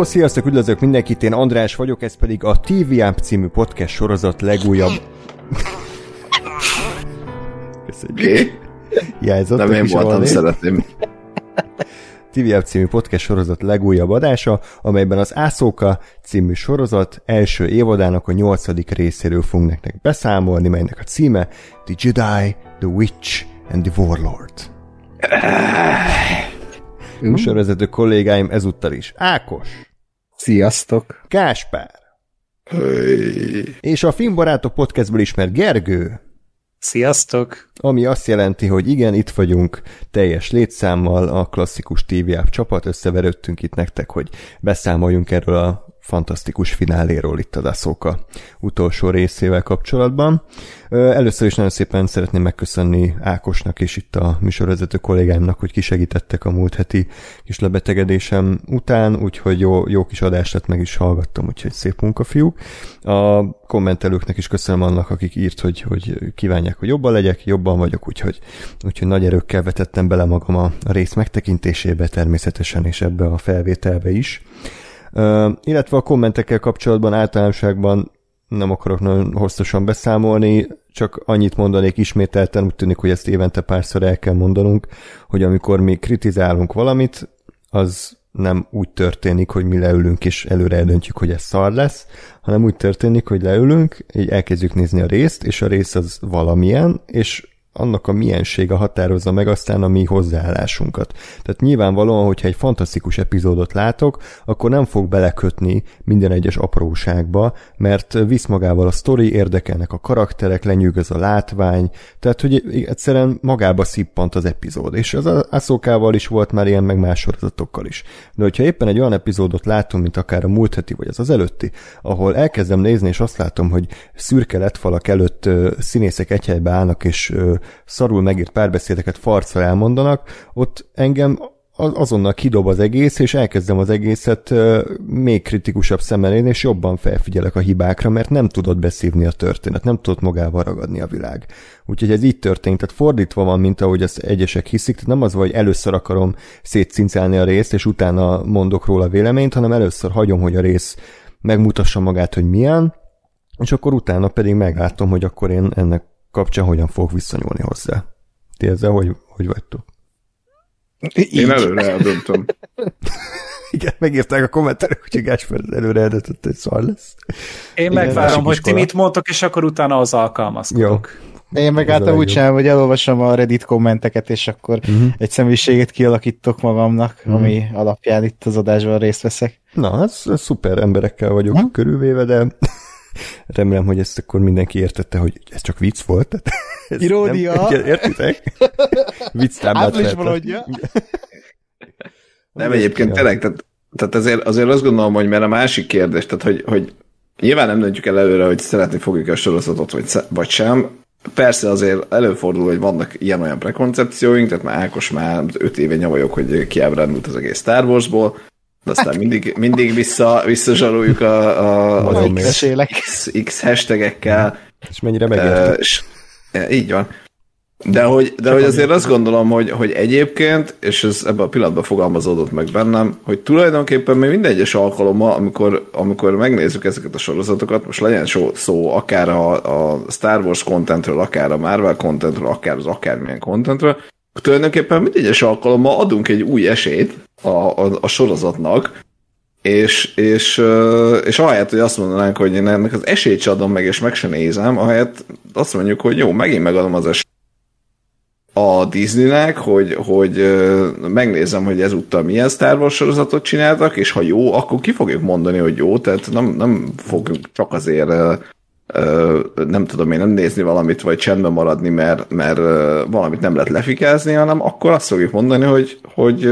Hello, sziasztok, üdvözlök mindenkit, én András vagyok, ez pedig a TV Amp című podcast sorozat legújabb... Köszönjük. Okay. Nem én voltam, szeretném. TV Amp című podcast sorozat legújabb adása, amelyben az Ászóka című sorozat első évadának a nyolcadik részéről fogunk nektek beszámolni, melynek a címe The Jedi, The Witch and the Warlord. Műsorvezető kollégáim ezúttal is. Ákos. Sziasztok. Káspár. Hey. És a Filmbarátok podcastből ismert Gergő. Sziasztok! Ami azt jelenti, hogy igen, itt vagyunk teljes létszámmal, a klasszikus TV csapat, összeverődtünk itt nektek, hogy beszámoljunk erről a fantasztikus fináléról itt a Daszóka utolsó részével kapcsolatban. Először is nagyon szépen szeretném megköszönni Ákosnak és itt a műsorvezető kollégámnak, hogy kisegítettek a múlt heti kis lebetegedésem után, úgyhogy jó, jó kis adást lett, meg is hallgattam, úgyhogy szép munka, fiúk. A kommentelőknek is köszönöm annak, akik írt, hogy, hogy kívánják, hogy jobban legyek, jobban vagyok, úgyhogy, úgyhogy nagy erőkkel vetettem bele magam a rész megtekintésébe természetesen, és ebbe a felvételbe is. Illetve a kommentekkel kapcsolatban általánosságban nem akarok nagyon hosszasan beszámolni, csak annyit mondanék ismételten, úgy tűnik, hogy ezt évente párszor el kell mondanunk, hogy amikor mi kritizálunk valamit, az nem úgy történik, hogy mi leülünk és előre eldöntjük, hogy ez szar lesz, hanem úgy történik, hogy leülünk, így elkezdjük nézni a részt, és a rész az valamilyen, és annak a miensége határozza meg aztán a mi hozzáállásunkat. Tehát nyilvánvalóan, hogyha egy fantasztikus epizódot látok, akkor nem fog belekötni minden egyes apróságba, mert visz magával a sztori, érdekelnek a karakterek, lenyűgöz a látvány, tehát hogy egyszerűen magába szippant az epizód. És az Aszókával is volt már ilyen, meg más sorozatokkal is. De hogyha éppen egy olyan epizódot látunk, mint akár a múlt heti, vagy az az előtti, ahol elkezdem nézni, és azt látom, hogy szürke letfalak előtt színészek egy helybe állnak, és szarul megírt párbeszédeket farcra elmondanak, ott engem azonnal kidob az egész, és elkezdem az egészet még kritikusabb szemmel én, és jobban felfigyelek a hibákra, mert nem tudod beszívni a történet, nem tudod magával ragadni a világ. Úgyhogy ez így történt, tehát fordítva van, mint ahogy ezt egyesek hiszik, tehát nem az hogy először akarom szétszincálni a részt, és utána mondok róla véleményt, hanem először hagyom, hogy a rész megmutassa magát, hogy milyen, és akkor utána pedig meglátom, hogy akkor én ennek kapcsán hogyan fogok viszonyulni hozzá. Ti ezzel hogy, hogy vagytok? Így. Én előre eldöntöm. Igen, megírták a kommenterek, hogy Gáspár előre eldöntött, hogy szar lesz. Én megvárom, hogy ti mit mondtok, és akkor utána az alkalmazkodok. Jó. Én meg általában úgy sem, hogy elolvasom a Reddit kommenteket, és akkor uh-huh. egy személyiséget kialakítok magamnak, uh-huh. ami alapján itt az adásban részt veszek. Na, ez, ez szuper emberekkel vagyok uh-huh. körülvéve, de Remélem, hogy ezt akkor mindenki értette, hogy ez csak vicc volt. Ez Irónia. Nem, értitek? Vicc táblát Nem, nem egyébként tényleg, tehát, tehát azért, azért azt gondolom, hogy mert a másik kérdés, tehát hogy, hogy nyilván nem döntjük el előre, hogy szeretni fogjuk a sorozatot, vagy, vagy sem. Persze azért előfordul, hogy vannak ilyen-olyan prekoncepcióink, tehát már Ákos már öt éve nyavajok, hogy kiábrándult az egész Star Warsból, aztán mindig, mindig vissza, visszazsaroljuk a, a, az X, X, X hashtagekkel. És mennyire megértük. És, e, így van. De hogy, de hogy azért azt gondolom, hogy, hogy egyébként, és ez ebben a pillanatban fogalmazódott meg bennem, hogy tulajdonképpen még minden egyes alkalommal, amikor, amikor megnézzük ezeket a sorozatokat, most legyen szó, szó akár a, a Star Wars contentről, akár a Marvel contentről, akár az akármilyen contentről, tulajdonképpen mindegyes alkalommal adunk egy új esélyt a, a, a sorozatnak, és, és, és ahelyett, hogy azt mondanánk, hogy én ennek az esélyt sem adom meg, és meg sem nézem, ahelyett azt mondjuk, hogy jó, megint megadom az esélyt a Disneynek, hogy, hogy megnézem, hogy ezúttal milyen Star Wars sorozatot csináltak, és ha jó, akkor ki fogjuk mondani, hogy jó, tehát nem, nem fogjuk csak azért nem tudom én nem nézni valamit, vagy csendben maradni, mert, mert valamit nem lehet lefikázni, hanem akkor azt fogjuk mondani, hogy, hogy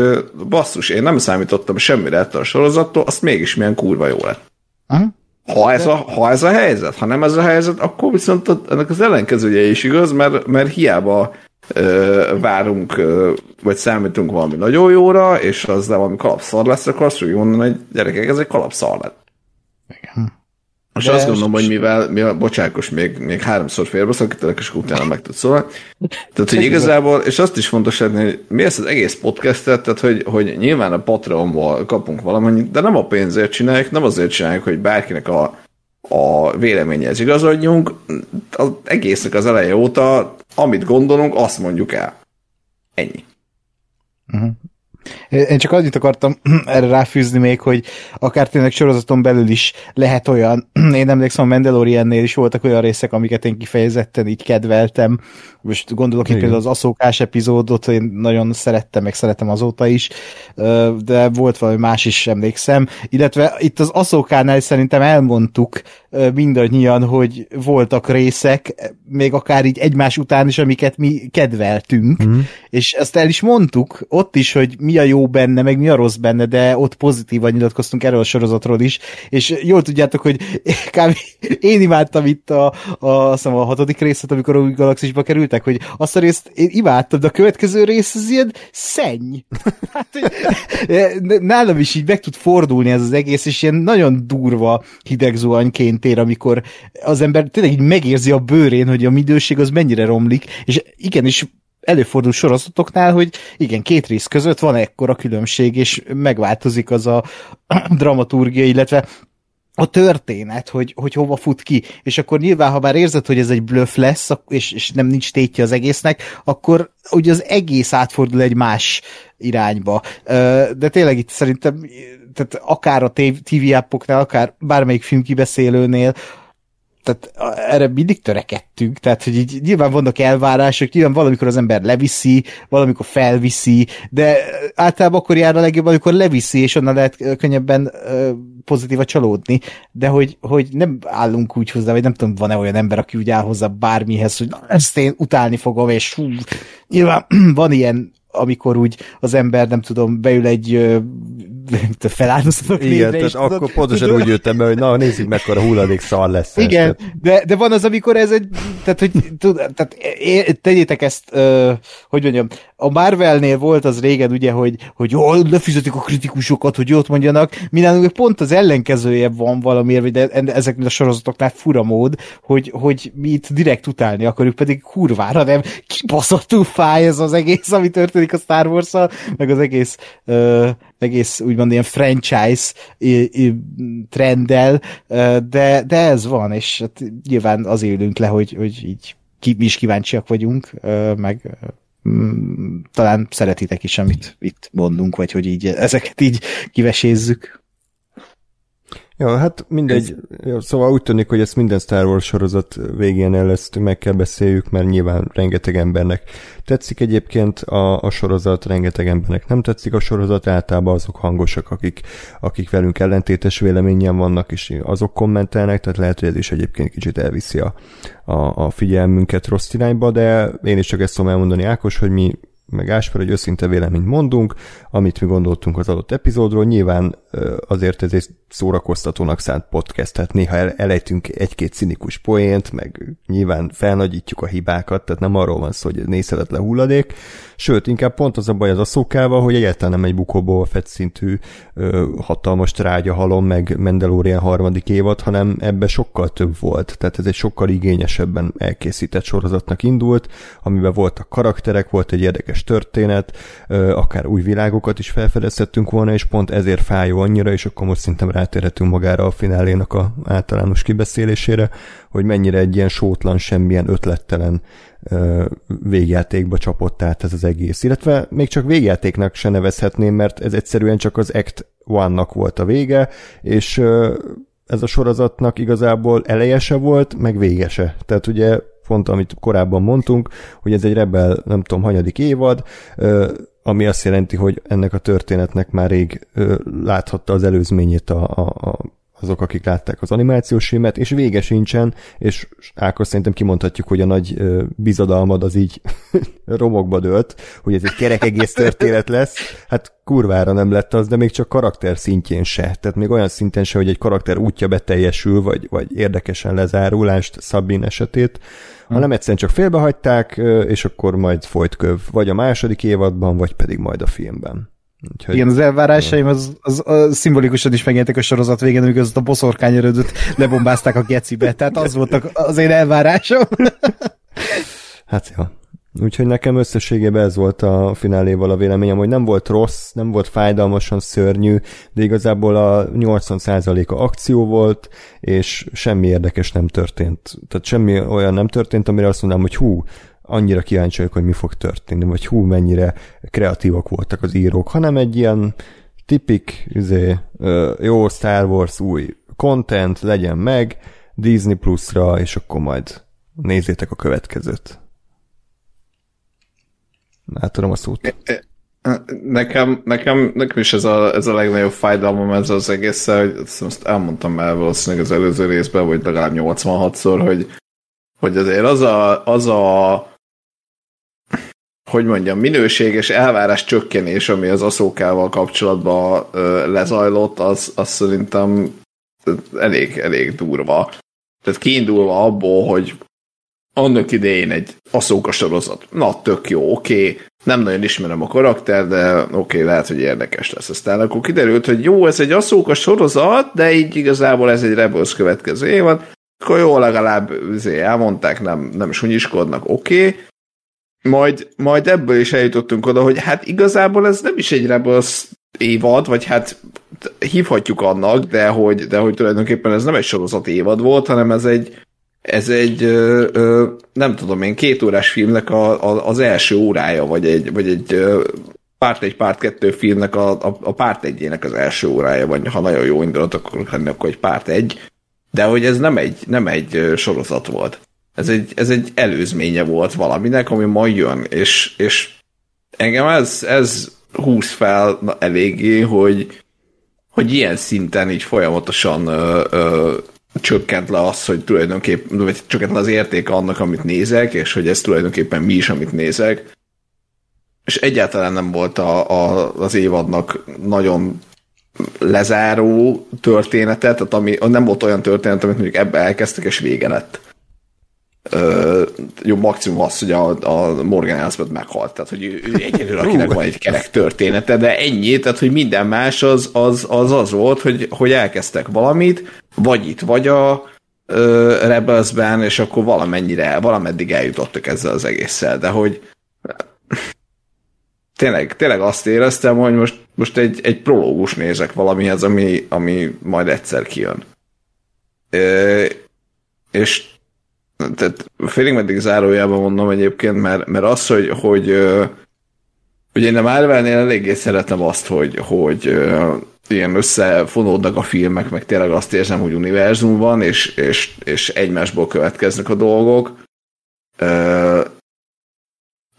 basszus, én nem számítottam semmire ettől a sorozattól, azt mégis milyen kurva jó lett. Ha ez, a, ha ez a helyzet, ha nem ez a helyzet, akkor viszont ennek az ellenkezője is igaz, mert, mert hiába ö, várunk, ö, vagy számítunk valami nagyon jóra, és az de valami kalapszar lesz, akkor azt fogjuk mondani, hogy gyerekek, ez egy kalapszar lett. Most De azt gondolom, hogy mivel, mivel bocsákos, még, még háromszor félbeszakítanak, és utána meg tudsz szólni. Tehát, hogy igazából, és azt is fontos lenni, hogy mi ezt az egész podcastet, tehát, hogy, hogy nyilván a Patreonból kapunk valamennyit, de nem a pénzért csináljuk, nem azért csináljuk, hogy bárkinek a, a véleményhez igazodjunk. Az egésznek az eleje óta, amit gondolunk, azt mondjuk el. Ennyi. Uh-huh. Én csak annyit akartam erre ráfűzni még, hogy akár tényleg sorozaton belül is lehet olyan, én emlékszem a Mandaloriannél is voltak olyan részek, amiket én kifejezetten így kedveltem, most gondolok itt például az aszókás epizódot, én nagyon szerettem, meg szeretem azóta is, de volt valami más is, emlékszem, illetve itt az aszókánál szerintem elmondtuk mindannyian, hogy voltak részek, még akár így egymás után is, amiket mi kedveltünk, mm. és ezt el is mondtuk, ott is, hogy mi a jó benne, meg mi a rossz benne, de ott pozitívan nyilatkoztunk erről a sorozatról is, és jól tudjátok, hogy kb. én imádtam itt a, a, a, a hatodik részet, amikor a új galaxisba kerültek, hogy azt a részt én imádtam, de a következő rész az ilyen szenny. Hát, hogy, nálam is így meg tud fordulni ez az egész, és ilyen nagyon durva hidegzuhanyként ér, amikor az ember tényleg így megérzi a bőrén, hogy a midőség az mennyire romlik, és igenis előfordul sorozatoknál, hogy igen, két rész között van ekkora különbség, és megváltozik az a dramaturgia, illetve a történet, hogy, hogy hova fut ki, és akkor nyilván, ha már érzed, hogy ez egy bluff lesz, és, és nem nincs tétje az egésznek, akkor ugye az egész átfordul egy más irányba. De tényleg itt szerintem, tehát akár a TV appoknál, akár bármelyik filmkibeszélőnél, tehát erre mindig törekedtünk, tehát hogy így nyilván vannak elvárások, nyilván valamikor az ember leviszi, valamikor felviszi, de általában akkor jár a legjobb, amikor leviszi, és onnan lehet könnyebben pozitíva csalódni, de hogy, hogy nem állunk úgy hozzá, vagy nem tudom, van-e olyan ember, aki úgy áll hozzá bármihez, hogy na, ezt én utálni fogom, és hú, nyilván van ilyen amikor úgy az ember, nem tudom, beül egy feláldoztatok Igen, tehát akkor tudod, pontosan tudod, úgy jöttem be, hogy na, nézzük mekkora hulladék szar lesz. Igen, de, de van az, amikor ez egy, tehát, hogy tud, tehát tegyétek ezt, uh, hogy mondjam, a Marvelnél volt az régen ugye, hogy, hogy jó, lefizetik a kritikusokat, hogy jót mondjanak, minden pont az ellenkezője van valamiért, de ezeknél a sorozatoknál fura mód, hogy, hogy mi itt direkt utálni akarjuk, pedig kurvára nem kibaszottul fáj ez az egész, ami történik a Star wars meg az egész, uh, egész úgymond ilyen franchise trenddel, de, de ez van, és hát nyilván az élünk le, hogy, hogy így mi is kíváncsiak vagyunk, meg Mm, talán szeretitek is, amit itt mondunk, vagy hogy így ezeket így kivesézzük. Ja, hát mindegy. Ez... Szóval úgy tűnik, hogy ezt minden Star Wars sorozat végén el ezt meg kell beszéljük, mert nyilván rengeteg embernek tetszik egyébként a, a sorozat, rengeteg embernek nem tetszik a sorozat, általában azok hangosak, akik, akik velünk ellentétes véleményen vannak, és azok kommentelnek, tehát lehet, hogy ez is egyébként kicsit elviszi a, a, a figyelmünket rossz irányba, de én is csak ezt tudom elmondani Ákos, hogy mi meg Ásper, hogy őszinte véleményt mondunk, amit mi gondoltunk az adott epizódról. Nyilván azért ez egy szórakoztatónak szánt podcast, tehát néha elejtünk egy-két cinikus poént, meg nyilván felnagyítjuk a hibákat, tehát nem arról van szó, hogy nézhetetlen hulladék, sőt, inkább pont az a baj az a szókával, hogy egyáltalán nem egy bukóból fett szintű hatalmas trágya halom, meg Mandalorian harmadik évad, hanem ebbe sokkal több volt, tehát ez egy sokkal igényesebben elkészített sorozatnak indult, amiben voltak karakterek, volt egy érdekes történet, akár új világokat is felfedezhettünk volna, és pont ezért fájó annyira, és akkor most szerintem rátérhetünk magára a finálénak a általános kibeszélésére, hogy mennyire egy ilyen sótlan, semmilyen ötlettelen végjátékba csapott át ez az egész. Illetve még csak végjátéknak se nevezhetném, mert ez egyszerűen csak az Act One-nak volt a vége, és ez a sorozatnak igazából eleje se volt, meg vége se. Tehát ugye pont amit korábban mondtunk, hogy ez egy Rebel, nem tudom, hanyadik évad, ami azt jelenti, hogy ennek a történetnek már rég láthatta az előzményét a, a, a azok, akik látták az animációs filmet, és vége sincsen, és Ákos szerintem kimondhatjuk, hogy a nagy bizadalmad az így romokba dőlt, hogy ez egy kerek egész történet lesz. Hát kurvára nem lett az, de még csak karakter szintjén se. Tehát még olyan szinten se, hogy egy karakter útja beteljesül, vagy, vagy érdekesen lezárulást Szabin esetét, hm. hanem egyszerűen csak félbehagyták, és akkor majd folyt köv, vagy a második évadban, vagy pedig majd a filmben. Úgyhogy, Igen, az elvárásaim az, az, az szimbolikusan is megjelentek a sorozat végén, amikor azt a boszorkányörödöt lebombázták a gecibe. Tehát az volt az én elvárásom. hát jó. Úgyhogy nekem összességében ez volt a fináléval a véleményem, hogy nem volt rossz, nem volt fájdalmasan szörnyű, de igazából a 80%-a akció volt, és semmi érdekes nem történt. Tehát semmi olyan nem történt, amire azt mondanám, hogy hú, annyira kíváncsi vagyok, hogy mi fog történni, vagy hú, mennyire kreatívak voltak az írók, hanem egy ilyen tipik, izé, jó Star Wars új content legyen meg Disney Plus-ra, és akkor majd nézzétek a következőt. Átadom a szót. Nekem, nekem, nekem is ez a, ez a legnagyobb fájdalmam ez az egész, hogy azt elmondtam el valószínűleg az előző részben, vagy legalább 86-szor, hogy, hogy azért az a, az a hogy mondjam, minőséges elvárás csökkenés, ami az aszókával kapcsolatban lezajlott, az, az szerintem elég, elég durva. Tehát kiindulva abból, hogy annak idején egy aszóka sorozat. Na, tök jó, oké. Okay. Nem nagyon ismerem a karakter, de oké, okay, lehet, hogy érdekes lesz. Aztán akkor kiderült, hogy jó, ez egy aszóka sorozat, de így igazából ez egy Rebels következő évad. Akkor jó, legalább azért elmondták, nem, nem sunyiskodnak, oké. Okay. Majd, majd ebből is eljutottunk oda, hogy hát igazából ez nem is egy Rebels évad, vagy hát hívhatjuk annak, de hogy, de hogy tulajdonképpen ez nem egy sorozat évad volt, hanem ez egy, ez egy, ö, ö, nem tudom én, két órás filmnek a, a, az első órája, vagy egy, vagy egy ö, párt egy, párt kettő filmnek a, a, a párt egyének az első órája, vagy ha nagyon jó indulat akkor lenni, akkor egy párt egy, de hogy ez nem egy, nem egy sorozat volt. Ez egy, ez egy előzménye volt valaminek, ami majd jön, és, és engem ez, ez húz fel eléggé, hogy, hogy ilyen szinten így folyamatosan ö, ö, csökkent le az, hogy tulajdonképpen, vagy csökkent le az értéke annak, amit nézek, és hogy ez tulajdonképpen mi is, amit nézek. És egyáltalán nem volt a, a, az évadnak nagyon lezáró története, tehát ami, nem volt olyan történet, amit mondjuk ebbe elkezdtek, és vége lett. Ö, jó, maximum az, hogy a, a Morgan Elsbeth meghalt, tehát hogy ő, ő egyedül, akinek van egy kerek története, de ennyi, tehát hogy minden más az az, az, az volt, hogy, hogy elkezdtek valamit, vagy itt, vagy a ö, Rebelsben, és akkor valamennyire, valameddig eljutottak ezzel az egésszel, de hogy tényleg, tényleg azt éreztem, hogy most, most egy, egy prológus nézek valamihez, ami, ami majd egyszer kijön. Ö, és tehát félig meddig zárójában mondom egyébként, mert, mert az, hogy, hogy ugye én a Marvelnél eléggé szeretem azt, hogy, hogy ilyen összefonódnak a filmek, meg tényleg azt érzem, hogy univerzum van, és, és, és egymásból következnek a dolgok.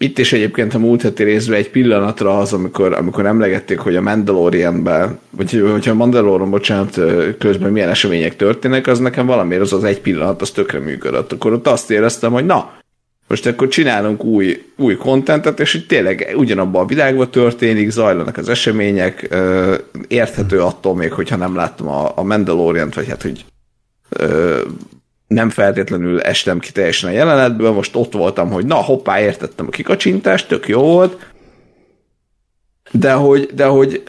Itt is egyébként a múlt heti részben egy pillanatra az, amikor, amikor emlegették, hogy a Mandalorianben, vagy hogyha a Mandalorian, bocsánat, közben milyen események történnek, az nekem valamiért az az egy pillanat, az tökre működött. Akkor ott azt éreztem, hogy na, most akkor csinálunk új, új kontentet, és hogy tényleg ugyanabban a világban történik, zajlanak az események, érthető attól még, hogyha nem láttam a, a Mandalorian-t, vagy hát, hogy nem feltétlenül estem ki teljesen a jelenetből, most ott voltam, hogy na, hoppá, értettem a kikacsintást, tök jó volt, de hogy, de hogy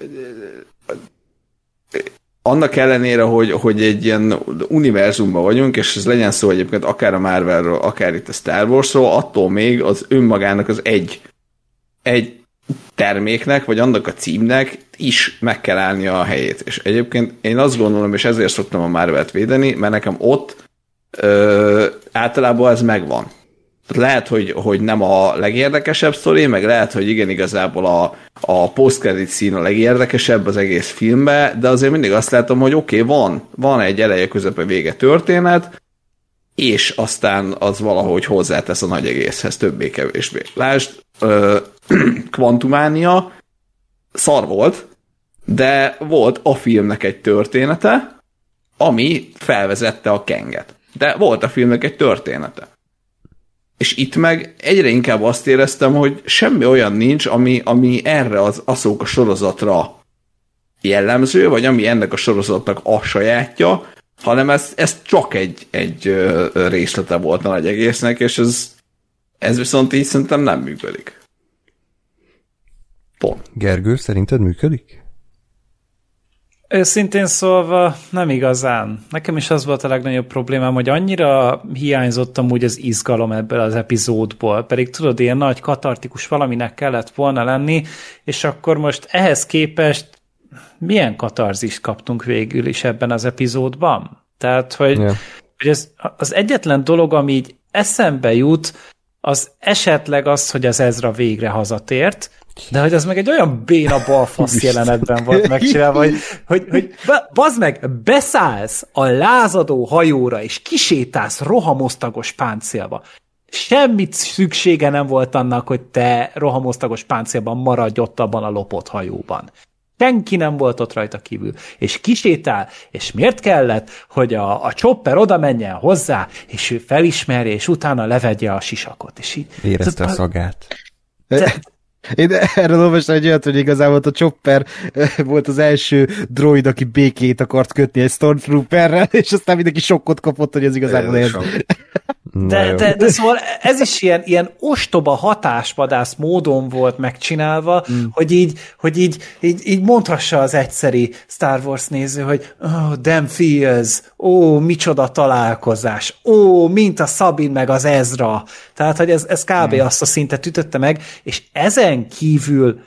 annak ellenére, hogy, hogy egy ilyen univerzumban vagyunk, és ez legyen szó egyébként akár a Marvelről, akár itt a Star Warsról, attól még az önmagának az egy, egy terméknek, vagy annak a címnek is meg kell állnia a helyét. És egyébként én azt gondolom, és ezért szoktam a Marvelt védeni, mert nekem ott ö, általában ez megvan. Lehet, hogy, hogy nem a legérdekesebb sztori, meg lehet, hogy igen, igazából a, a post szín a legérdekesebb az egész filmbe, de azért mindig azt látom, hogy oké, okay, van, van egy eleje, közepe, vége történet, és aztán az valahogy hozzátesz a nagy egészhez, többé-kevésbé. Lásd, Quantumania szar volt, de volt a filmnek egy története, ami felvezette a kenget. De volt a filmnek egy története. És itt meg egyre inkább azt éreztem, hogy semmi olyan nincs, ami, ami erre az Aszóka sorozatra jellemző, vagy ami ennek a sorozatnak a sajátja, hanem ez, ez csak egy, egy részlete volt a nagy egésznek, és ez, ez viszont így szerintem nem működik. Pont. Gergő, szerinted működik? Őszintén szólva nem igazán. Nekem is az volt a legnagyobb problémám, hogy annyira hiányzott amúgy az izgalom ebből az epizódból, pedig tudod, ilyen nagy katartikus valaminek kellett volna lenni, és akkor most ehhez képest milyen katarzist kaptunk végül is ebben az epizódban? Tehát, hogy, yeah. hogy ez az egyetlen dolog, ami így eszembe jut, az esetleg az, hogy az Ezra végre hazatért, de hogy az meg egy olyan béna balfasz jelenetben volt megcsinálva, hogy, hogy, hogy bazd meg, beszállsz a lázadó hajóra, és kisétálsz rohamosztagos páncélba. Semmit szüksége nem volt annak, hogy te rohamosztagos páncélban maradj ott abban a lopott hajóban. Senki nem volt ott rajta kívül. És kisétál, és miért kellett, hogy a, a chopper oda menjen hozzá, és ő felismerje, és utána levegye a sisakot. És így, Érezte a szagát. De, én erről olvastam egy olyat, hogy igazából a Chopper volt az első droid, aki békét akart kötni egy Stormtrooperrel, és aztán mindenki sokkot kapott, hogy ez igazából ez. De, de, de szóval ez is ilyen, ilyen ostoba hatásvadász módon volt megcsinálva, mm. hogy, így, hogy így, így, így mondhassa az egyszeri Star Wars néző, hogy oh, damn feels, ó, oh, micsoda találkozás, ó, oh, mint a Sabin meg az Ezra. Tehát, hogy ez, ez kb. Mm. azt a szintet ütötte meg, és ezen kívül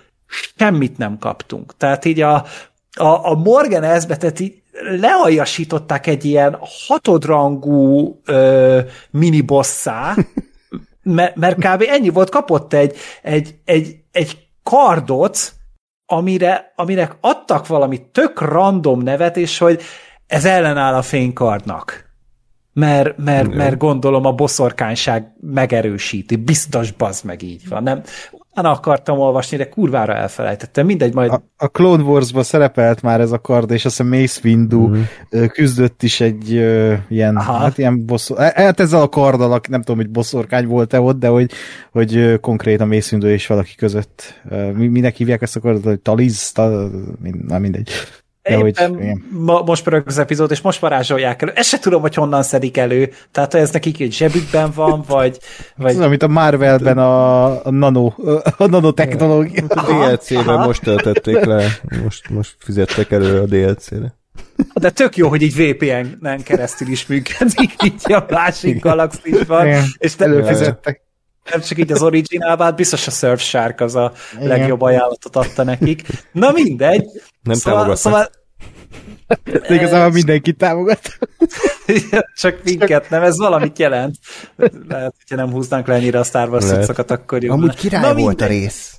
semmit nem kaptunk. Tehát így a, a, a Morgan Esbetet így lealjasították egy ilyen hatodrangú ö, minibosszá, mert, mert kb. ennyi volt, kapott egy, egy, egy, egy kardot, amire, aminek adtak valami tök random nevet, és hogy ez ellenáll a fénykardnak. Mert, mert, mert gondolom a boszorkányság megerősíti. Biztos bazd meg így van. Nem, utána akartam olvasni, de kurvára elfelejtettem. Mindegy, majd... A, a Clone wars szerepelt már ez a kard, és azt hiszem Mace Windu mm. küzdött is egy uh, ilyen, Aha. hát ilyen bosszor... E, hát ezzel a karddal, nem tudom, hogy boszorkány volt-e ott, de hogy, hogy uh, konkrétan Mace Windu és valaki között. Uh, minek hívják ezt a kardot, hogy Taliz? Ta, na mindegy. De Éppen hogy, ma, most pörög az epizód, és most varázsolják elő. Ezt se tudom, hogy honnan szedik elő. Tehát, ez nekik egy zsebükben van, vagy... vagy... Ez, amit a Marvelben a, a nano, a nanotechnológia. A DLC-ben most töltötték le, most, most fizettek elő a DLC-re. De tök jó, hogy így VPN-en keresztül is működik, így a másik galaxisban. És te előfizettek. Nem csak így az originálban, biztos a Surfshark az a Igen. legjobb ajánlatot adta nekik. Na mindegy. Nem szóval, szóval de igazából mindenki támogat. Csak minket nem, ez valamit jelent. Lehet, hogyha nem húznánk le ennyire a Star Wars szokat, akkor jó. Amúgy király Na, volt mindegy. a rész.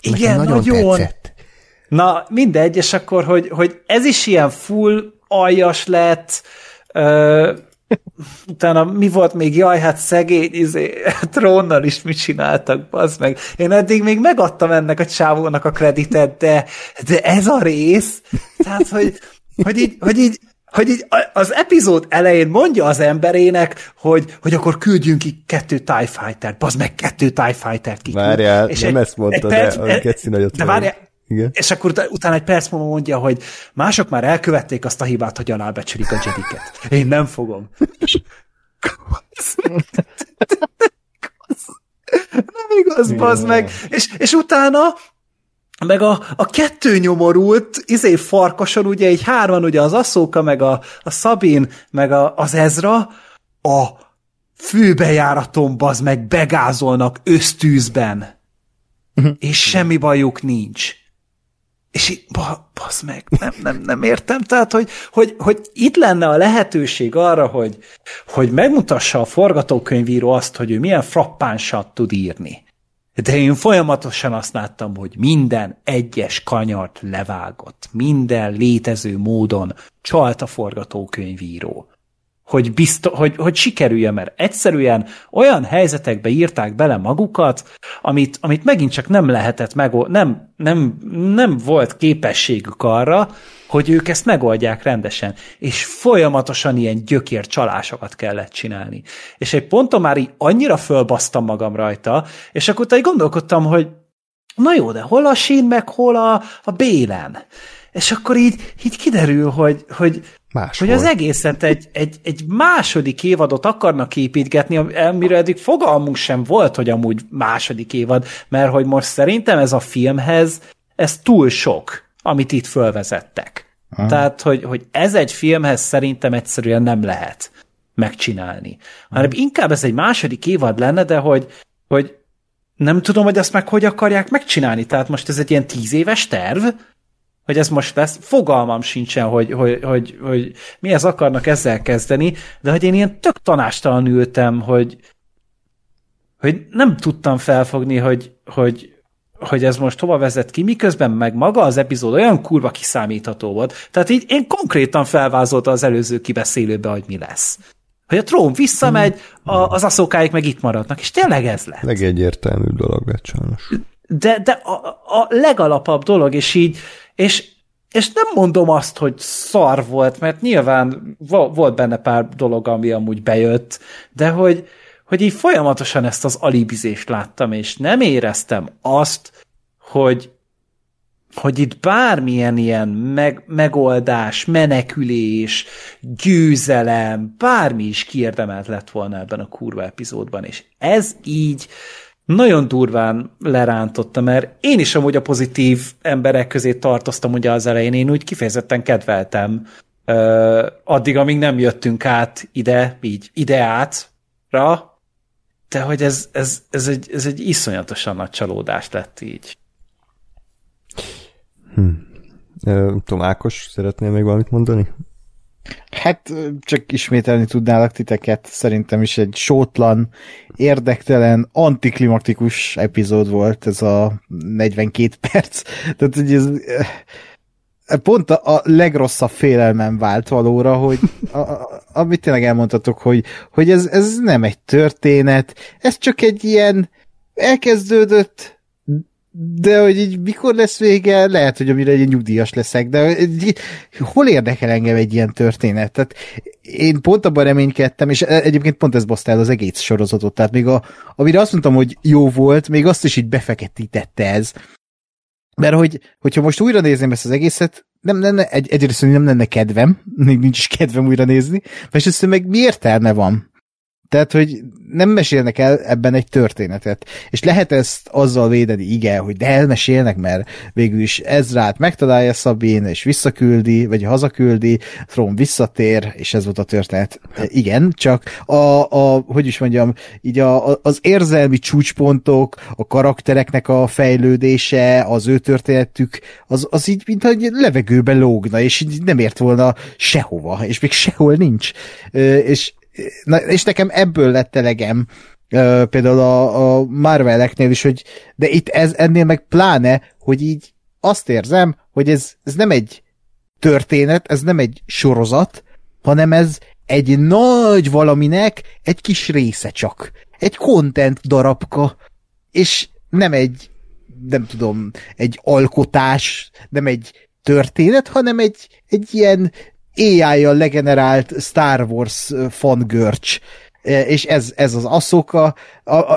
Igen, nagyon, nagyon tetszett. Na, mindegy, és akkor, hogy, hogy ez is ilyen full aljas lett, utána mi volt még, jaj, hát szegény, izé, trónnal is mit csináltak, az meg. Én eddig még megadtam ennek a csávónak a kreditet, de, de ez a rész, tehát, hogy, hogy így, hogy így hogy így az epizód elején mondja az emberének, hogy, hogy akkor küldjünk ki kettő TIE Fighter-t, bazd meg kettő TIE Fighter-t ki. Várjál, és nem egy, ezt mondta, egy perc, de a nagyot De várjál, igen. És akkor utána egy perc múlva mondja, hogy mások már elkövették azt a hibát, hogy alábecsülik a jediket. Én nem fogom. nem igaz, bazd meg. És, és utána meg a, a kettő nyomorult, izé farkason, ugye egy hárman, ugye az Asszóka, meg a, a Szabin, meg a, az Ezra, a főbejáraton, bazd meg, begázolnak ösztűzben. Uh-huh. És semmi bajuk nincs. És így, basz meg, nem, nem, nem értem. Tehát, hogy, hogy, hogy itt lenne a lehetőség arra, hogy, hogy megmutassa a forgatókönyvíró azt, hogy ő milyen frappánsat tud írni. De én folyamatosan azt láttam, hogy minden egyes kanyart levágott, minden létező módon csalt a forgatókönyvíró hogy, biztos, hogy, hogy sikerüljön, mert egyszerűen olyan helyzetekbe írták bele magukat, amit, amit megint csak nem lehetett meg, nem, nem, nem volt képességük arra, hogy ők ezt megoldják rendesen, és folyamatosan ilyen gyökér csalásokat kellett csinálni. És egy ponton már így annyira fölbasztam magam rajta, és akkor utána gondolkodtam, hogy na jó, de hol a sín, meg hol a, a bélen? És akkor így, így kiderül, hogy, hogy, Máshol. Hogy az egészet egy, egy, egy második évadot akarnak építgetni, amire eddig fogalmunk sem volt, hogy amúgy második évad, mert hogy most szerintem ez a filmhez ez túl sok, amit itt fölvezettek. Aha. Tehát, hogy, hogy ez egy filmhez szerintem egyszerűen nem lehet megcsinálni. Hanem inkább ez egy második évad lenne, de hogy, hogy nem tudom, hogy ezt meg hogy akarják megcsinálni. Tehát most ez egy ilyen tíz éves terv, hogy ez most lesz. Fogalmam sincsen, hogy, hogy, hogy, hogy mihez akarnak ezzel kezdeni, de hogy én ilyen tök tanástalan ültem, hogy, hogy nem tudtam felfogni, hogy, hogy, hogy ez most hova vezet ki, miközben meg maga az epizód olyan kurva kiszámítható volt. Tehát így én konkrétan felvázolta az előző kibeszélőbe, hogy mi lesz. Hogy a trón visszamegy, a, az aszokáik meg itt maradnak, és tényleg ez lett. Legegyértelműbb dolog lett sajnos. De, de a, a legalapabb dolog, és így, és, és nem mondom azt, hogy szar volt, mert nyilván volt benne pár dolog, ami amúgy bejött, de hogy, hogy így folyamatosan ezt az alibizést láttam, és nem éreztem azt, hogy, hogy itt bármilyen ilyen meg, megoldás, menekülés, győzelem, bármi is kiérdemelt lett volna ebben a kurva epizódban, és ez így nagyon durván lerántotta, mert én is amúgy a pozitív emberek közé tartoztam ugye az elején, én úgy kifejezetten kedveltem uh, addig, amíg nem jöttünk át ide, így ide átra, de hogy ez, ez, ez, egy, ez egy iszonyatosan nagy csalódás lett így. Hm. Tom Ákos, szeretnél még valamit mondani? Hát csak ismételni tudnálak titeket, szerintem is egy sótlan, érdektelen, antiklimaktikus epizód volt ez a 42 perc. Tehát, hogy ez pont a, a legrosszabb félelmem vált valóra, hogy a, a, amit tényleg elmondhatok, hogy, hogy ez, ez nem egy történet, ez csak egy ilyen elkezdődött, de hogy így mikor lesz vége, lehet, hogy amire egy nyugdíjas leszek, de hol érdekel engem egy ilyen történet? Tehát én pont abban reménykedtem, és egyébként pont ez baszta el az egész sorozatot, tehát még a, amire azt mondtam, hogy jó volt, még azt is így befeketítette ez, mert hogy, hogyha most újra nézném ezt az egészet, nem, nem, egy, egyrészt nem lenne kedvem, még nincs is kedvem újra nézni, és meg mi értelme van? Tehát, hogy nem mesélnek el ebben egy történetet. És lehet ezt azzal védeni, igen, hogy de elmesélnek, mert végül is Ezrát megtalálja Szabin, és visszaküldi, vagy hazaküldi, Throne visszatér, és ez volt a történet. Igen, csak a, a hogy is mondjam, így a, az érzelmi csúcspontok, a karaktereknek a fejlődése, az ő történetük, az, az így, mint hogy levegőben lógna, és így nem ért volna sehova, és még sehol nincs. És na, és nekem ebből lett elegem, uh, például a, a Marveleknél is, hogy de itt ez ennél meg pláne, hogy így azt érzem, hogy ez, ez nem egy történet, ez nem egy sorozat, hanem ez egy nagy valaminek egy kis része csak. Egy content darabka, és nem egy, nem tudom, egy alkotás, nem egy történet, hanem egy, egy ilyen AI-jal legenerált Star Wars fangörcs, és ez, ez az Ahsoka,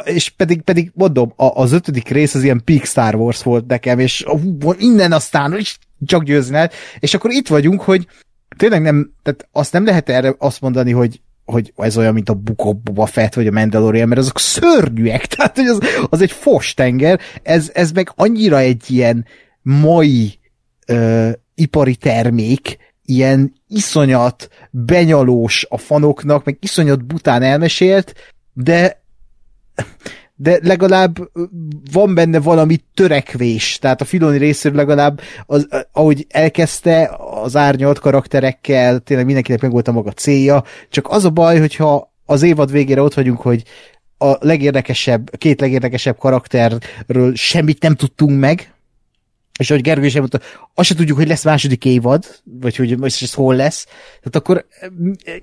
és pedig, pedig mondom, a, az ötödik rész az ilyen peak Star Wars volt nekem, és uh, innen aztán is csak győzni lehet, és akkor itt vagyunk, hogy tényleg nem, tehát azt nem lehet erre azt mondani, hogy hogy ez olyan, mint a of Boba Fett, vagy a Mandalorian, mert azok szörnyűek, tehát hogy az, az egy fos tenger, ez, ez meg annyira egy ilyen mai ö, ipari termék, ilyen iszonyat benyalós a fanoknak, meg iszonyat bután elmesélt, de de legalább van benne valami törekvés, tehát a Filoni részéről legalább, az, ahogy elkezdte az árnyalt karakterekkel, tényleg mindenkinek meg volt a maga célja, csak az a baj, hogyha az évad végére ott vagyunk, hogy a legérdekesebb, két legérdekesebb karakterről semmit nem tudtunk meg, és ahogy Gergő is elmondta, azt se tudjuk, hogy lesz második évad, vagy hogy most ez hol lesz, tehát akkor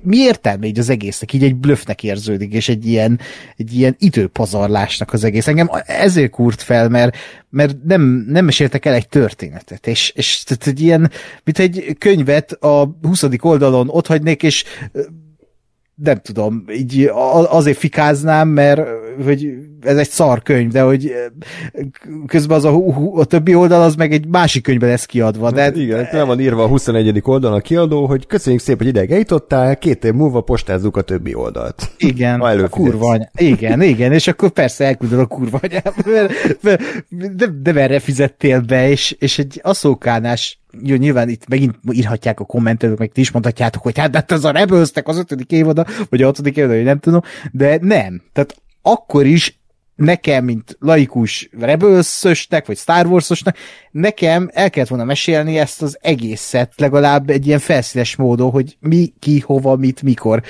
mi értelme így az egésznek? Így egy blöffnek érződik, és egy ilyen, egy ilyen időpazarlásnak az egész. Engem ezért kúrt fel, mert, mert nem, nem meséltek el egy történetet, és, és tehát egy ilyen, mint egy könyvet a 20. oldalon ott hagynék, és nem tudom, így azért fikáznám, mert hogy ez egy szar könyv, de hogy közben az a, a többi oldal az meg egy másik könyvben lesz kiadva. De... Hát igen, nem van írva a 21. oldalon a kiadó, hogy köszönjük szépen, hogy ideig eljutottál, két év múlva postázzuk a többi oldalt. Igen, a kurva anya. Igen, igen, és akkor persze elküldöd a kurva anyám, mert, mert, de, de erre fizettél be, és, és egy aszókánás jó, nyilván itt megint írhatják a kommentelők, meg ti is mondhatjátok, hogy hát, hát ez a rebels az ötödik évada, vagy a hatodik évada, vagy nem tudom, de nem. Tehát akkor is nekem, mint laikus rebels vagy Star Wars-osnak, nekem el kellett volna mesélni ezt az egészet, legalább egy ilyen felszínes módon, hogy mi, ki, hova, mit, mikor.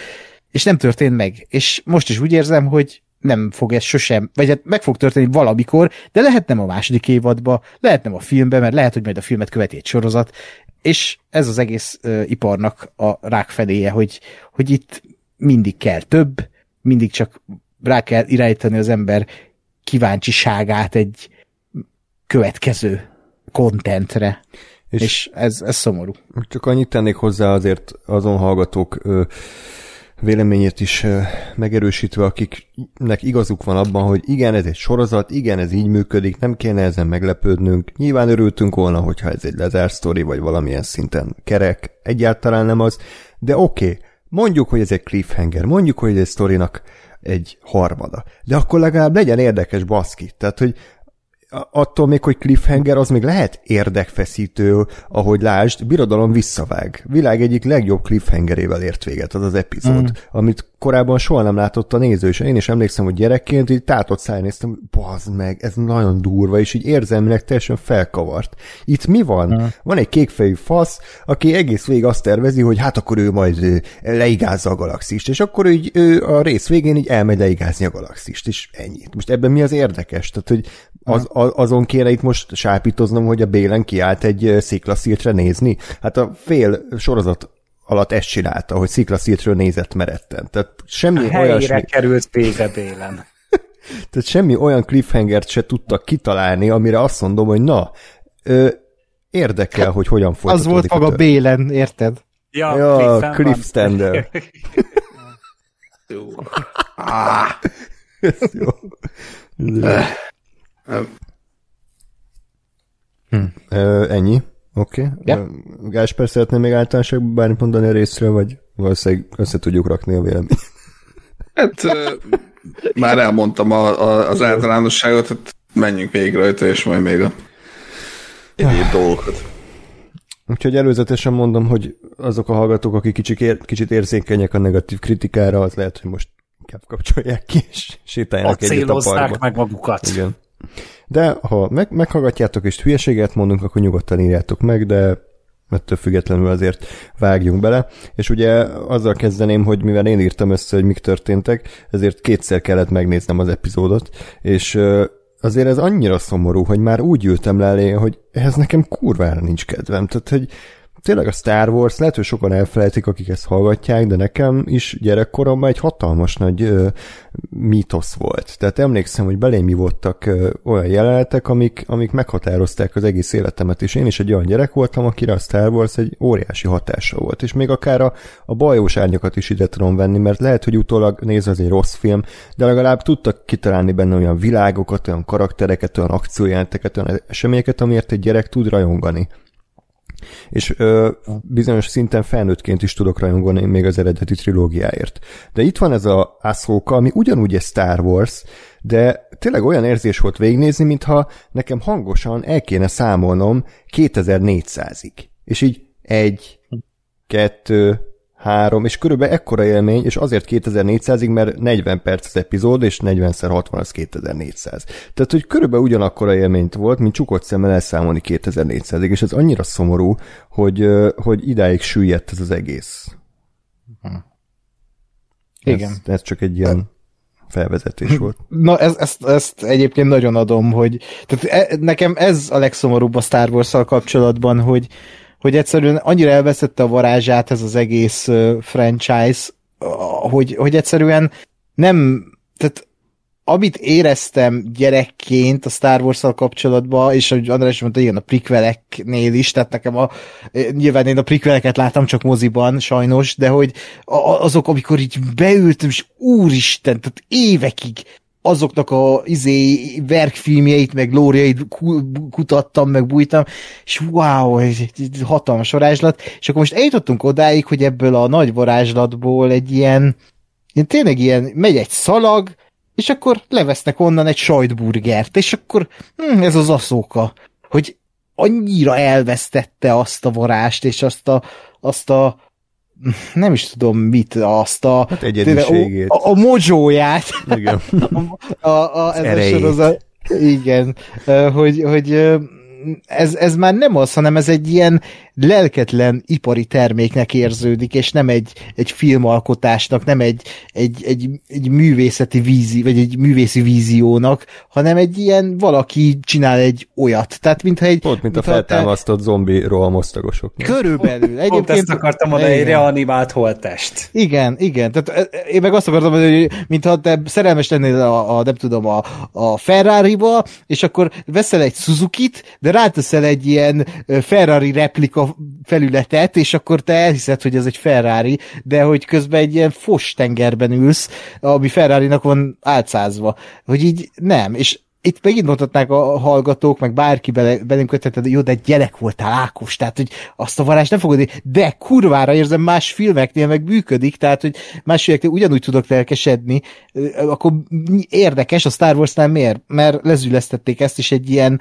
És nem történt meg. És most is úgy érzem, hogy nem fog ez sosem, vagy hát meg fog történni valamikor, de lehet nem a második évadba, lehet nem a filmbe, mert lehet, hogy majd a filmet követi egy sorozat, és ez az egész uh, iparnak a rákfedéje, hogy, hogy itt mindig kell több, mindig csak rá kell irányítani az ember kíváncsiságát egy következő kontentre. És, és ez, ez szomorú. Csak annyit tennék hozzá azért azon hallgatók ö, véleményét is megerősítve, akiknek igazuk van abban, hogy igen, ez egy sorozat, igen, ez így működik, nem kéne ezen meglepődnünk. Nyilván örültünk volna, hogyha ez egy lezárt sztori, vagy valamilyen szinten kerek, egyáltalán nem az, de oké, okay, mondjuk, hogy ez egy cliffhanger, mondjuk, hogy ez egy sztorinak egy harmada. De akkor legalább legyen érdekes baszki. Tehát, hogy attól még, hogy cliffhanger, az még lehet érdekfeszítő, ahogy lásd, birodalom visszavág. Világ egyik legjobb cliffhangerével ért véget az az epizód, mm. amit korábban soha nem látott a néző, és én is emlékszem, hogy gyerekként így tátott száj néztem, bazd meg, ez nagyon durva, és így érzelmileg teljesen felkavart. Itt mi van? Mm. Van egy kékfejű fasz, aki egész végig azt tervezi, hogy hát akkor ő majd leigázza a galaxist, és akkor így ő a rész végén így elmegy leigázni a galaxist, és ennyi. Most ebben mi az érdekes? Tehát, hogy az, azon kéne itt most sápítoznom, hogy a Bélen kiállt egy sziklasziltre nézni. Hát a fél sorozat alatt ezt csinálta, hogy sziklasziltről nézett meretten. Tehát semmi a olyasmi... került vége Bélen. Tehát semmi olyan cliffhangert se tudtak kitalálni, amire azt mondom, hogy na, ö, érdekel, hát, hogy hogyan folytatódik. Az volt maga Bélen, érted? Ja, ja Cliff Stander. jó. ah. jó. Hm. Ö, ennyi. Oké. Okay. Ja. Gásper szeretné még általánosságban bármit mondani a részről, vagy valószínűleg össze tudjuk rakni a véleményt? Hát már elmondtam a, a, az általánosságot, hát menjünk végig rajta, és majd még a egyéb dolgokat. Úgyhogy előzetesen mondom, hogy azok a hallgatók, akik kicsit, ér, kicsit érzékenyek a negatív kritikára, az lehet, hogy most inkább kapcsolják ki, és sétáljanak egyet a parkba. meg magukat. Igen. De ha meg, meghallgatjátok és hülyeséget mondunk, akkor nyugodtan írjátok meg, de ettől függetlenül azért vágjunk bele. És ugye azzal kezdeném, hogy mivel én írtam össze, hogy mik történtek, ezért kétszer kellett megnéznem az epizódot, és azért ez annyira szomorú, hogy már úgy ültem le elé, hogy ehhez nekem kurvára nincs kedvem. Tehát, hogy tényleg a Star Wars, lehet, hogy sokan elfelejtik, akik ezt hallgatják, de nekem is gyerekkoromban egy hatalmas nagy ö, mítosz volt. Tehát emlékszem, hogy belém voltak ö, olyan jelenetek, amik, amik meghatározták az egész életemet, és én is egy olyan gyerek voltam, akire a Star Wars egy óriási hatása volt. És még akár a, a bajós árnyakat is ide tudom venni, mert lehet, hogy utólag nézve az egy rossz film, de legalább tudtak kitalálni benne olyan világokat, olyan karaktereket, olyan akciójelenteket, olyan eseményeket, amiért egy gyerek tud rajongani. És ö, bizonyos szinten felnőttként is tudok rajongolni még az eredeti trilógiáért. De itt van ez a Ahsoka, ami ugyanúgy egy Star Wars, de tényleg olyan érzés volt végignézni, mintha nekem hangosan el kéne számolnom 2400-ig. És így egy, kettő, három, és körülbelül ekkora élmény, és azért 2400-ig, mert 40 perc az epizód, és 40x60 az 2400. Tehát, hogy körülbelül ugyanakkora élményt volt, mint csukott szemmel elszámolni 2400-ig, és ez annyira szomorú, hogy, hogy idáig süllyedt ez az egész. Hm. Igen. Ez, ez csak egy ilyen felvezetés volt. Na, ez, ezt, ezt egyébként nagyon adom, hogy tehát e, nekem ez a legszomorúbb a Star wars kapcsolatban, hogy, hogy egyszerűen annyira elveszette a varázsát ez az egész franchise, hogy, hogy egyszerűen nem, tehát amit éreztem gyerekként a Star wars kapcsolatban, és ahogy András mondta, igen, a prikveleknél is, tehát nekem a, nyilván én a prikveleket láttam csak moziban, sajnos, de hogy azok, amikor így beültem, és úristen, tehát évekig azoknak a izé, verkfilmjeit, meg lóriait kutattam, meg bújtam, és wow, egy, hatalmas varázslat, és akkor most eljutottunk odáig, hogy ebből a nagy varázslatból egy ilyen, ilyen tényleg ilyen, megy egy szalag, és akkor levesznek onnan egy sajtburgert, és akkor hm, ez az aszóka, hogy annyira elvesztette azt a varást, és azt a, azt a nem is tudom mit, azt a... Hát egyediségét. A, a, a mojóját. Igen. a, a, a, ez a sorozat. Igen, hogy, hogy ez, ez már nem az, hanem ez egy ilyen lelketlen ipari terméknek érződik, és nem egy, egy filmalkotásnak, nem egy, egy, egy, egy művészeti vízi, vagy egy művészi víziónak, hanem egy ilyen valaki csinál egy olyat. Tehát mintha egy... Pont, mint a feltámasztott zombi rohamosztagosok. Körülbelül. Egyébként... Pont ezt akartam mondani, egy reanimált holtest. Igen, igen. Tehát én meg azt akartam mondani, hogy mintha te szerelmes lennél a, a nem tudom, a, a Ferrari-ba, és akkor veszel egy Suzuki-t, de ráteszel egy ilyen Ferrari replika felületet, és akkor te elhiszed, hogy ez egy Ferrari, de hogy közben egy ilyen fos tengerben ülsz, ami Ferrari-nak van álcázva. Hogy így nem, és itt megint mondhatnák a hallgatók, meg bárki bele, belém kötheted, jó, de gyerek voltál Ákos, tehát hogy azt a varázs nem fogod, de kurvára érzem, más filmeknél meg működik, tehát hogy más filmeknél ugyanúgy tudok lelkesedni, akkor érdekes, a Star Wars-nál miért? Mert lezülesztették ezt is egy ilyen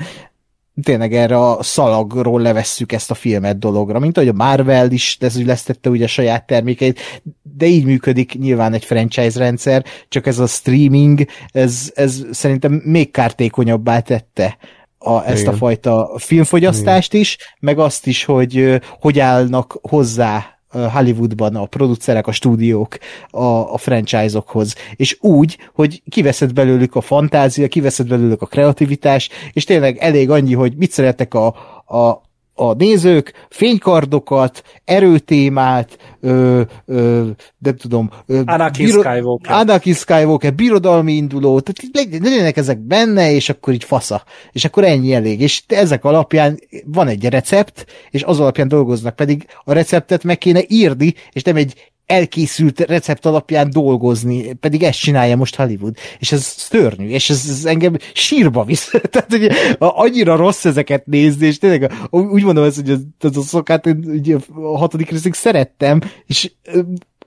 tényleg erre a szalagról levesszük ezt a filmet dologra, mint ahogy a Marvel is lesztette ugye a saját termékeit, de így működik nyilván egy franchise rendszer, csak ez a streaming, ez, ez szerintem még kártékonyabbá tette a, ezt Igen. a fajta filmfogyasztást Igen. is, meg azt is, hogy hogy állnak hozzá Hollywoodban a producerek, a stúdiók a, a franchise-okhoz, és úgy, hogy kiveszed belőlük a fantázia, kiveszed belőlük a kreativitás, és tényleg elég annyi, hogy mit szeretek a, a, a nézők fénykardokat, erőtémát, ö, ö, nem tudom, ö, Anakin biro- Skywalker. Anakin Skywalker, birodalmi induló, tehát legyenek ezek benne, és akkor így fasza. És akkor ennyi elég. És ezek alapján van egy recept, és az alapján dolgoznak, pedig a receptet meg kéne írni, és nem egy elkészült recept alapján dolgozni, pedig ezt csinálja most Hollywood, és ez szörnyű, és ez, ez engem sírba visz. Tehát, hogy annyira rossz ezeket nézni, és tényleg úgy mondom ezt, hogy az, a szokát ugye, a hatodik részig szerettem, és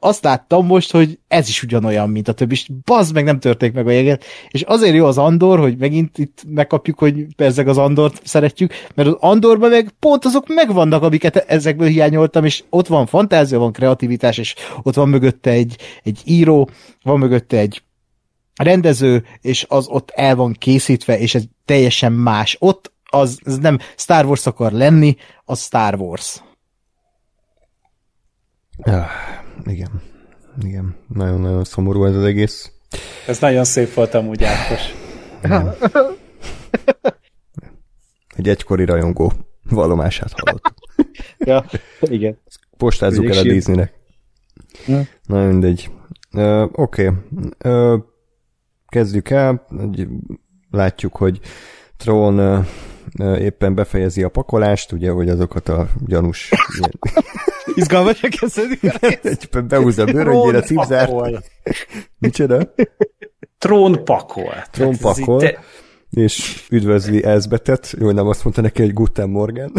azt láttam most, hogy ez is ugyanolyan, mint a többi, és bazd meg nem történik meg a jeget, és azért jó az Andor, hogy megint itt megkapjuk, hogy persze az Andort szeretjük, mert az Andorban meg pont azok megvannak, amiket ezekből hiányoltam, és ott van fantázia, van kreativitás, és ott van mögötte egy, egy író, van mögötte egy rendező, és az ott el van készítve, és ez teljesen más. Ott az, az nem Star Wars akar lenni, az Star Wars. Igen. Igen. Nagyon-nagyon szomorú ez az egész. Ez nagyon szép volt amúgy Ákos. Egy egykori rajongó vallomását hallottuk. ja, igen. Postázzuk el a Disneynek. Ja. Na mindegy. Uh, Oké. Okay. Uh, kezdjük el. Látjuk, hogy Tron uh, éppen befejezi a pakolást, ugye, hogy azokat a gyanús... Izgalmasak kezdődik. Éppen behúzza a bőröngyére, cipzárt. Micsoda? Trón pakol. Trón pakol. Te... És üdvözli Elzbetet. Jó, nem azt mondta neki, hogy Guten Morgan.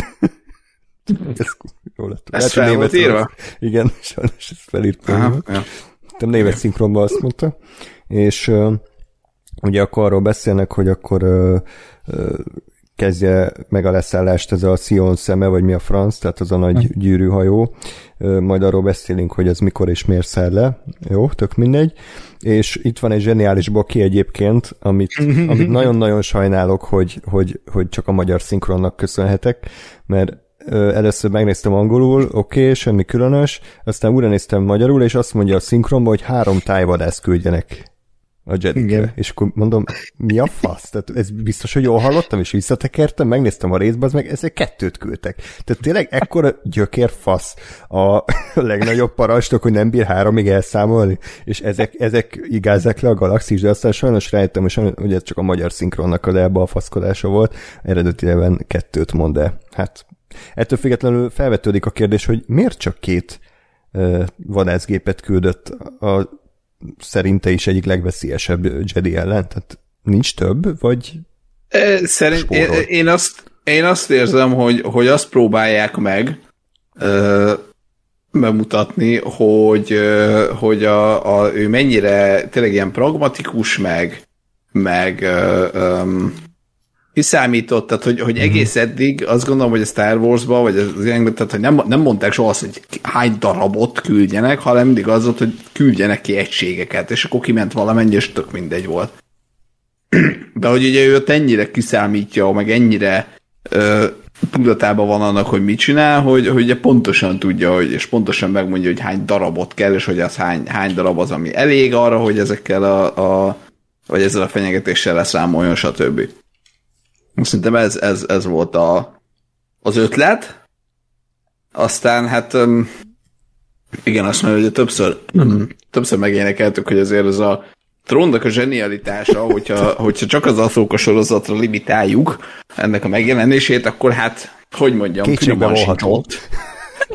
ez jó lett. Ez fel volt írva? Igen, sajnos ez felírt. Aha, ja. német szinkronban azt mondta. És uh, ugye akkor arról beszélnek, hogy akkor uh, kezdje meg a leszállást ez a Sion szeme, vagy mi a franc, tehát az a nagy hm. gyűrűhajó. Majd arról beszélünk, hogy ez mikor és miért száll le. Jó, tök mindegy. És itt van egy zseniális boki egyébként, amit, amit nagyon-nagyon sajnálok, hogy, hogy, hogy csak a magyar szinkronnak köszönhetek, mert először megnéztem angolul, oké, okay, semmi különös, aztán újra néztem magyarul, és azt mondja a szinkronban, hogy három tájvadász küldjenek a jedikre. És akkor mondom, mi a fasz? Tehát ez biztos, hogy jól hallottam, és visszatekertem, megnéztem a részbe, az meg ezek kettőt küldtek. Tehát tényleg ekkora gyökér fasz a legnagyobb parastok, hogy nem bír háromig elszámolni, és ezek, ezek igázzák le a galaxis, de aztán sajnos rájöttem, hogy ez csak a magyar szinkronnak az elbalfaszkodása volt, eredetileg kettőt mond, de hát ettől függetlenül felvetődik a kérdés, hogy miért csak két vadászgépet küldött a szerinte is egyik legveszélyesebb Jedi ellen? Tehát nincs több, vagy Szerint én, én, azt, én azt érzem, hogy, hogy azt próbálják meg ö, bemutatni, hogy, ö, hogy a, a, ő mennyire tényleg ilyen pragmatikus, meg, meg ö, ö, kiszámított, tehát hogy, hogy egész eddig azt gondolom, hogy a Star Wars-ba, vagy az ilyen, tehát hogy nem, nem mondták soha azt, hogy hány darabot küldjenek, hanem mindig az volt, hogy küldjenek ki egységeket, és akkor kiment valamennyi, és tök mindegy volt. De hogy ugye ő ott ennyire kiszámítja, meg ennyire ö, tudatában van annak, hogy mit csinál, hogy, hogy ugye pontosan tudja, hogy, és pontosan megmondja, hogy hány darabot kell, és hogy az hány, hány darab az, ami elég arra, hogy ezekkel a, a vagy ezzel a fenyegetéssel leszámoljon, stb. Szerintem ez, ez, ez volt a, az ötlet. Aztán hát igen, azt mondja, hogy többször, többször megénekeltük, hogy azért ez a trónnak a zsenialitása, hogyha, hogyha csak az Ahsoka sorozatra limitáljuk ennek a megjelenését, akkor hát, hogy mondjam, finoman sincs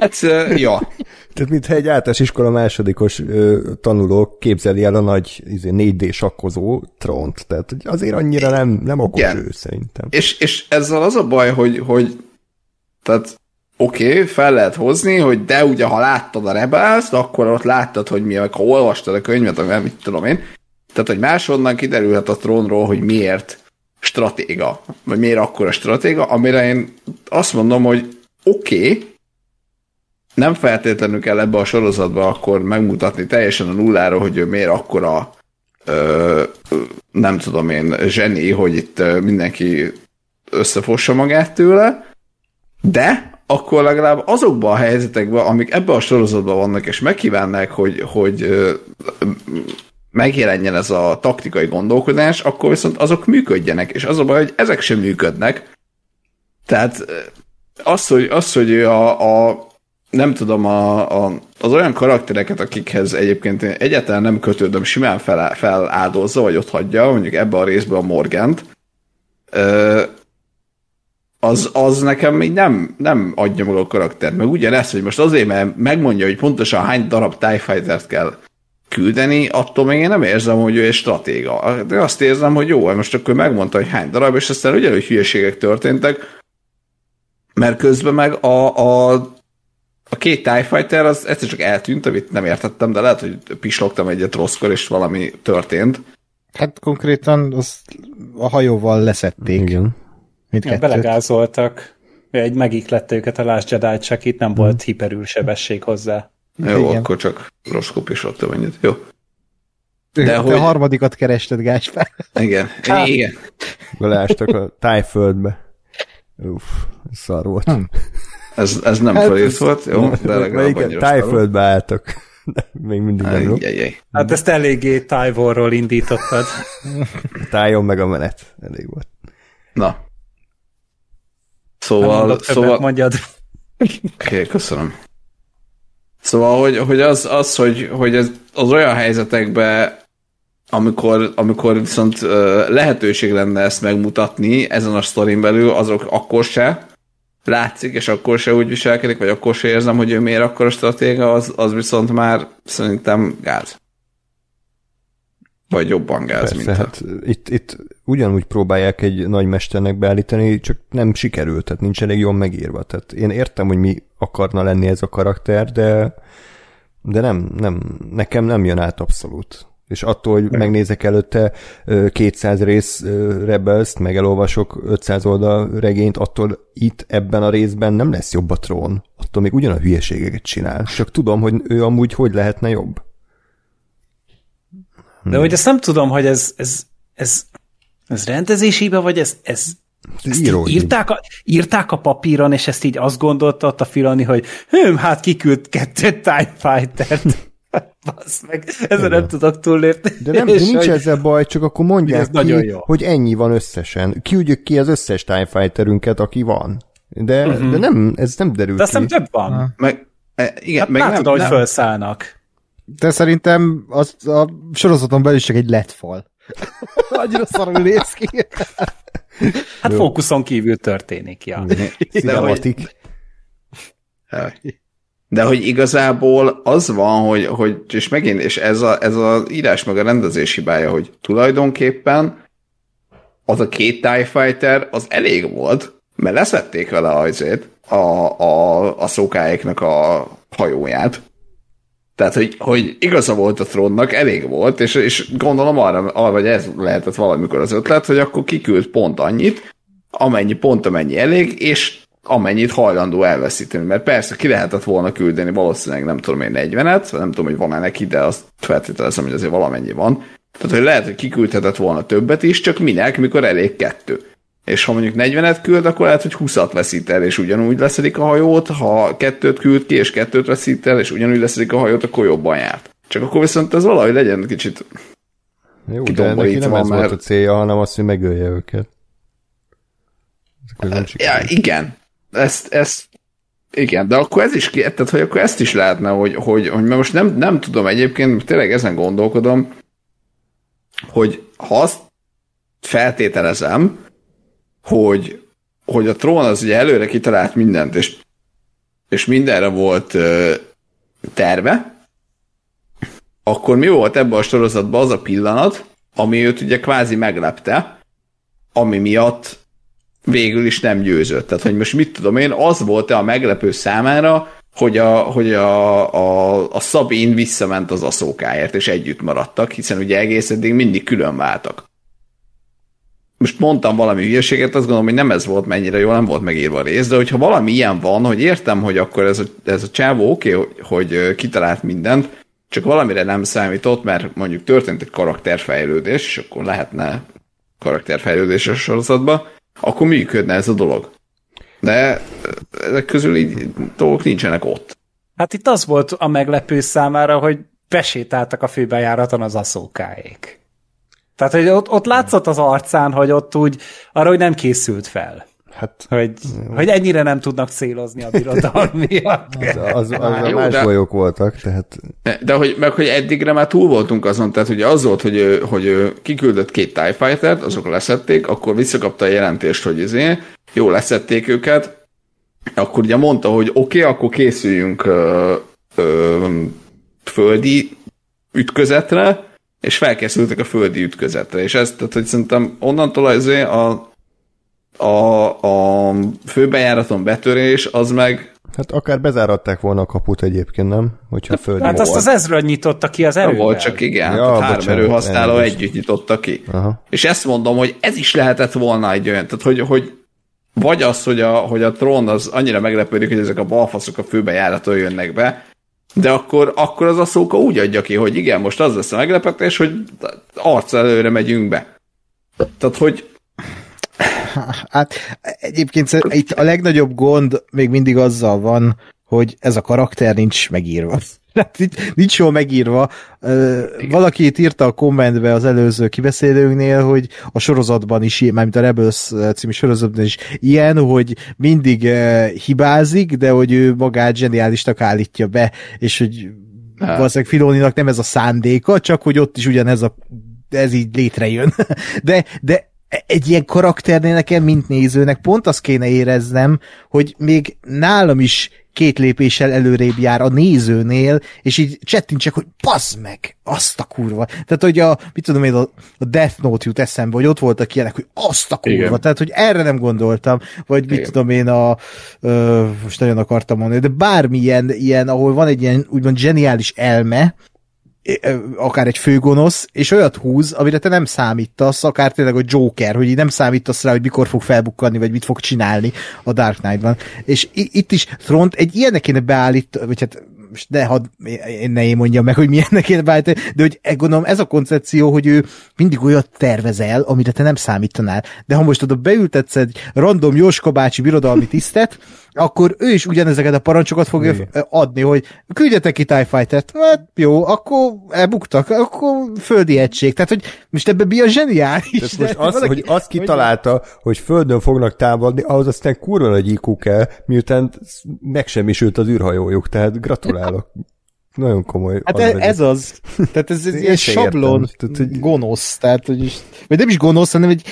Hát, ja. Tehát mintha egy általános iskola másodikos ö, tanuló képzeli el a nagy izé, 4D sakkozó trónt. Tehát azért annyira nem, nem okos Igen. ő szerintem. És, és ezzel az a baj, hogy, hogy tehát oké, okay, fel lehet hozni, hogy de ugye, ha láttad a rebels akkor ott láttad, hogy mi, ha olvastad a könyvet, amivel mit tudom én, tehát, hogy másonnan kiderülhet a trónról, hogy miért stratéga, vagy miért akkora stratéga, amire én azt mondom, hogy oké, okay, nem feltétlenül kell ebbe a sorozatba akkor megmutatni teljesen a nulláról, hogy ő miért akkora ö, nem tudom én, zseni, hogy itt mindenki összefossa magát tőle, de akkor legalább azokban a helyzetekben, amik ebben a sorozatban vannak, és megkívánnák, hogy, hogy megjelenjen ez a taktikai gondolkodás, akkor viszont azok működjenek, és az a baj, hogy ezek sem működnek. Tehát az, hogy, az, hogy a, a nem tudom, a, a, az olyan karaktereket, akikhez egyébként én egyáltalán nem kötődöm, simán fel, feláldozza, vagy ott hagyja, mondjuk ebbe a részbe a Morgant, ö, az, az nekem még nem, nem adja meg a karakter. Meg ugyanezt, hogy most azért, mert megmondja, hogy pontosan hány darab TIE Fighter-t kell küldeni, attól még én nem érzem, hogy ő egy stratéga. De azt érzem, hogy jó, most akkor megmondta, hogy hány darab, és aztán ugyanúgy hülyeségek történtek, mert közben meg a, a, a két TIE Fighter az egyszer csak eltűnt, amit nem értettem, de lehet, hogy pislogtam egyet rosszkor, és valami történt. Hát konkrétan az a hajóval leszették. Igen. Ja, belegázoltak. Egy megiklette őket a Last Jedi, csak itt nem hmm. volt hiperülsebesség hozzá. Jó, Igen. akkor csak rosszkop is ott mennyit. Jó. De Te hogy... a harmadikat kerested, Gáspár. Igen, igen. Beleástak a tájföldbe. Uff, szar volt. Hm. Ez, ez nem hát felét volt, jó? De legalább annyira Tájföldbe álltak. De még mindig nem jó. Hát ezt eléggé tájvorról indítottad. Tájon meg a menet. Elég volt. Na. Szóval... szóval... mondjad. Oké, okay, köszönöm. Szóval, hogy, hogy az, az hogy, hogy ez az olyan helyzetekben, amikor, amikor viszont lehetőség lenne ezt megmutatni ezen a sztorin belül, azok akkor se látszik, és akkor se úgy viselkedik, vagy akkor se érzem, hogy ő miért akkor a stratéga, az, az viszont már szerintem gáz. Vagy jobban gáz, Persze, mint hát a... itt, itt ugyanúgy próbálják egy nagy mesternek beállítani, csak nem sikerült, tehát nincs elég jól megírva. Tehát én értem, hogy mi akarna lenni ez a karakter, de, de nem, nem, nekem nem jön át abszolút. És attól, hogy nem. megnézek előtte 200 rész rebels meg elolvasok 500 oldal regényt, attól itt ebben a részben nem lesz jobb a trón. Attól még ugyan a hülyeségeket csinál. Csak tudom, hogy ő amúgy hogy lehetne jobb. De hogy ezt nem tudom, hogy ez, ez, ez, ez rendezésébe, vagy ez, ez ezt írták, a, írták a papíron, és ezt így azt gondolta ott a Filani, hogy hőm, hát kiküld kettő TIE Fighter-t. Basz meg, ezen nem tudok túllépni. De nem, de nincs hogy- ezzel baj, csak akkor mondják Ez ki, nagyon jó. hogy ennyi van összesen. Kiügyük ki az összes TIE Fighterünket, aki van. De, uh-huh. de nem, ez nem derül De ki. hiszem több van. Meg, e, igen, Hát meg látod, nem, hogy nem, felszállnak. De szerintem az, a sorozaton belül is csak egy lett fal. Annyira szarul néz ki. Hát fókuszon kívül történik, ja. Cinematik. De hogy igazából az van, hogy, hogy és megint, és ez a, ez a írás meg a rendezés hibája, hogy tulajdonképpen az a két TIE Fighter az elég volt, mert leszették vele azért a, a, a szókáiknak a hajóját. Tehát, hogy, hogy igaza volt a trónnak, elég volt, és, és gondolom arra, arra, hogy ez lehetett valamikor az ötlet, hogy akkor kiküld pont annyit, amennyi pont, amennyi elég, és amennyit hajlandó elveszíteni. Mert persze ki lehetett volna küldeni valószínűleg nem tudom én 40-et, nem tudom, hogy van-e neki, de azt feltételezem, hogy azért valamennyi van. Tehát, hogy lehet, hogy kiküldhetett volna többet is, csak minek, mikor elég kettő. És ha mondjuk 40-et küld, akkor lehet, hogy 20-at veszít el, és ugyanúgy leszedik a hajót, ha kettőt küld ki, és kettőt veszít el, és ugyanúgy leszedik a hajót, akkor jobban járt. Csak akkor viszont ez valahogy legyen kicsit Jó, de neki nem ez mert- volt a célja, hanem az, hogy megölje őket. Nem Ja, igen. Ezt, ezt, igen, de akkor ez is, tehát hogy akkor ezt is lehetne, hogy, hogy, hogy mert most nem, nem tudom egyébként, tényleg ezen gondolkodom, hogy ha azt feltételezem, hogy, hogy a trón az ugye előre kitalált mindent, és, és mindenre volt ö, terve, akkor mi volt ebben a sorozatban az a pillanat, ami őt ugye kvázi meglepte, ami miatt végül is nem győzött. Tehát, hogy most mit tudom én, az volt-e a meglepő számára, hogy a, hogy a, a, a Szabin visszament az aszókáért, és együtt maradtak, hiszen ugye egész eddig mindig külön váltak. Most mondtam valami hülyeséget, azt gondolom, hogy nem ez volt mennyire jó, nem volt megírva a rész, de hogyha valami ilyen van, hogy értem, hogy akkor ez a, ez a csávó oké, okay, hogy, hogy kitalált mindent, csak valamire nem számított, mert mondjuk történt egy karakterfejlődés, és akkor lehetne karakterfejlődés a sorozatban, akkor működne ez a dolog. De ezek közül így dolgok nincsenek ott. Hát itt az volt a meglepő számára, hogy besétáltak a főbejáraton az aszókáék. Tehát, hogy ott, ott látszott az arcán, hogy ott úgy, arra, hogy nem készült fel. Hát Hogy, hogy ennyire nem tudnak célozni a birodalom miatt. az, az, az Jó, más de- bolyok voltak, tehát De hogy, meg hogy eddigre már túl voltunk azon, tehát ugye az volt, hogy, hogy kiküldött két TIE Fighter-t, azok leszették, akkor visszakapta a jelentést, hogy izé, jó, leszették őket, akkor ugye mondta, hogy oké, okay, akkor készüljünk ö, ö, földi ütközetre, és felkészültek a földi ütközetre, és ez, tehát hogy szerintem onnantól azért a, a, a főbejáraton betörés, az meg hát akár bezáratták volna a kaput egyébként, nem? Hogyha földi Hát azt az ezről nyitotta ki az Nem erővel. volt, csak igen, Ja, tehát három erőhasználó együtt nyitotta ki. Aha. És ezt mondom, hogy ez is lehetett volna egy olyan, tehát hogy, hogy vagy az, hogy a, hogy a trón az annyira meglepődik, hogy ezek a balfaszok a főbejáraton jönnek be, de akkor, akkor az a szóka úgy adja ki, hogy igen, most az lesz a meglepetés, hogy arc előre megyünk be. Tehát, hogy Hát egyébként itt a legnagyobb gond még mindig azzal van, hogy ez a karakter nincs megírva. Hát nincs, jól megírva. Ö, Valaki itt írta a kommentbe az előző kibeszélőnknél, hogy a sorozatban is, mármint a Rebels című sorozatban is ilyen, hogy mindig hibázik, de hogy ő magát zseniálisnak állítja be, és hogy valószínűleg Filoninak nem ez a szándéka, csak hogy ott is ugyanez a ez így létrejön. De, de egy ilyen karakternél nekem, mint nézőnek pont azt kéne éreznem, hogy még nálam is két lépéssel előrébb jár a nézőnél, és így csettintsek, hogy passz meg, azt a kurva. Tehát, hogy a, mit tudom én, a, a Death Note jut eszembe, hogy ott voltak ilyenek, hogy azt a kurva. Igen. Tehát, hogy erre nem gondoltam, vagy mit Igen. tudom én, a, ö, most nagyon akartam mondani, de bármilyen ilyen, ahol van egy ilyen úgymond zseniális elme, akár egy főgonosz, és olyat húz, amire te nem számítasz, akár tényleg a Joker, hogy így nem számítasz rá, hogy mikor fog felbukkanni, vagy mit fog csinálni a Dark Knight-ban. És itt is Front egy ilyenek kéne beállít, vagy hát most ne hadd, én ne én mondjam meg, hogy milyennek kéne beállítani, de hogy e- gondolom ez a koncepció, hogy ő mindig olyat tervez el, amire te nem számítanál. De ha most oda beültetsz egy random Jóska bácsi birodalmi tisztet, akkor ő is ugyanezeket a parancsokat fogja Igen. adni, hogy küldjetek ki TIE Fighter-t. Hát jó, akkor elbuktak, akkor földi egység. Tehát, hogy most ebben mi a zseniális? Tehát most az, valaki- hogy azt kitalálta, hogy földön fognak támadni, ahhoz aztán kurva nagy IQ kell, miután megsemmisült az űrhajójuk, tehát gratulálok. Nagyon komoly. Hát az ez, ez az. Tehát ez Én ilyen értem. sablon Tehát, hogy- gonosz. Tehát, hogy is, vagy nem is gonosz, hanem egy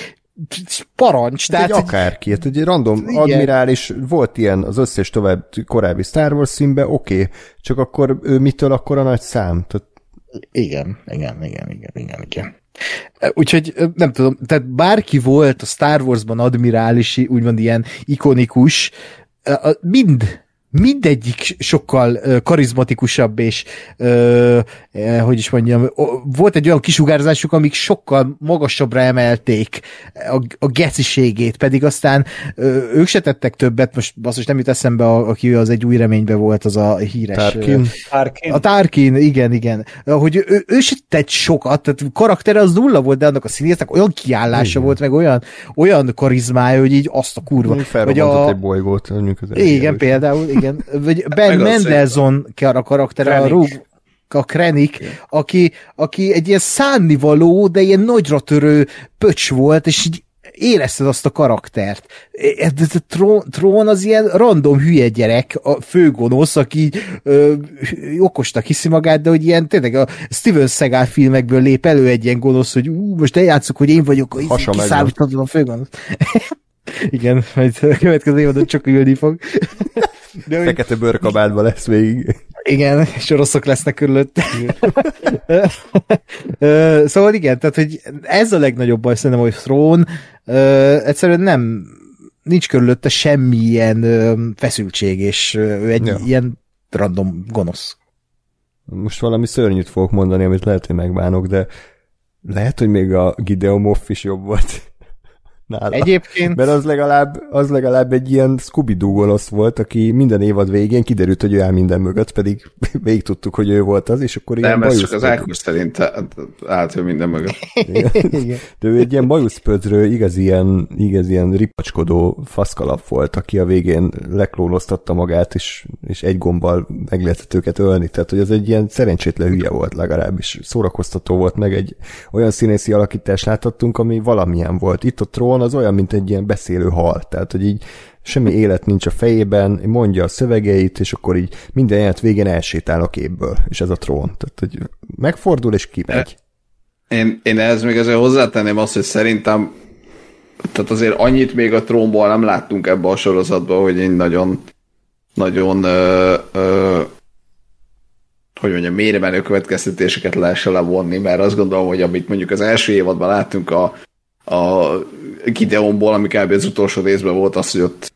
parancs. Tehát egy akárki, hát egy random Igen. admirális, volt ilyen az összes tovább korábbi Star Wars színbe, oké, okay, csak akkor ő mitől akkor a nagy szám? Tehát Igen, igen, igen, igen, igen, igen. Úgyhogy nem tudom, tehát bárki volt a Star Warsban admirálisi, úgymond ilyen ikonikus, a- mind, mindegyik sokkal karizmatikusabb, és ö, eh, hogy is mondjam, volt egy olyan kisugárzásuk, amik sokkal magasabbra emelték a, a geciségét, pedig aztán ö, ők se tettek többet, most basszus nem jut eszembe, a, aki az egy új reménybe volt, az a híres... Tarkin. Tarkin. a Tarkin, igen, igen. Hogy ő, ő se tett sokat, tehát karaktere az nulla volt, de annak a színésznek olyan kiállása Igen. volt, meg olyan, olyan karizmája, hogy így azt a kurva. Vagy felrobbantott a, egy bolygót. igen, például, igen. Vagy Ben Meg az Mendelsohn a karaktere, a. Rogue a Krennic, aki, aki egy ilyen szánnivaló, de ilyen nagyra törő pöcs volt, és így érezted azt a karaktert. Ez a trón, trón az ilyen random hülye gyerek, a főgonosz, aki ö, okosnak hiszi magát, de hogy ilyen tényleg a Steven Seagal filmekből lép elő egy ilyen gonosz, hogy ú, most eljátszok, hogy én vagyok a kiszámíthatatlan főgonosz. Igen, majd a következő évadon csak ülni fog. De hogy, Fekete bőrkabátban lesz végig. igen, és oroszok lesznek körülött. Szóval igen, tehát hogy ez a legnagyobb baj szerintem, hogy Throne ö, egyszerűen nem nincs körülötte semmilyen ö, feszültség, és ö, ő egy Ja. ilyen random gonosz. Most valami szörnyűt fogok mondani, amit lehet, hogy megbánok, de lehet, hogy még a Gideon Moff is jobb volt nála. Egyébként Mert az legalább, az legalább egy ilyen Scooby-Doo gonosz volt, aki minden évad végén kiderült, hogy ő áll minden mögött, pedig végig tudtuk, hogy ő volt az, és akkor ilyen Nem, ez csak az Ákos szerint állt ő minden mögött. igen. De ő egy ilyen bajuszpödrő, igaz ilyen, igaz ilyen ripacskodó faszkalap volt, aki a végén leklónoztatta magát, és, és egy gombbal meg lehetett őket ölni. Tehát, hogy ez egy ilyen szerencsétlen hülye volt legalábbis. Szórakoztató volt, meg egy olyan színészi alakítást láthattunk, ami valamilyen volt. Itt a trón az olyan, mint egy ilyen beszélő hal. Tehát, hogy így semmi élet nincs a fejében, mondja a szövegeit, és akkor így minden jelet végén elsétál a képből, és ez a trón. Tehát, hogy megfordul, és kimegy. Én, én ehhez még azért hozzátenném azt, hogy szerintem tehát azért annyit még a trónból nem láttunk ebbe a sorozatban, hogy én nagyon nagyon ö, ö, hogy mondjam, mélyre menő következtetéseket lehessen levonni, mert azt gondolom, hogy amit mondjuk az első évadban láttunk a, a Gideonból, ami kb. az utolsó részben volt az, hogy ott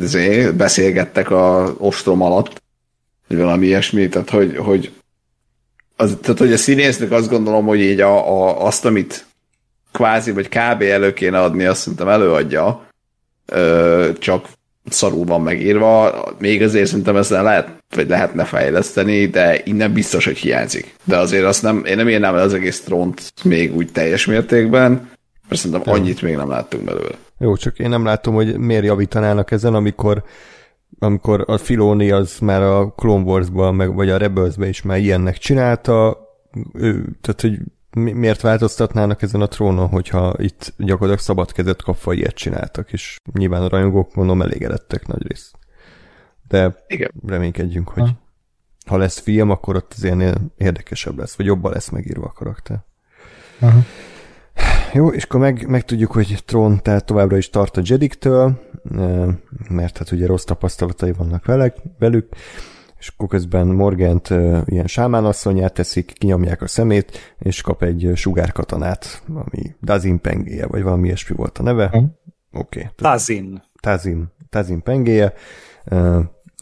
izé, beszélgettek a ostrom alatt, vagy valami ilyesmi, tehát hogy, hogy az, tehát, hogy a színésznek azt gondolom, hogy így a, a, azt, amit kvázi, vagy kb. elő kéne adni, azt szerintem előadja, ö, csak szarul van megírva, még azért szerintem ezzel lehet, vagy lehetne fejleszteni, de innen biztos, hogy hiányzik. De azért azt nem, én nem írnám el az egész trónt még úgy teljes mértékben, mert szerintem annyit még nem láttunk belőle. Jó, csak én nem látom, hogy miért javítanának ezen, amikor amikor a Filoni az már a Clone Wars-ban, meg, vagy a Rebels-ben is már ilyennek csinálta, ő, tehát hogy mi- miért változtatnának ezen a trónon, hogyha itt gyakorlatilag szabad kezet kapva ilyet csináltak, és nyilván a rajongók mondom elégedettek nagy rész. De Igen. reménykedjünk, hogy ha lesz film, akkor ott azért ennél érdekesebb lesz, vagy jobban lesz megírva a karakter. Aha. Jó, és akkor meg, megtudjuk, hogy Tron tehát továbbra is tart a Jediktől, mert hát ugye rossz tapasztalatai vannak velük, velük és akkor közben Morgant uh, ilyen sámánasszonyát teszik, kinyomják a szemét, és kap egy sugárkatonát, ami Dazin pengéje, vagy valami ilyesmi volt a neve. Mhm. Oké. Okay. Tazin. Tazin, Tazin pengéje,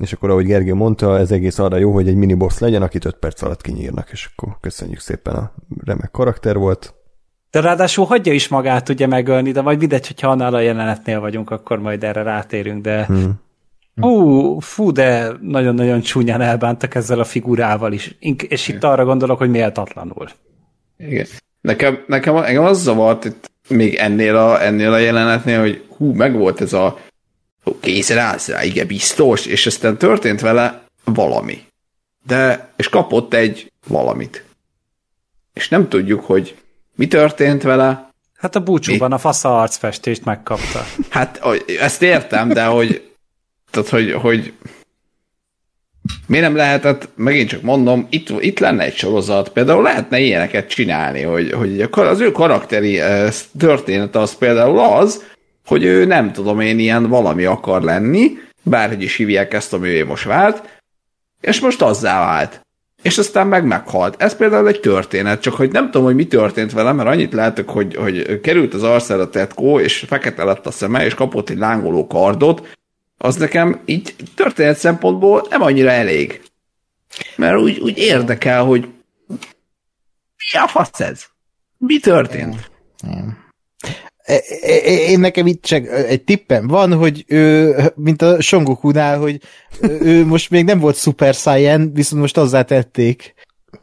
és akkor ahogy Gergő mondta, ez egész arra jó, hogy egy miniboss legyen, akit 5 perc alatt kinyírnak, és akkor köszönjük szépen a remek karakter volt. De ráadásul hagyja is magát ugye megölni, de majd mindegy, hogyha annál a jelenetnél vagyunk, akkor majd erre rátérünk, de Hmm. Hú, fú, de nagyon-nagyon csúnyán elbántak ezzel a figurával is. És itt arra gondolok, hogy méltatlanul. Igen. Nekem, nekem engem az zavart itt még ennél a, ennél a jelenetnél, hogy hú, megvolt ez a készen állsz rá, igen, biztos, és aztán történt vele valami. De, és kapott egy valamit. És nem tudjuk, hogy mi történt vele. Hát a búcsúban mi? a fasza arcfestést megkapta. Hát ezt értem, de hogy, tehát, hogy, hogy miért nem lehetett, megint csak mondom, itt, itt lenne egy sorozat, például lehetne ilyeneket csinálni, hogy, hogy az ő karakteri eh, történet az például az, hogy ő nem tudom én ilyen valami akar lenni, bárhogy is hívják ezt, ami ő most vált, és most azzá vált. És aztán meg meghalt. Ez például egy történet, csak hogy nem tudom, hogy mi történt vele, mert annyit látok, hogy, hogy került az arcára tetkó, és fekete lett a szeme, és kapott egy lángoló kardot, az nekem így történet szempontból nem annyira elég. Mert úgy, úgy érdekel, hogy mi a fasz ez? Mi történt? E, e, én nekem itt csak egy tippem van, hogy ő, mint a Songokunál, hogy ő most még nem volt Super Saiyan, viszont most azzá tették.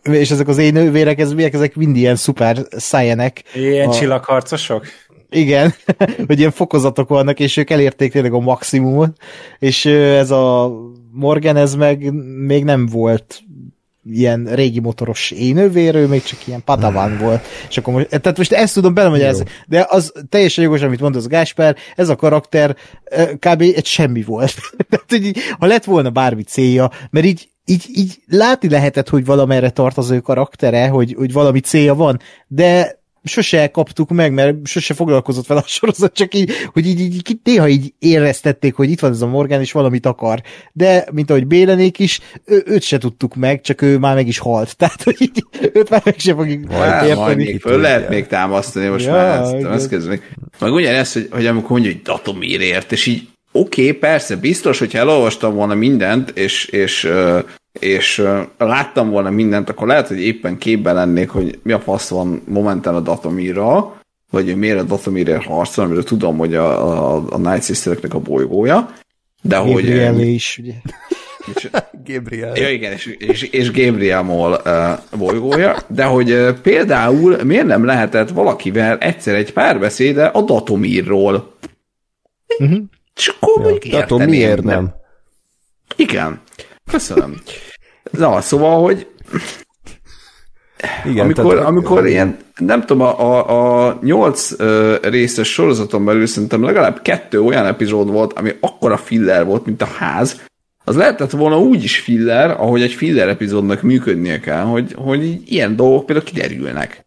És ezek az én nővérek, ezek mind ilyen Super Saiyanek. Ilyen a... csillagharcosok? Igen, hogy ilyen fokozatok vannak, és ők elérték tényleg a maximumot, és ez a Morgan, ez meg még nem volt ilyen régi motoros énővérő, még csak ilyen padawan volt. És akkor most, tehát most ezt tudom belemagyarázni, de az teljesen jogos, amit mondott az Gásper, ez a karakter kb. egy semmi volt. tehát, hogy ha lett volna bármi célja, mert így így, így látni lehetett, hogy valamerre tart az ő karaktere, hogy, hogy valami célja van, de sose kaptuk meg, mert sose foglalkozott vele a sorozat, csak így, hogy így, így, így néha így éreztették, hogy itt van ez a Morgan, és valamit akar. De, mint ahogy Bélenék is, ő, őt se tudtuk meg, csak ő már meg is halt. Tehát, hogy így, őt már meg sem fogjuk majd érteni. Majd még föl lehet még támasztani, most ja, már ezt, ezt kezdődik. Meg ugyanez, hogy, hogy amikor mondja, hogy datumírért, és így oké, okay, persze, biztos, hogyha elolvastam volna mindent, és, és és láttam volna mindent, akkor lehet, hogy éppen képben lennék, hogy mi a fasz van momentán a Datomira, vagy miért a Datomira harcol, amiről tudom, hogy a, a, a Night Sistereknek a bolygója, de Gabriel hogy... is, ugye. És, Gabriel. Ja, igen, és, és, és Gabriel Moll uh, bolygója, de hogy uh, például miért nem lehetett valakivel egyszer egy párbeszéde a Datomirról? Uh-huh. És akkor ja, Datomir nem. Igen. Köszönöm. Na, szóval, hogy igen, amikor, tehát, amikor ilyen, nem tudom, a, a, a nyolc uh, részes sorozaton belül szerintem legalább kettő olyan epizód volt, ami akkora filler volt, mint a ház, az lehetett volna úgy is filler, ahogy egy filler epizódnak működnie kell, hogy, hogy ilyen dolgok például kiderülnek.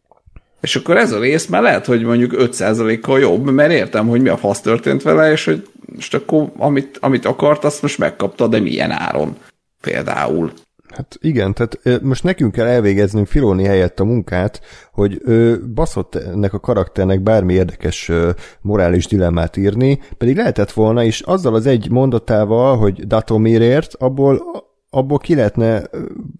És akkor ez a rész már lehet, hogy mondjuk 5%-kal jobb, mert értem, hogy mi a fasz történt vele, és hogy most akkor amit, amit akart, azt most megkapta, de milyen áron például. Hát igen, tehát most nekünk kell elvégeznünk Filoni helyett a munkát, hogy baszott ennek a karakternek bármi érdekes morális dilemmát írni, pedig lehetett volna, és azzal az egy mondatával, hogy Datomirért, abból abból ki lehetne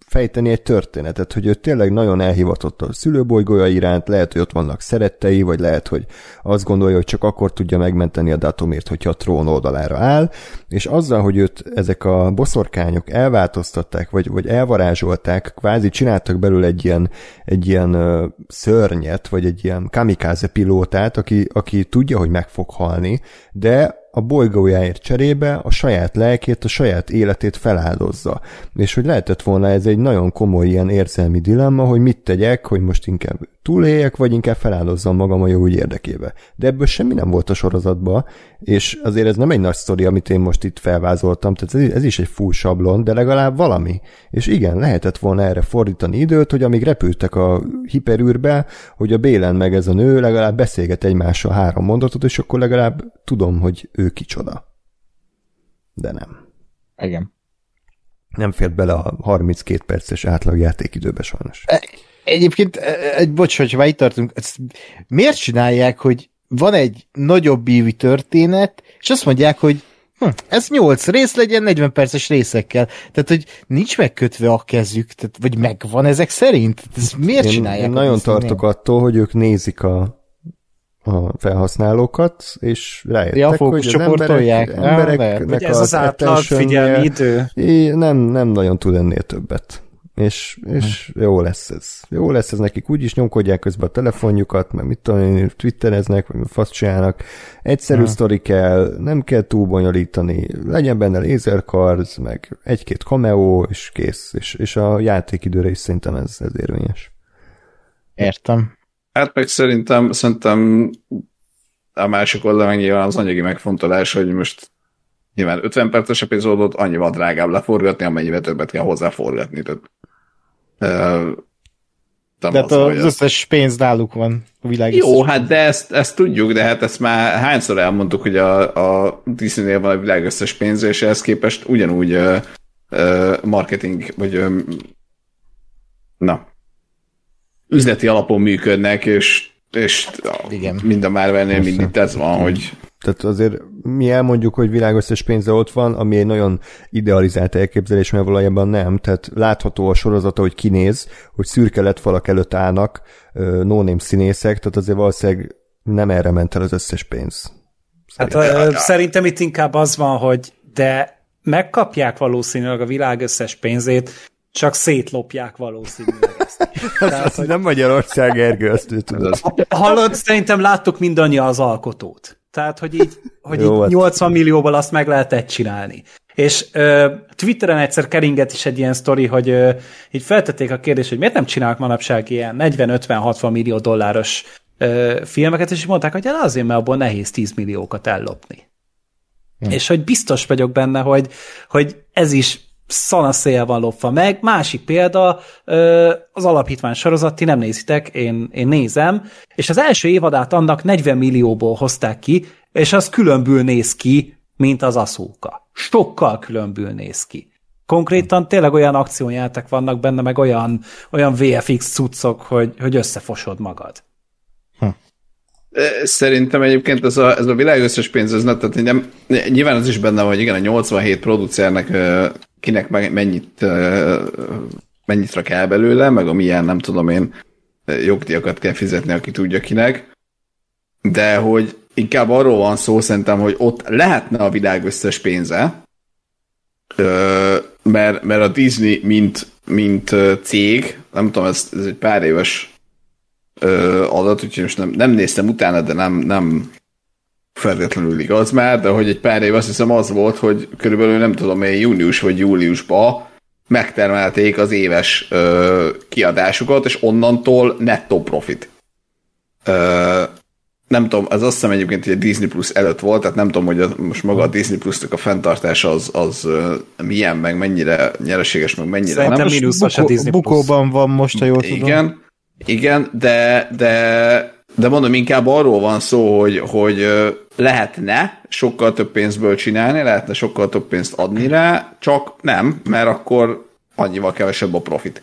fejteni egy történetet, hogy ő tényleg nagyon elhivatott a szülőbolygója iránt, lehet, hogy ott vannak szerettei, vagy lehet, hogy azt gondolja, hogy csak akkor tudja megmenteni a datumért, hogyha a trón oldalára áll, és azzal, hogy őt ezek a boszorkányok elváltoztatták, vagy, vagy elvarázsolták, kvázi csináltak belőle egy ilyen, egy ilyen szörnyet, vagy egy ilyen kamikáze pilótát, aki, aki tudja, hogy meg fog halni, de a bolygójáért cserébe a saját lelkét, a saját életét feláldozza. És hogy lehetett volna ez egy nagyon komoly ilyen érzelmi dilemma, hogy mit tegyek, hogy most inkább túléljek, vagy inkább feláldozzam magam a jó ügy érdekébe. De ebből semmi nem volt a sorozatban, és azért ez nem egy nagy sztori, amit én most itt felvázoltam, tehát ez, ez is egy full sablon, de legalább valami. És igen, lehetett volna erre fordítani időt, hogy amíg repültek a hiperűrbe, hogy a Bélen meg ez a nő legalább beszélget egymással három mondatot, és akkor legalább tudom, hogy ő kicsoda. De nem. Igen. Nem fért bele a 32 perces átlag játékidőbe sajnos. E, egyébként, e, egy bocs, hogyha itt tartunk, ezt miért csinálják, hogy van egy nagyobb ívű történet, és azt mondják, hogy hm, ez 8 rész legyen 40 perces részekkel. Tehát, hogy nincs megkötve a kezük, tehát, vagy megvan ezek szerint? Ez miért én, csinálják? Én nagyon tartok nem? attól, hogy ők nézik a a felhasználókat, és rájöttek, ja, hogy az emberek, embereknek ez az átlag figyelmi idő. Nem, nem nagyon tud ennél többet. És, és jó lesz ez. Jó lesz ez nekik, úgyis nyomkodják közben a telefonjukat, meg mit tudom én, twittereznek, vagy fasz csinálnak. Egyszerű ha. sztori kell, nem kell túl bonyolítani, legyen benne lézerkarz, meg egy-két cameo, és kész. És, és a játékidőre is szerintem ez, ez érvényes. Értem. Hát meg szerintem, szerintem a másik oldalon nyilván az anyagi megfontolás, hogy most nyilván 50 perces epizódot annyival drágább leforgatni, amennyivel többet kell hozzáforgatni. Tehát, uh, Tehát az, az összes pénz náluk van a világ. Jó, hát de ezt, ezt tudjuk, de hát ezt már hányszor elmondtuk, hogy a, a Disney-nél van a világ összes pénz, és ehhez képest ugyanúgy uh, uh, marketing, vagy um, na, üzleti alapon működnek, és, és Igen. mind a Marvelnél mindig ez van, hogy tehát azért mi elmondjuk, hogy világösszes pénze ott van, ami egy nagyon idealizált elképzelés, mert valójában nem. Tehát látható a sorozata, hogy kinéz, hogy szürke lett falak előtt állnak no-name színészek, tehát azért valószínűleg nem erre ment el az összes pénz. Szerintem. Hát ö, szerintem itt inkább az van, hogy de megkapják valószínűleg a világ összes pénzét, csak szétlopják valószínűleg ezt. Tehát, hogy... Nem Magyarország, Ergő, azt ő tudod. Hallod, szerintem láttuk mindannyian az alkotót. Tehát, hogy így, hogy Jó, így 80 hát. millióval azt meg lehetett csinálni. És ö, Twitteren egyszer keringett is egy ilyen sztori, hogy ö, így feltették a kérdést, hogy miért nem csinálnak manapság ilyen 40-50-60 millió dolláros ö, filmeket, és mondták, hogy hát azért, mert abból nehéz 10 milliókat ellopni. Hm. És hogy biztos vagyok benne, hogy, hogy ez is szanaszéjel van lopva meg. Másik példa, az alapítvány sorozat, ti nem nézitek, én, én nézem, és az első évadát annak 40 millióból hozták ki, és az különbül néz ki, mint az aszóka. Sokkal különbül néz ki. Konkrétan tényleg olyan akciójátek vannak benne, meg olyan, olyan VFX cuccok, hogy, hogy összefosod magad. Hm. Szerintem egyébként ez a, ez a világ összes pénz, ez nem, tehát nem, nyilván az is benne, hogy igen, a 87 producernek kinek mennyit, mennyit rak el belőle, meg a milyen, nem tudom én, jogdíjakat kell fizetni, aki tudja kinek. De hogy inkább arról van szó szerintem, hogy ott lehetne a világ összes pénze, mert, mert a Disney, mint, mint cég, nem tudom, ez, ez egy pár éves adat, úgyhogy most nem, nem néztem utána, de nem, nem feltétlenül igaz már, de hogy egy pár év azt hiszem az volt, hogy körülbelül nem tudom én június vagy júliusban megtermelték az éves ö, kiadásukat, és onnantól nettó profit. Ö, nem tudom, az azt hiszem egyébként, hogy a Disney Plus előtt volt, tehát nem tudom, hogy a, most maga a Disney Plus-nak a fenntartása az, az milyen, meg mennyire nyereséges, meg mennyire Szerintem nem. Bukó, a Disney Bukóban van most, ha jól tudom. Igen, igen, de, de de mondom, inkább arról van szó, hogy, hogy lehetne sokkal több pénzből csinálni, lehetne sokkal több pénzt adni rá, csak nem, mert akkor annyival kevesebb a profit.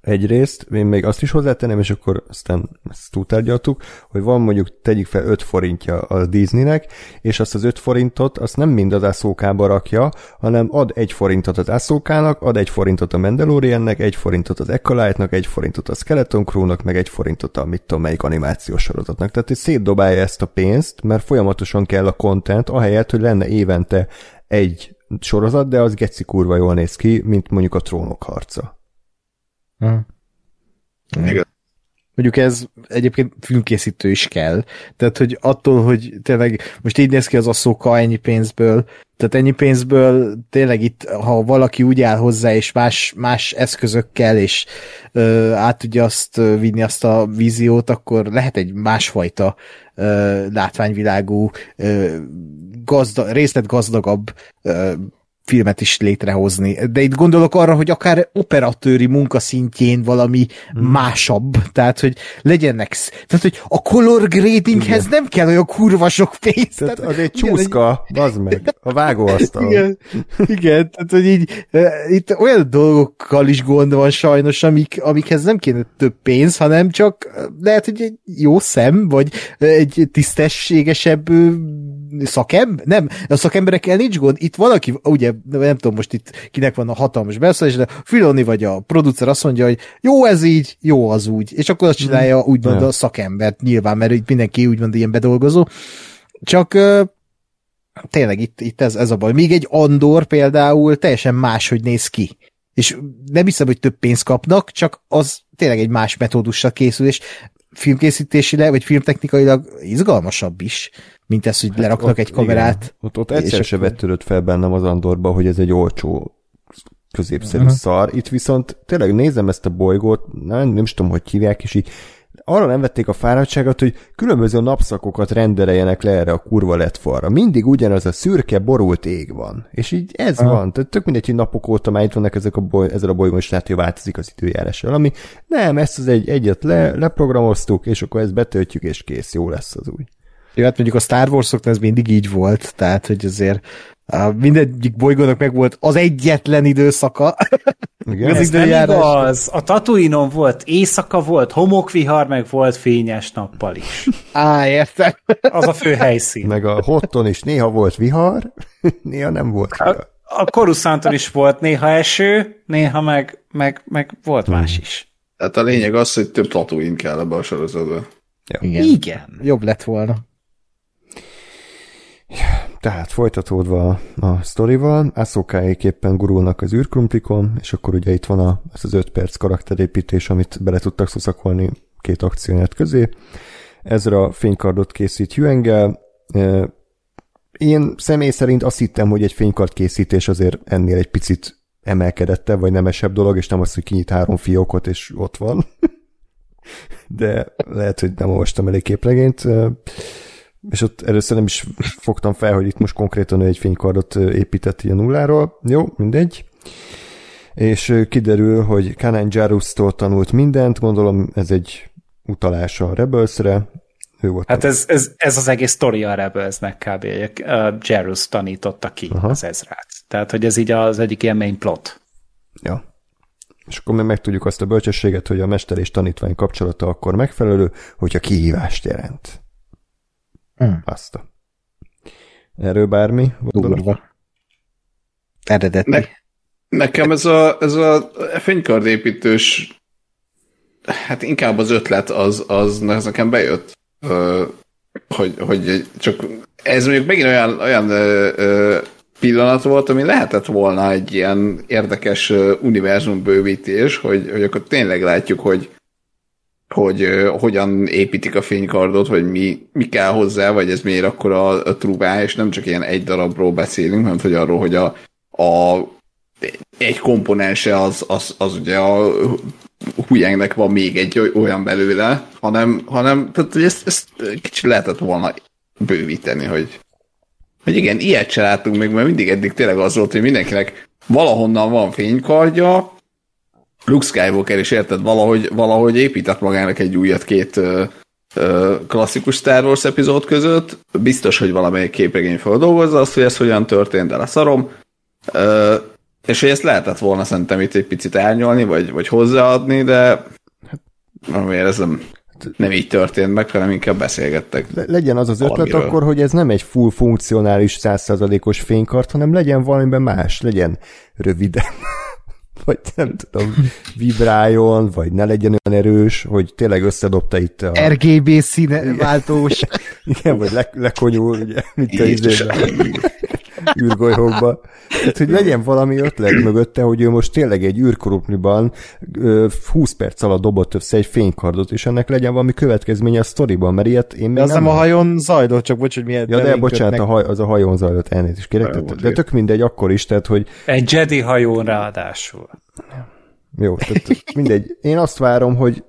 Egyrészt, én még azt is hozzátenem, és akkor aztán ezt túltárgyaltuk, hogy van mondjuk, tegyük fel 5 forintja a Disneynek, és azt az 5 forintot azt nem mind az ászókába rakja, hanem ad egy forintot az ászókának, ad egy forintot a Mandaloriannek, egy forintot az Acolyte-nak, egy forintot a Skeleton Crew-nak, meg egy forintot a mit tudom melyik animációs sorozatnak. Tehát hogy szétdobálja ezt a pénzt, mert folyamatosan kell a content, ahelyett, hogy lenne évente egy sorozat, de az geci kurva jól néz ki, mint mondjuk a trónok harca. Igen. Mondjuk ez egyébként filmkészítő is kell. Tehát, hogy attól, hogy tényleg most így néz ki az asszóka ennyi pénzből, tehát ennyi pénzből tényleg itt, ha valaki úgy áll hozzá, és más, más eszközökkel, és ö, át tudja azt vinni azt a víziót, akkor lehet egy másfajta ö, látványvilágú, ö, gazda, részletgazdagabb ö, filmet is létrehozni. De itt gondolok arra, hogy akár operatőri munkaszintjén valami hmm. másabb, tehát hogy legyenek, tehát hogy a color gradinghez nem kell olyan kurva sok pénz. Tehát, tehát az egy csúszka, bazd meg, a vágóasztal. Igen, igen, tehát hogy így itt olyan dolgokkal is gond van sajnos, amik, amikhez nem kéne több pénz, hanem csak lehet, hogy egy jó szem, vagy egy tisztességesebb szakem? Nem, a szakemberekkel nincs gond. Itt valaki, ugye, nem tudom most itt kinek van a hatalmas beszélés, de Filoni vagy a producer azt mondja, hogy jó ez így, jó az úgy. És akkor azt csinálja hmm. úgymond a szakembert nyilván, mert itt mindenki úgymond ilyen bedolgozó. Csak tényleg itt, itt ez, ez a baj. Még egy Andor például teljesen máshogy néz ki És nem hiszem, hogy több pénzt kapnak, csak az tényleg egy más metódussal készül, és filmkészítésileg, vagy filmtechnikailag izgalmasabb is, mint ez, hogy hát leraknak ott, egy kamerát. Igen. Ott, ott egyszer se vettődött fel bennem az Andorba, hogy ez egy olcsó középszerű uh-huh. szar. Itt viszont tényleg nézem ezt a bolygót, nem, nem is tudom, hogy hívják, és így arra nem vették a fáradtságot, hogy különböző napszakokat rendeljenek le erre a kurva lett falra. Mindig ugyanaz a szürke, borult ég van. És így ez ha. van. Tehát tök mindegy, hogy napok óta már itt vannak ezek a boly, ezzel a bolygón, és lehet, hogy változik az időjárás valami. Nem, ezt az egy, egyet le, leprogramoztuk, és akkor ezt betöltjük, és kész, jó lesz az új. Jó, hát mondjuk a Star wars ez mindig így volt, tehát hogy azért a mindegyik bolygónak meg volt az egyetlen időszaka. Igen, ez nem igaz. A Tatooine-on volt éjszaka, volt homokvihar, meg volt fényes nappal is. Á, értem. Az a fő helyszín. Meg a Hotton is néha volt vihar, néha nem volt vihar. A, a Coruscanton is volt néha eső, néha meg, meg, meg volt hmm. más is. Tehát a lényeg az, hogy több Tatooine kell ebbe a sorozatba. Ja. Igen. Igen. Jobb lett volna. Tehát folytatódva a sztorival, Asokáék éppen gurulnak az űrkrumplikon, és akkor ugye itt van a, ez az öt perc karakterépítés, amit bele tudtak szuszakolni két akcióját közé. Ezra fénykardot készít Huengel. Én személy szerint azt hittem, hogy egy fénykard készítés azért ennél egy picit emelkedettebb, vagy nemesebb dolog, és nem az, hogy kinyit három fiókot, és ott van. De lehet, hogy nem olvastam elég képregényt és ott először nem is fogtam fel, hogy itt most konkrétan egy fénykardot épített ilyen nulláról. Jó, mindegy. És kiderül, hogy Kanan Jarus-tól tanult mindent, gondolom ez egy utalás a Rebelsre. Ő volt hát ez, ez, ez, az egész sztori a Rebelsnek kb. Jarus tanította ki Aha. az Ezrát. Tehát, hogy ez így az egyik ilyen main plot. Ja. És akkor még megtudjuk azt a bölcsességet, hogy a mester és tanítvány kapcsolata akkor megfelelő, hogyha kihívást jelent. Hmm. Azt. Erről bármi? Durva. Eredeti. Ne, nekem ez a, ez a fénykardépítős hát inkább az ötlet az, az, az nekem bejött, hogy, hogy csak ez mondjuk megint olyan, olyan pillanat volt, ami lehetett volna egy ilyen érdekes univerzum bővítés, hogy, hogy akkor tényleg látjuk, hogy hogy hogyan építik a fénykardot, vagy mi, mi kell hozzá, vagy ez miért akkor a, a trubá, és nem csak ilyen egy darabról beszélünk, hanem hogy arról, hogy a, a egy komponense az, az, az ugye a hujengnek van még egy olyan belőle, hanem, hanem tehát, ezt, ezt kicsit lehetett volna bővíteni, hogy, hogy igen, ilyet se látunk még, mert mindig eddig tényleg az volt, hogy mindenkinek valahonnan van fénykardja, Luke Skywalker is érted, valahogy, valahogy épített magának egy újat két ö, ö, klasszikus Star Wars epizód között. Biztos, hogy valamelyik képregény feldolgozza azt, hogy ez hogyan történt, de leszarom. Ö, és hogy ezt lehetett volna szerintem itt egy picit árnyolni, vagy, vagy hozzáadni, de amiért ez nem, nem így történt meg, hanem inkább beszélgettek. Le- legyen az az ötlet akkor, hogy ez nem egy full funkcionális, százszázalékos fénykart, hanem legyen valamiben más, legyen röviden vagy nem tudom, vibráljon, vagy ne legyen olyan erős, hogy tényleg összedobta itt a... RGB színe váltós. Igen, vagy le, lekonyul, ugye, mint a izében űrgolyhókba. Tehát, hogy legyen valami ötlet mögötte, hogy ő most tényleg egy űrkorupniban 20 perc alatt dobott össze egy fénykardot, és ennek legyen valami következménye a sztoriban, mert ilyet én még az nem... nem a hajón zajlott, csak bocs, hogy miért Ja, de bocsánat, a haj, az a hajón zajlott, elnézést kérek, tehát, de tök mindegy akkor is, tehát, hogy... Egy Jedi hajón ráadásul. Jó, tehát mindegy. Én azt várom, hogy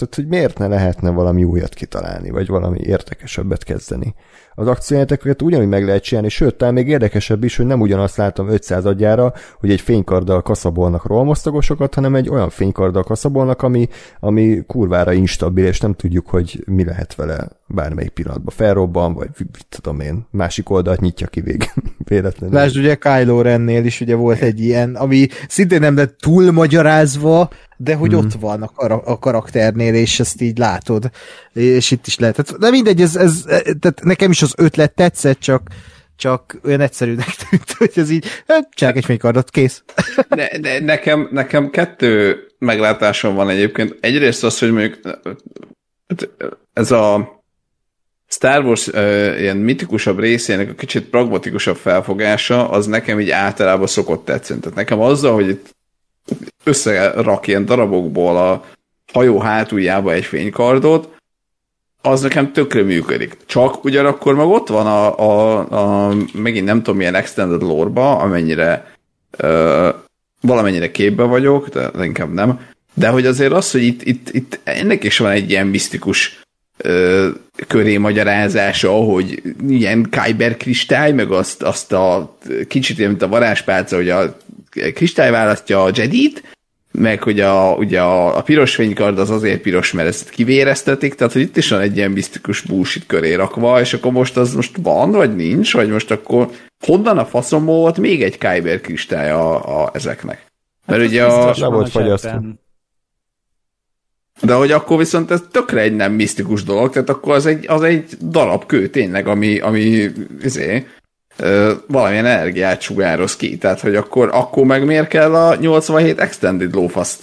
tehát, hogy miért ne lehetne valami újat kitalálni, vagy valami értekesebbet kezdeni az akciójáteket ugyanúgy meg lehet csinálni, sőt, talán még érdekesebb is, hogy nem ugyanazt látom 500 adjára, hogy egy fénykarddal kaszabolnak rohamosztagosokat, hanem egy olyan fénykarddal kaszabolnak, ami, ami kurvára instabil, és nem tudjuk, hogy mi lehet vele bármelyik pillanatban felrobban, vagy mit tudom én, másik oldalt nyitja ki vég, véletlenül. Lásd, ugye Kylo Rennél is ugye volt egy ilyen, ami szintén nem lett túl magyarázva, de hogy mm. ott van a, kar- a karakternél, és ezt így látod, és itt is lehet. De mindegy, ez, ez, tehát nekem is az ötlet tetszett, csak csak olyan egyszerűnek tűnt, hogy ez így, hát, csinálják egy fénykardot, kész. De, de nekem, nekem kettő meglátásom van egyébként. Egyrészt az, hogy mondjuk ez a Star Wars uh, ilyen mitikusabb részének a kicsit pragmatikusabb felfogása, az nekem így általában szokott tetszeni. Tehát nekem azzal, hogy itt összerak ilyen darabokból a hajó hátuljába egy fénykardot, az nekem tökre működik. Csak ugyanakkor meg ott van a, a, a megint nem tudom milyen extended lore amennyire ö, valamennyire képbe vagyok, de inkább nem, de hogy azért az, hogy itt, itt, itt ennek is van egy ilyen misztikus ö, köré magyarázása, hogy ilyen Kyber kristály, meg azt, azt a kicsit mint a varázspálca, hogy a kristály választja a Jedit, meg hogy a, ugye a, a piros fénykard az azért piros, mert ezt kivéreztetik, tehát hogy itt is van egy ilyen misztikus bullshit köré rakva, és akkor most az most van, vagy nincs, vagy most akkor honnan a faszom volt még egy Kyber kristály a, a ezeknek? Mert hát ugye a... Nem volt fagyasztó. De hogy akkor viszont ez tökre egy nem misztikus dolog, tehát akkor az egy, az egy darab kő tényleg, ami, ami izé, valamilyen energiát sugároz ki, tehát hogy akkor, akkor meg miért kell a 87 Extended Lowfast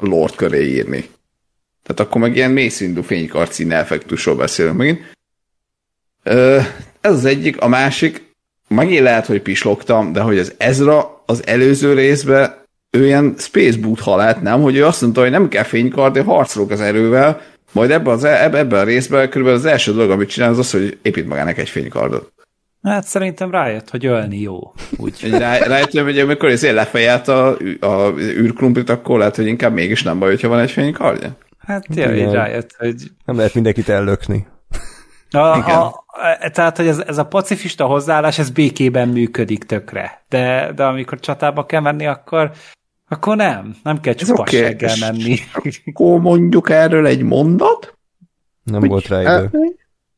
Lord köré írni? Tehát akkor meg ilyen mélyszintű fénykarcín effektusról beszélünk megint. Ez az egyik, a másik, megint lehet, hogy pislogtam, de hogy az Ezra az előző részben ő ilyen Space Boot halált, nem? Hogy ő azt mondta, hogy nem kell fénykard, de harcolok az erővel, majd ebben, az, ebben a részben körülbelül az első dolog, amit csinál, az az, hogy épít magának egy fénykardot. Hát szerintem rájött, hogy ölni jó. Úgy. Rá, rájöttem, hogy amikor ezért lefejelt a, a űrkrumplit, akkor lehet, hogy inkább mégis nem baj, hogyha van egy fénykardja. Hát tényleg így rájött, hogy... Nem lehet mindenkit ellökni. A, a, a, tehát, hogy ez, ez a pacifista hozzáállás, ez békében működik tökre. De, de amikor csatába kell menni, akkor akkor nem. Nem kell csupasseggel okay. menni. Akkor mondjuk erről egy mondat? Nem hogy, volt rá idő.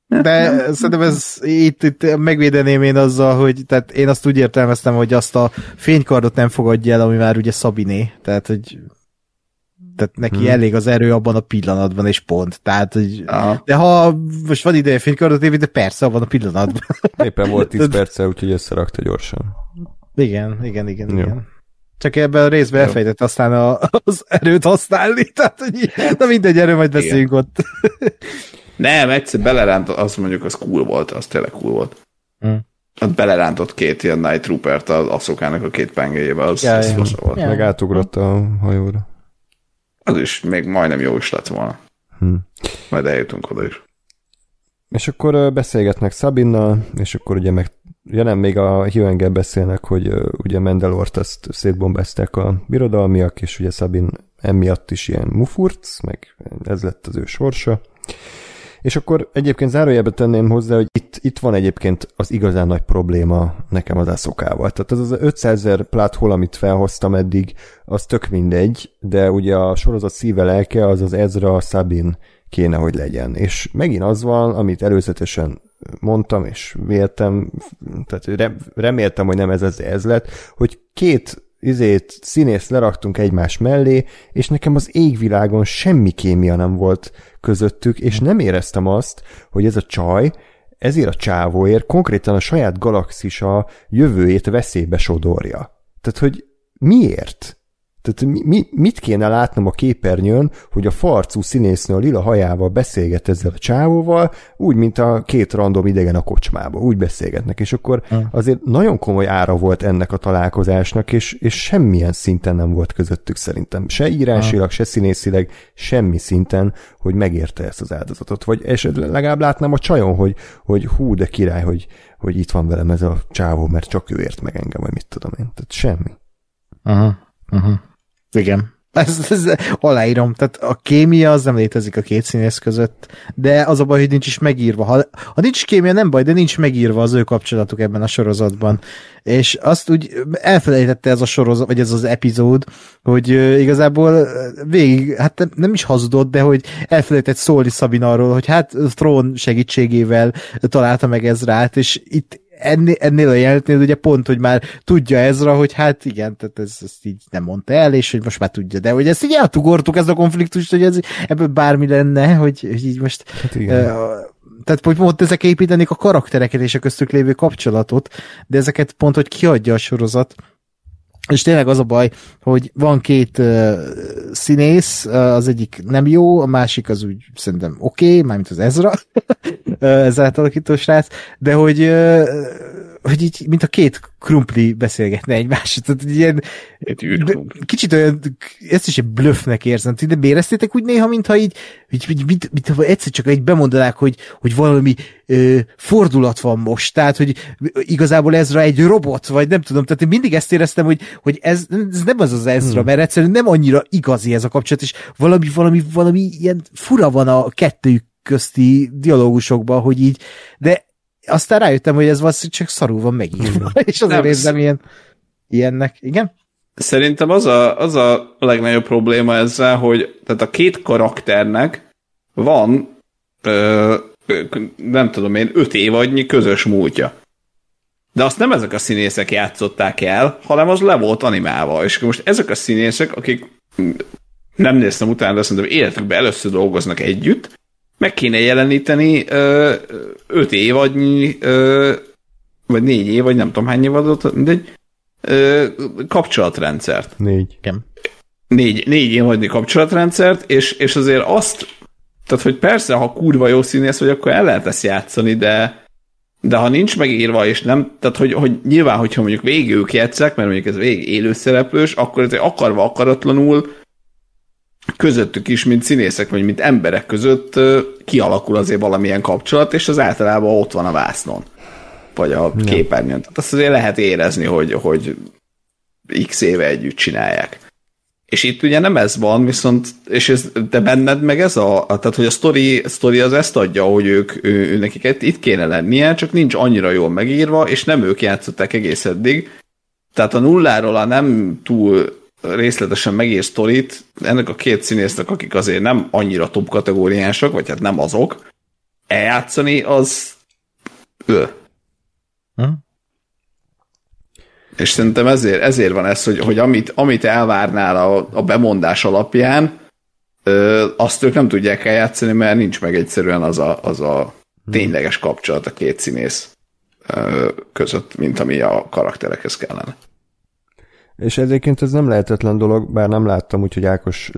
De szerintem ez itt, itt megvédeném én azzal, hogy tehát én azt úgy értelmeztem, hogy azt a fénykardot nem fogadja el, ami már ugye Szabiné. Tehát, hogy tehát neki hmm. elég az erő abban a pillanatban, és pont. Tehát, hogy, de ha most van ideje fénykardot épít, de persze abban a pillanatban. Éppen volt 10 perce, úgyhogy összerakta gyorsan. Igen, igen, igen, Jó. igen. Csak ebben a részben elfejtett aztán a, az erőt használni, tehát hogy na mindegy, erről majd beszéljünk Igen. ott. Nem, egyszer belerántott, azt mondjuk, az cool volt, az tényleg cool volt. Hmm. Ott belerántott két ilyen Night Troopert az aszokának a két pengéjébe, az, ja, az ja. volt. Ja. Meg átugrott a hajóra. Az is még majdnem jó is lett volna. Hmm. Majd eljutunk oda is. És akkor beszélgetnek Sabinnal, és akkor ugye meg, ja nem, még a Hugh beszélnek, hogy ugye Mendelort azt szétbombázták a birodalmiak, és ugye Sabin emiatt is ilyen mufurc, meg ez lett az ő sorsa. És akkor egyébként zárójelbe tenném hozzá, hogy itt, itt van egyébként az igazán nagy probléma nekem az eszokával. Tehát az az 500 ezer pláthol, amit felhoztam eddig, az tök mindegy, de ugye a sorozat szíve lelke az az Ezra Sabin kéne, hogy legyen. És megint az van, amit előzetesen mondtam, és véltem, tehát reméltem, hogy nem ez, ez, ez lett, hogy két izét, színészt leraktunk egymás mellé, és nekem az égvilágon semmi kémia nem volt közöttük, és nem éreztem azt, hogy ez a csaj, ezért a csávóért konkrétan a saját galaxisa jövőjét veszélybe sodorja. Tehát, hogy miért? Tehát mi, mi, mit kéne látnom a képernyőn, hogy a farcú színésznő a lila hajával beszélget ezzel a csávóval, úgy, mint a két random idegen a kocsmába, úgy beszélgetnek, és akkor azért nagyon komoly ára volt ennek a találkozásnak, és, és semmilyen szinten nem volt közöttük szerintem. Se írásilag, se színészileg, semmi szinten, hogy megérte ezt az áldozatot. Vagy és legalább látnám a csajon, hogy, hogy hú, de király, hogy, hogy itt van velem ez a csávó, mert csak ő ért meg engem, vagy mit tudom én. Tehát semmi. Aha, aha. Igen. Ez, ez, aláírom. Tehát a kémia az nem létezik a két színész között, de az a baj, hogy nincs is megírva. Ha, ha nincs kémia, nem baj, de nincs megírva az ő kapcsolatuk ebben a sorozatban. És azt úgy elfelejtette ez a sorozat, vagy ez az epizód, hogy igazából végig, hát nem is hazudott, de hogy elfelejtett szólni Szabin arról, hogy hát Thrón segítségével találta meg Ezrát, és itt ennél, ennél a jelenetnél ugye pont, hogy már tudja Ezra, hogy hát igen, tehát ez, ezt így nem mondta el, és hogy most már tudja, de hogy ezt így eltugortuk, ez a konfliktust, hogy ez, ebből bármi lenne, hogy, hogy így most hát igen. Uh, tehát hogy pont ezek építenék a karaktereket és a köztük lévő kapcsolatot, de ezeket pont, hogy kiadja a sorozat, és tényleg az a baj, hogy van két uh, színész, uh, az egyik nem jó, a másik az úgy szerintem oké, okay, mármint az Ezra, ez átalakító srác, de hogy hogy így, mint a két krumpli beszélgetne egymásra. Tehát ilyen, kicsit olyan, ezt is egy blöffnek érzem. De éreztétek úgy néha, mintha így, így, így mint, mint, mint egyszer csak egy bemondanák, hogy, hogy valami ö, fordulat van most. Tehát, hogy igazából Ezra egy robot, vagy nem tudom. Tehát én mindig ezt éreztem, hogy, hogy ez, ez nem az az Ezra, hmm. mert egyszerűen nem annyira igazi ez a kapcsolat, és valami, valami, valami ilyen fura van a kettőjük közti dialógusokban, hogy így, de aztán rájöttem, hogy ez valószínűleg csak szarul van megírva, és azért érzem ilyen, ilyennek. Igen? Szerintem az a, az a legnagyobb probléma ezzel, hogy tehát a két karakternek van ö, nem tudom én, öt évadnyi közös múltja. De azt nem ezek a színészek játszották el, hanem az le volt animálva. És most ezek a színészek, akik nem néztem utána, de szerintem életükben először dolgoznak együtt, meg kéne jeleníteni ö, öt évadnyi, ö, vagy négy év, vagy nem tudom hány évadot, mindegy, ö, kapcsolatrendszert. Négy. Igen. Négy, négy évadnyi kapcsolatrendszert, és, és azért azt, tehát hogy persze, ha kurva jó színész vagy, akkor el lehet ezt játszani, de de ha nincs megírva, és nem, tehát hogy, hogy nyilván, hogyha mondjuk végig ők játszák, mert mondjuk ez végig élőszereplős, akkor ez akarva akaratlanul közöttük is, mint színészek, vagy mint emberek között kialakul azért valamilyen kapcsolat, és az általában ott van a vásznon, vagy a képernyőn. Tehát azt azért lehet érezni, hogy, hogy x éve együtt csinálják. És itt ugye nem ez van, viszont, és ez, de benned meg ez a, tehát hogy a story, story az ezt adja, hogy ők, ő, ő, nekik itt kéne lennie, csak nincs annyira jól megírva, és nem ők játszották egész eddig. Tehát a nulláról a nem túl részletesen megír sztorit ennek a két színésznek, akik azért nem annyira top kategóriások, vagy hát nem azok, eljátszani az ő. Hm? És szerintem ezért, ezért van ez, hogy, hogy amit, amit elvárnál a, a bemondás alapján, ö, azt ők nem tudják eljátszani, mert nincs meg egyszerűen az a, az a hm. tényleges kapcsolat a két színész ö, között, mint ami a karakterekhez kellene. És egyébként ez nem lehetetlen dolog, bár nem láttam, úgyhogy Ákos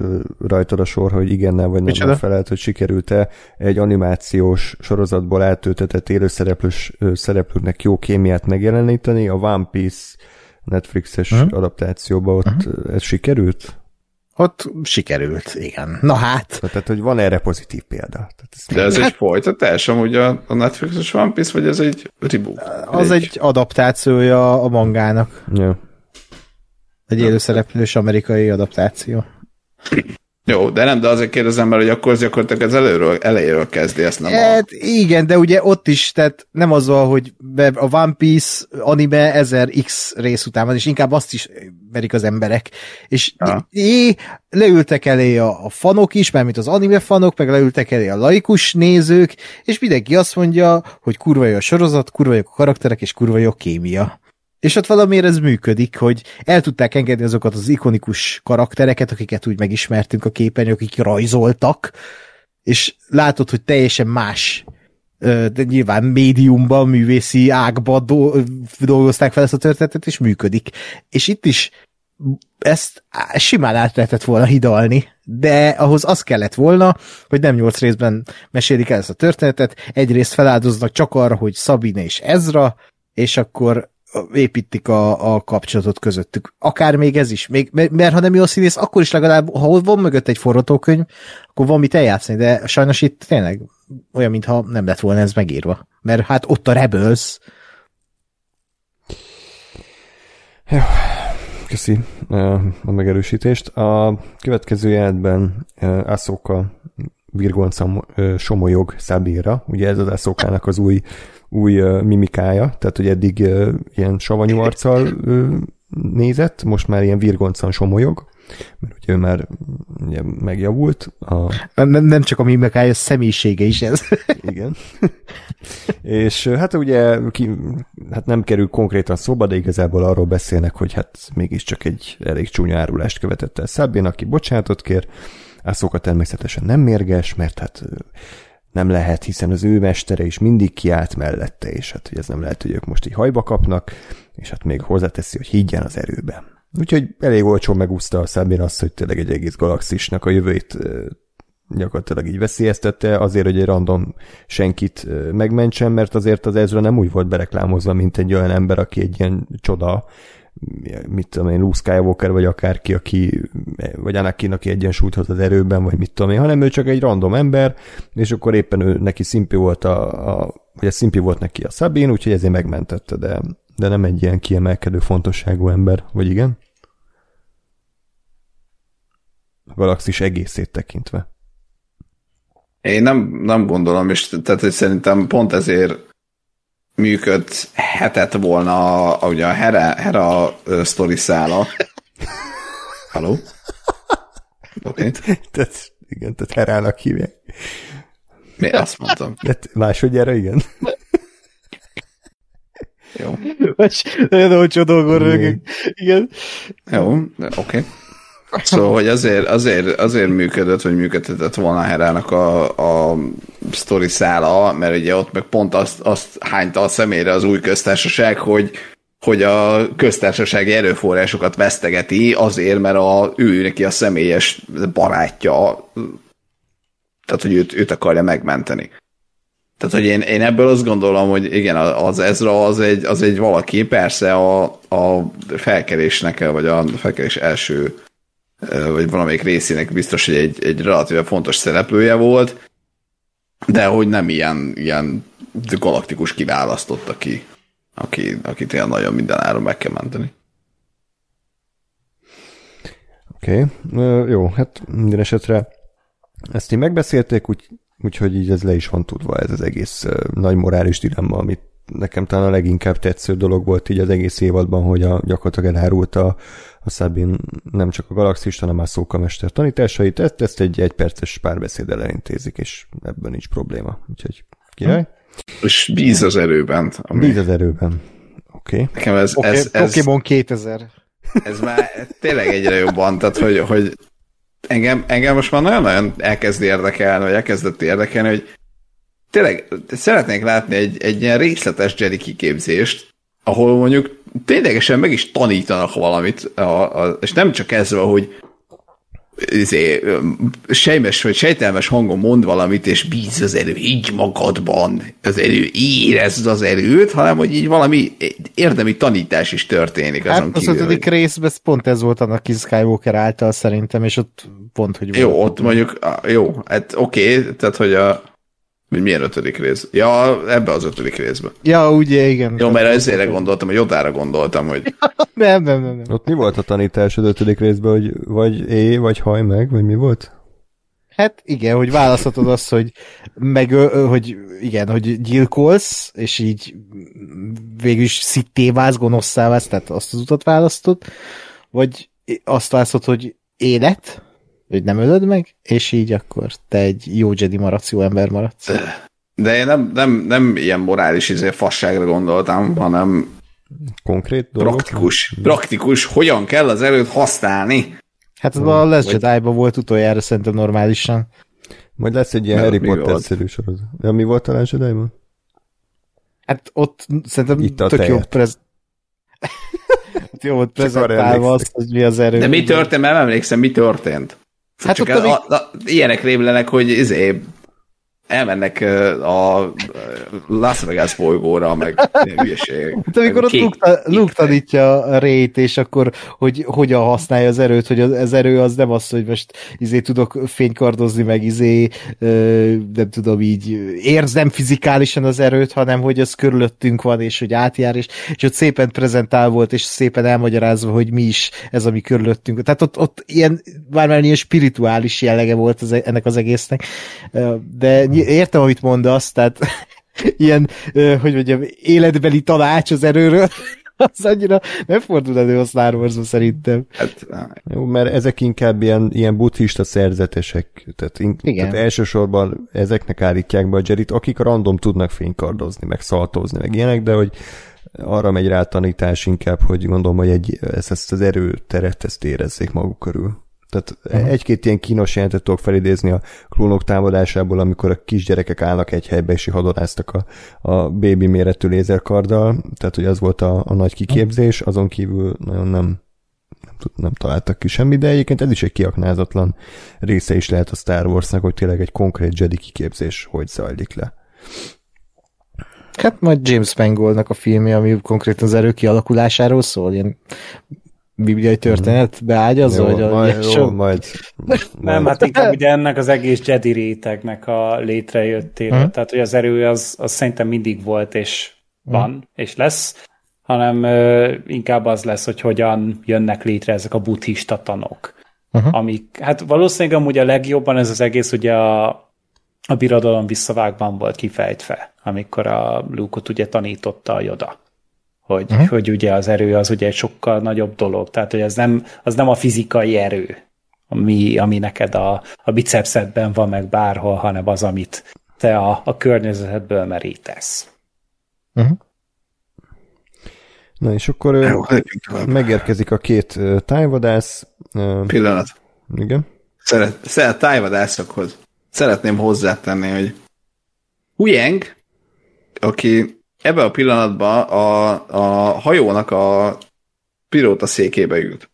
rajtad a sor, hogy igennel vagy nem Micsoda? felelt, hogy sikerült-e egy animációs sorozatból eltöltetett élőszereplős szereplőnek jó kémiát megjeleníteni. A One Piece Netflixes uh-huh. adaptációban ott uh-huh. ez sikerült? Ott sikerült, igen. Na hát. Tehát, hogy van erre pozitív példa. Tehát ez De ez hát, egy folytatás amúgy a, a Netflixes One Piece, vagy ez egy reboot? Az egy, egy adaptációja a mangának. Ja. Egy élőszereplős amerikai adaptáció. Jó, de nem, de azért kérdezem mert hogy akkor az gyakorlatilag az előről, elejéről kezdi, ezt nem hát, a... Igen, de ugye ott is, tehát nem azzal, hogy a One Piece anime 1000x rész után van, és inkább azt is verik az emberek. És é, leültek elé a, a fanok is, mert mint az anime fanok, meg leültek elé a laikus nézők, és mindenki azt mondja, hogy kurva jó a sorozat, kurva jó a karakterek, és kurva jó a kémia. És ott valamiért ez működik, hogy el tudták engedni azokat az ikonikus karaktereket, akiket úgy megismertünk a képen, akik rajzoltak, és látod, hogy teljesen más de nyilván médiumban, művészi ágban dolgozták fel ezt a történetet, és működik. És itt is ezt simán át lehetett volna hidalni, de ahhoz az kellett volna, hogy nem nyolc részben mesélik el ezt a történetet, egyrészt feláldoznak csak arra, hogy Sabine és Ezra, és akkor építik a, a kapcsolatot közöttük. Akár még ez is. Még, mert ha nem jó színész, akkor is legalább, ha van mögött egy forgatókönyv, akkor van mit eljátszani, de sajnos itt tényleg olyan, mintha nem lett volna ez megírva. Mert hát ott a Rebels. Jó, köszi a megerősítést. A következő jelentben Aszoka virgonca somolyog Szabira, ugye ez az Aszokának az új új uh, mimikája, tehát hogy eddig uh, ilyen savanyú arccal uh, nézett, most már ilyen virgoncan somolyog, mert ugye ő már ugye, megjavult. A... Nem, nem csak a mimikája, a személyisége is ez. Igen. és hát ugye ki, hát nem kerül konkrétan szóba, de igazából arról beszélnek, hogy hát mégiscsak egy elég csúnya árulást követett el Szabén, aki bocsánatot kér, Ászóka természetesen nem mérges, mert hát nem lehet, hiszen az ő mestere is mindig kiállt mellette, és hát hogy ez nem lehet, hogy ők most így hajba kapnak, és hát még hozzáteszi, hogy higgyen az erőbe. Úgyhogy elég olcsón megúszta a Szabin azt, hogy tényleg egy egész galaxisnak a jövőjét gyakorlatilag így veszélyeztette azért, hogy egy random senkit megmentsen, mert azért az Ezra nem úgy volt bereklámozva, mint egy olyan ember, aki egy ilyen csoda, mit tudom én, Luke Skywalker, vagy akárki, aki, vagy Anakin, aki egyensúlyt hoz az erőben, vagy mit tudom én, hanem ő csak egy random ember, és akkor éppen ő, neki szimpi volt a, a vagy a szimpi volt neki a Sabine, úgyhogy ezért megmentette, de, de nem egy ilyen kiemelkedő fontosságú ember, vagy igen? A galaxis egészét tekintve. Én nem, nem gondolom, és tehát hogy szerintem pont ezért működhetett volna a, ugye a Hera, Hera sztori szála. Haló? Okay. tehát, igen, tehát Herának hívják. Mi azt mondtam? Tehát másodjára igen. Jó. Nagyon olcsó dolgon rögök. Igen. Jó, oké. Okay. Szóval, hogy azért, azért, azért működött, vagy működhetett volna Herának a, a sztori szála, mert ugye ott meg pont azt, azt hányta a személyre az új köztársaság, hogy hogy a köztársasági erőforrásokat vesztegeti azért, mert a, ő neki a személyes barátja, tehát hogy őt, őt akarja megmenteni. Tehát, hogy én, én ebből azt gondolom, hogy igen, az Ezra az egy, az egy valaki, persze a, a felkerésnek, vagy a felkerés első vagy valamelyik részének biztos, hogy egy, egy relatíve fontos szereplője volt, de hogy nem ilyen, ilyen galaktikus kiválasztott, aki, aki, akit ilyen nagyon minden áron meg kell menteni. Oké, okay. jó, hát minden esetre ezt így megbeszélték, úgy, úgyhogy így ez le is van tudva, ez az egész nagy morális dilemma, amit nekem talán a leginkább tetsző dolog volt így az egész évadban, hogy a, gyakorlatilag elárult a, a Szabin nem csak a galaxist, hanem a szókamester tanításait, ezt, ezt egy egyperces párbeszéddel elintézik, és ebben nincs probléma. Úgyhogy király. Hm. És bíz az erőben. Ami... Bíz az erőben. Oké. Okay. Nekem ez, okay, ez, ez, Pokémon 2000. Ez már tényleg egyre jobban, tehát hogy, hogy engem, engem most már nagyon-nagyon elkezd érdekelni, vagy elkezdett érdekelni, hogy tényleg szeretnék látni egy, egy ilyen részletes Jedi kiképzést, ahol mondjuk ténylegesen meg is tanítanak valamit, a, a, és nem csak ez, hogy izé, sejmes vagy sejtelmes hangon mond valamit, és bíz az erő, így magadban, az erő, érezd az erőt, hanem hogy így valami érdemi tanítás is történik. Azon hát kívül, az ötödik hogy... részben pont ez volt annak Skywalker által szerintem, és ott pont, hogy Jó, ott mondjuk, jó, hát oké, okay, tehát hogy a milyen ötödik rész? Ja, ebbe az ötödik részbe. Ja, ugye, igen. Jó, mert ezért gondoltam, hogy odára gondoltam, hogy... nem, nem, nem, nem. Ott mi volt a tanítás az ötödik részben, hogy vagy é, vagy haj meg, vagy mi volt? Hát igen, hogy választhatod azt, hogy meg, hogy igen, hogy gyilkolsz, és így végül is szitté válsz, gonoszszá válsz, tehát azt az utat választod, vagy azt választod, hogy élet, hogy nem ölöd meg, és így akkor te egy jó Jedi maradsz, jó ember maradsz. De én nem, nem, nem ilyen morális izé fasságra gondoltam, hanem konkrét dolgok? Praktikus. Praktikus. Hogyan kell az erőt használni? Hát ez a Les vagy... jedi volt utoljára szerintem normálisan. Majd lesz egy ilyen Harry Potter-szerű sorozat. De mi volt a Les jedi -ban? Hát ott szerintem Itt tök jó prez... jó volt prezentálva azt, hogy mi az erő. De mi történt? Nem emlékszem, mi történt. Hát Csak ott a, a, a, ilyenek rémlenek, hogy izé, elmennek a Las Vegas bolygóra, meg hülyeség. Hát amikor ott Luke, Luke tanítja a rét, és akkor hogy hogyan használja az erőt, hogy az erő az nem az, hogy most izé tudok fénykardozni, meg izé nem tudom így érzem fizikálisan az erőt, hanem hogy az körülöttünk van, és hogy átjár, és, és ott szépen prezentál volt, és szépen elmagyarázva, hogy mi is ez, ami körülöttünk. Tehát ott, ott ilyen, bármilyen ilyen spirituális jellege volt az, e- ennek az egésznek. De értem, amit mondasz, tehát ilyen, hogy mondjam, életbeli tanács az erőről, az annyira nem fordul elő a Star wars szerintem. Hát, jó, mert ezek inkább ilyen, ilyen buddhista szerzetesek, tehát, in, Igen. tehát elsősorban ezeknek állítják be a Jerit, akik random tudnak fénykardozni, meg szaltozni, meg ilyenek, de hogy arra megy rá a tanítás inkább, hogy gondolom, hogy egy, ezt, ezt az erőteret, ezt érezzék maguk körül. Tehát uh-huh. egy-két ilyen kínos jelentet tudok felidézni a klónok támadásából, amikor a kisgyerekek állnak egy helybe, és hadonáztak a, a bébi méretű lézerkarddal, tehát hogy az volt a, a nagy kiképzés, azon kívül nagyon nem nem, nem találtak ki semmit, de egyébként ez is egy kiaknázatlan része is lehet a Star Warsnak, hogy tényleg egy konkrét Jedi kiképzés hogy zajlik le. Hát majd James Mangoldnak a filmje, ami konkrétan az erő kialakulásáról szól, ilyen bibliai történet beágyazza, Jó, hogy majd, jó, majd, Nem, hát inkább ugye ennek az egész Jedi rétegnek a létrejöttéről. Hm. Tehát, hogy az erő az, az szerintem mindig volt, és van, és lesz, hanem ö, inkább az lesz, hogy hogyan jönnek létre ezek a buddhista tanok. Aha. Amik, hát valószínűleg amúgy a legjobban ez az egész ugye a, a birodalom visszavágban volt kifejtve, amikor a Luke-ot ugye tanította a Yoda. Hogy, uh-huh. hogy ugye az erő az ugye egy sokkal nagyobb dolog, tehát hogy ez nem, az nem a fizikai erő, ami, ami neked a, a bicepszedben van, meg bárhol, hanem az, amit te a, a környezetedből merítesz. Uh-huh. Na és akkor Jó, megérkezik a két tájvadász. Pillanat. Igen. Szeret, szeret tájvadászokhoz. Szeretném hozzátenni, hogy Huyeng, aki ebben a pillanatban a, a hajónak a pilóta székébe ült.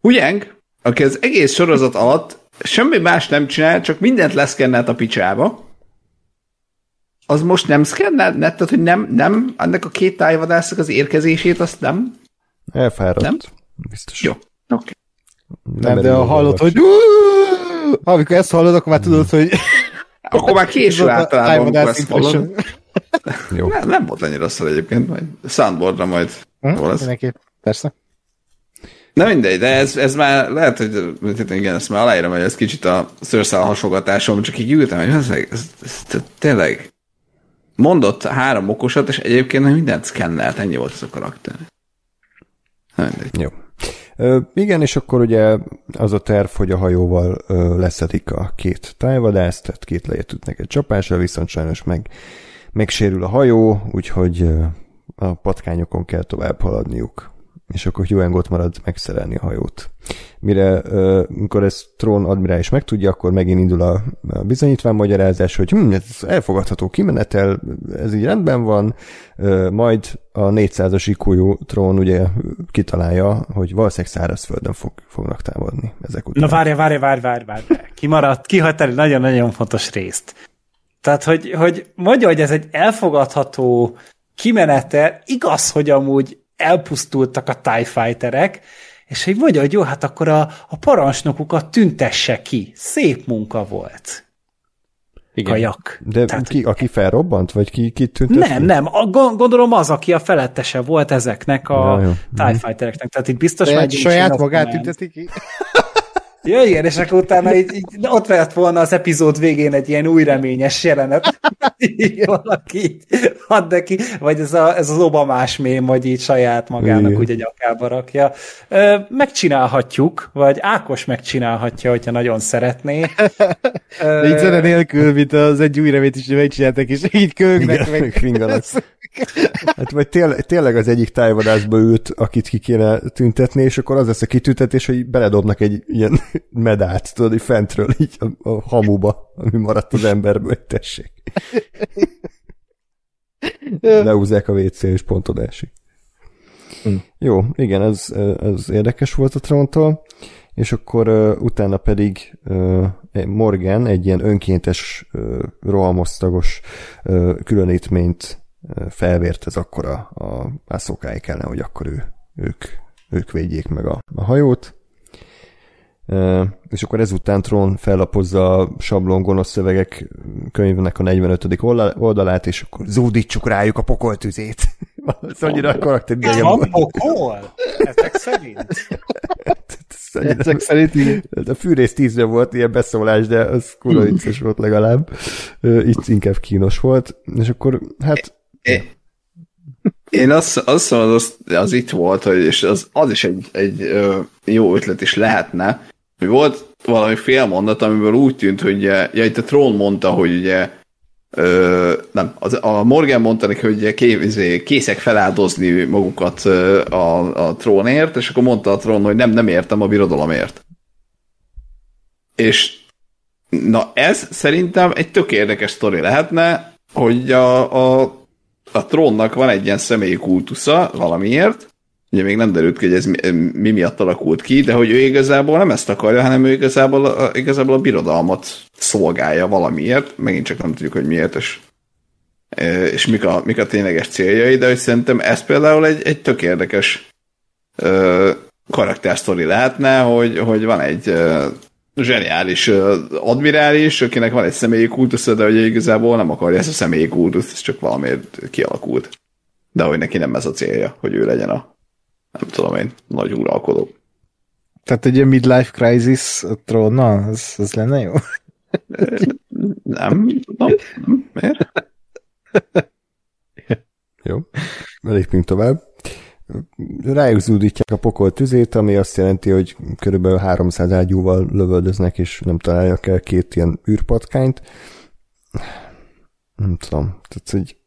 Huyeng, aki az egész sorozat alatt semmi más nem csinál, csak mindent leszkennelt a picsába, az most nem szkennelt? Ne- Tehát, hogy nem, nem ennek a két tájvadásznak az érkezését, azt nem? Elfáradt. Nem? Biztos. Jó. Oké. Nem, de erről ha hallod, hogy amikor ezt hallod, akkor már tudod, hogy Akkor már késő általában, amikor ezt hallod. Jó. Nem, nem volt annyira rosszul egyébként, majd soundboardra majd Hm? hol lesz. Mindenképp. Persze. Na mindegy, de ez, ez már lehet, hogy igen, ezt már aláírom, hogy ez kicsit a szőrszál hasogatásom, csak így ültem, hogy ez, ez, ez, ez tényleg mondott három okosat, és egyébként mindent szkennelt, ennyi volt ez a karakter. Na mindegy. Jó. Ö, igen, és akkor ugye az a terv, hogy a hajóval ö, leszedik a két tájvadászt, tehát két lejet ütnek egy csapásra, viszont sajnos meg megsérül a hajó, úgyhogy a patkányokon kell tovább haladniuk. És akkor Hugh ott marad megszerelni a hajót. Mire, amikor ez Trón admirális megtudja, akkor megint indul a, a bizonyítvány magyarázás, hogy hm, ez elfogadható kimenetel, ez így rendben van, majd a 400-as ikújú Trón ugye kitalálja, hogy valószínűleg szárazföldön fog, fognak támadni ezek után. Na várja, várja, várja, várja, várja. Kimaradt, kihagyt el egy nagyon-nagyon fontos részt. Tehát, hogy, hogy mondja, hogy ez egy elfogadható kimenetel, igaz, hogy amúgy elpusztultak a TIE Fighterek, és hogy mondja, hogy jó, hát akkor a, a parancsnokukat tüntesse ki. Szép munka volt. Igen. Kajak. De Tehát, ki, aki felrobbant, vagy ki, ki tüntet? nem, nem, a, gond- gondolom az, aki a felettese volt ezeknek a Ja. TIE Fightereknek. Tehát itt biztos egy saját magát tünteti ki? Ja, igen, és akkor utána így, így ott lett volna az epizód végén egy ilyen új reményes jelenet. Így valaki így ad neki, vagy ez, a, ez az obamás mém, hogy így saját magának Igen. ugye nyakába rakja. Ö, Megcsinálhatjuk, vagy Ákos megcsinálhatja, hogyha nagyon szeretné. De így zene nélkül, mint az egy új remét is megcsináltak, és így kögnek Igen, meg finganak. Hát vagy tényleg, tényleg az egyik tájvadászba ült, akit ki kéne tüntetni, és akkor az lesz a kitüntetés, hogy beledobnak egy ilyen medált, tudod, így fentről, így a, a hamuba, ami maradt az emberből, hogy tessék. Leúzzák a WC, és pont oda esik. Hm. Jó, igen, ez, ez érdekes volt a Trontól, és akkor uh, utána pedig uh, Morgan egy ilyen önkéntes, uh, rohamosztagos uh, különítményt uh, felvért ez akkor a, a Ahsokáig ellen, hogy akkor ő, ők, ők védjék meg a, a hajót. És akkor ezután Tron fellapozza a sablon gonosz szövegek könyvnek a 45. oldal- oldalát, és akkor zúdítsuk rájuk a pokoltüzét. Ez annyira a karakter idegen Van volt. pokol? Ezek szerint? Annyira- Ezek szerint így. A fűrész tízre volt ilyen beszólás, de az kurva vicces volt legalább. Itt inkább kínos volt. És akkor, hát Én azt, azt mondom, az, az itt volt, hogy, és az, az is egy, egy jó ötlet is lehetne, volt valami félmondat, amiből úgy tűnt, hogy ugye, ja, itt a Tron mondta, hogy ugye ö, nem, az, a Morgan mondta neki, hogy ké, izé, készek feláldozni magukat a, a trónért, és akkor mondta a Tron, hogy nem, nem értem a birodalomért. És na ez szerintem egy tök érdekes sztori lehetne, hogy a, a a trónnak van egy ilyen személyi kultusza valamiért, ugye még nem derült ki, hogy ez mi, mi miatt alakult ki, de hogy ő igazából nem ezt akarja, hanem ő igazából, a, igazából a birodalmat szolgálja valamiért, megint csak nem tudjuk, hogy miért, és, és mik, a, mik a tényleges céljai, de hogy szerintem ez például egy, egy tök érdekes karaktersztori lehetne, hogy, hogy van egy zseniális admirális, akinek van egy személyi kultusza, de hogy igazából nem akarja ezt a személyi kultuszt, ez csak valamiért kialakult. De hogy neki nem ez a célja, hogy ő legyen a nem tudom én, nagy uralkodó. Tehát egy midlife crisis a trónnal, az, az lenne jó? nem, nem, miért? Jó, lépjünk tovább. Rájuk zúdítják a pokol tüzét, ami azt jelenti, hogy körülbelül 300 ágyúval lövöldöznek, és nem találják el két ilyen űrpatkányt. Nem tudom, tehát hogy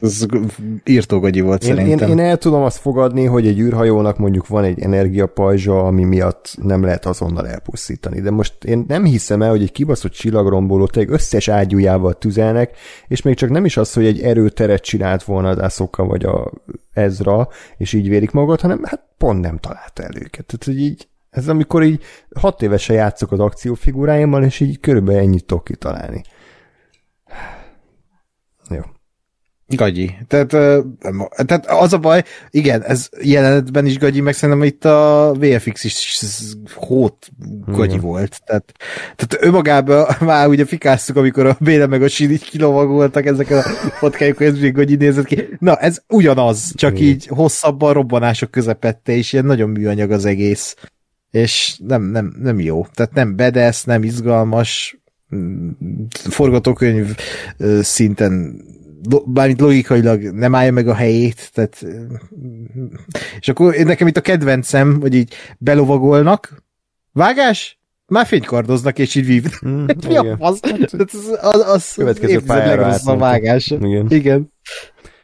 ez írtógagyi volt én, szerintem. Én, én el tudom azt fogadni, hogy egy űrhajónak mondjuk van egy energiapajzsa, ami miatt nem lehet azonnal elpusztítani. De most én nem hiszem el, hogy egy kibaszott csillagromboló tényleg összes ágyújával tüzelnek, és még csak nem is az, hogy egy erőteret csinált volna az Aszoka vagy a Ezra, és így vérik magat, hanem hát pont nem találta el őket. Tehát, hogy így ez amikor így hat évesen játszok az akciófiguráimmal, és így körülbelül ennyit tudok kitalálni. Jó. Gagyi. Tehát, tehát az a baj, igen, ez jelenetben is gagyi, meg szerintem itt a VFX is hót gagyi igen. volt. Tehát, tehát önmagában már ugye fikáztuk, amikor a Béle meg a Sin így kilovagoltak ezek a fotkájuk, ez még gagyi nézett ki. Na, ez ugyanaz, csak igen. így hosszabban robbanások közepette, és ilyen nagyon műanyag az egész. És nem, nem, nem jó. Tehát nem bedesz, nem izgalmas, mm, forgatókönyv szinten bármint logikailag nem állja meg a helyét, tehát és akkor nekem itt a kedvencem, hogy így belovagolnak, vágás, már fénykardoznak, és így vív. Mm, Mi a fasz? Az, az, az Következő a vágás. Igen. igen.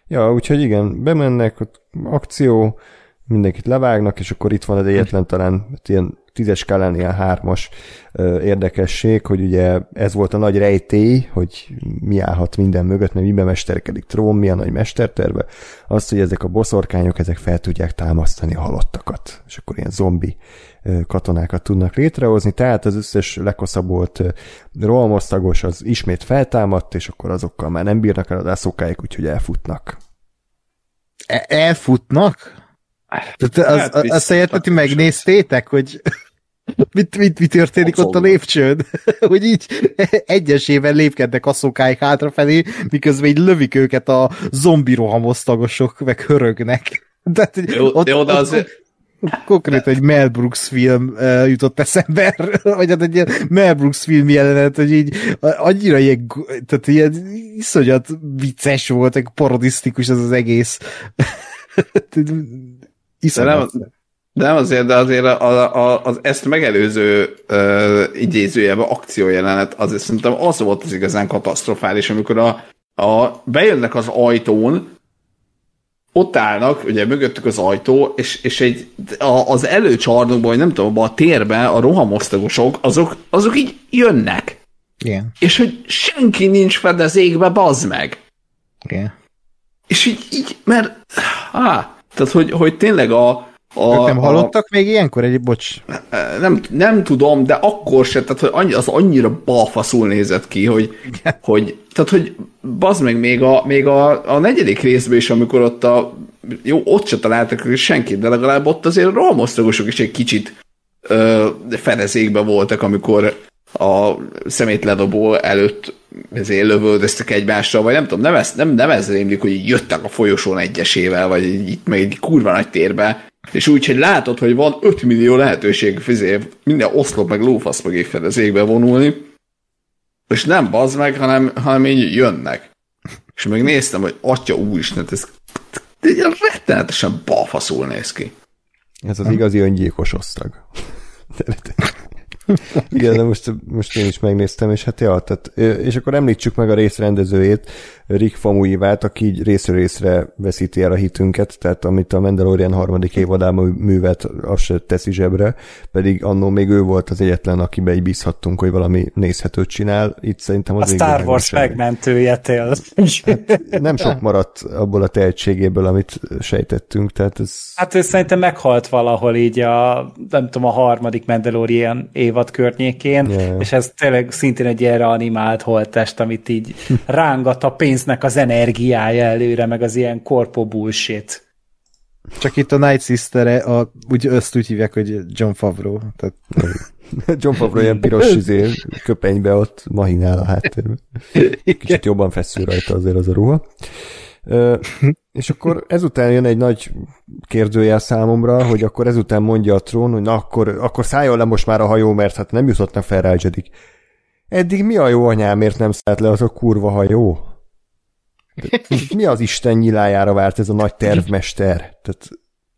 Ja, úgyhogy igen, bemennek, ott akció, mindenkit levágnak, és akkor itt van az egyetlen talán ilyen tízes skálán ilyen hármas érdekesség, hogy ugye ez volt a nagy rejtély, hogy mi állhat minden mögött, mert miben mesterkedik trón, mi a nagy mesterterve, az, hogy ezek a boszorkányok, ezek fel tudják támasztani halottakat, és akkor ilyen zombi katonákat tudnak létrehozni, tehát az összes lekoszabolt rohamosztagos az ismét feltámadt, és akkor azokkal már nem bírnak el az szokáik, úgyhogy elfutnak. E- elfutnak? Tehát az, hát, azt a hogy megnéztétek, hogy mit, mit, mit történik ott a lépcsőn? hogy így egyesével lépkednek a szokáik hátrafelé, miközben így lövik őket a zombi rohamosztagosok, meg hörögnek. Tehát, jó, ott, jó, de azért... Konkrétan egy Mel Brooks film uh, jutott eszembe, vagy hát egy ilyen Mel Brooks film jelenet, hogy így annyira ilyen, tehát ilyen iszonyat vicces volt, egy parodisztikus ez az egész. De nem, de nem azért, de azért a, a, az ezt megelőző uh, idézőjelben akciójelenet, azért szerintem az volt az igazán katasztrofális, amikor a, a, bejönnek az ajtón, ott állnak, ugye mögöttük az ajtó, és, és egy, a, az előcsarnokban, vagy nem tudom, a térben a rohamosztagosok, azok, azok így jönnek. Igen. És hogy senki nincs fedezékbe, bazd meg. Igen. És így, így mert, á, tehát, hogy, hogy tényleg a, a, ők nem hallottak a, még ilyenkor? Egy, bocs. Nem, nem tudom, de akkor se, tehát hogy annyi, az annyira balfaszul nézett ki, hogy, hogy tehát, hogy bazd meg még a, még a, a negyedik részben is, amikor ott a, jó, ott se találtak senkit, de legalább ott azért rohamosztagosok is egy kicsit ö, fedezékbe voltak, amikor a szemétledobó előtt ezért lövöldöztek egymásra, vagy nem tudom, nem, ez, nem, nem ez rémlik, hogy jöttek a folyosón egyesével, vagy itt meg egy kurva nagy térbe, és úgy, hogy látod, hogy van 5 millió lehetőség fizé, minden oszlop meg lófasz meg fedezékbe vonulni, és nem bazd meg, hanem, hanem így jönnek. És meg néztem, hogy atya úristen, ez rettenetesen balfaszul néz ki. Ez az igazi öngyilkos osztag. Igen, de most, most én is megnéztem, és hát ja, tehát, és akkor említsük meg a rész rendezőjét, Rick Famuivát, aki így részről részre veszíti el a hitünket, tehát amit a Mandalorian harmadik évadában művet, azt se teszi zsebre, pedig annó még ő volt az egyetlen, akibe így bízhattunk, hogy valami nézhetőt csinál. Itt szerintem az A Star Wars megmentője tényleg. Hát nem sok maradt abból a tehetségéből, amit sejtettünk, tehát ez... Hát ő szerintem meghalt valahol így a, nem tudom, a harmadik Mandalorian évad környékén, yeah. és ez tényleg szintén egy ilyen animált holttest, amit így rángat a pénznek az energiája előre, meg az ilyen korpo bullshit. Csak itt a Night sister -e, a, úgy, azt úgy hívják, hogy John Favreau. Tehát... John Favreau ilyen piros izé, köpenybe ott mahinál a háttérben. Kicsit jobban feszül rajta azért az a ruha. Ö, és akkor ezután jön egy nagy kérdőjel számomra, hogy akkor ezután mondja a trón, hogy na akkor, akkor szálljon le most már a hajó, mert hát nem jutottnak fel rá Eddig mi a jó anyámért nem szállt le az a kurva hajó? Mi az Isten nyilájára várt ez a nagy tervmester? Tehát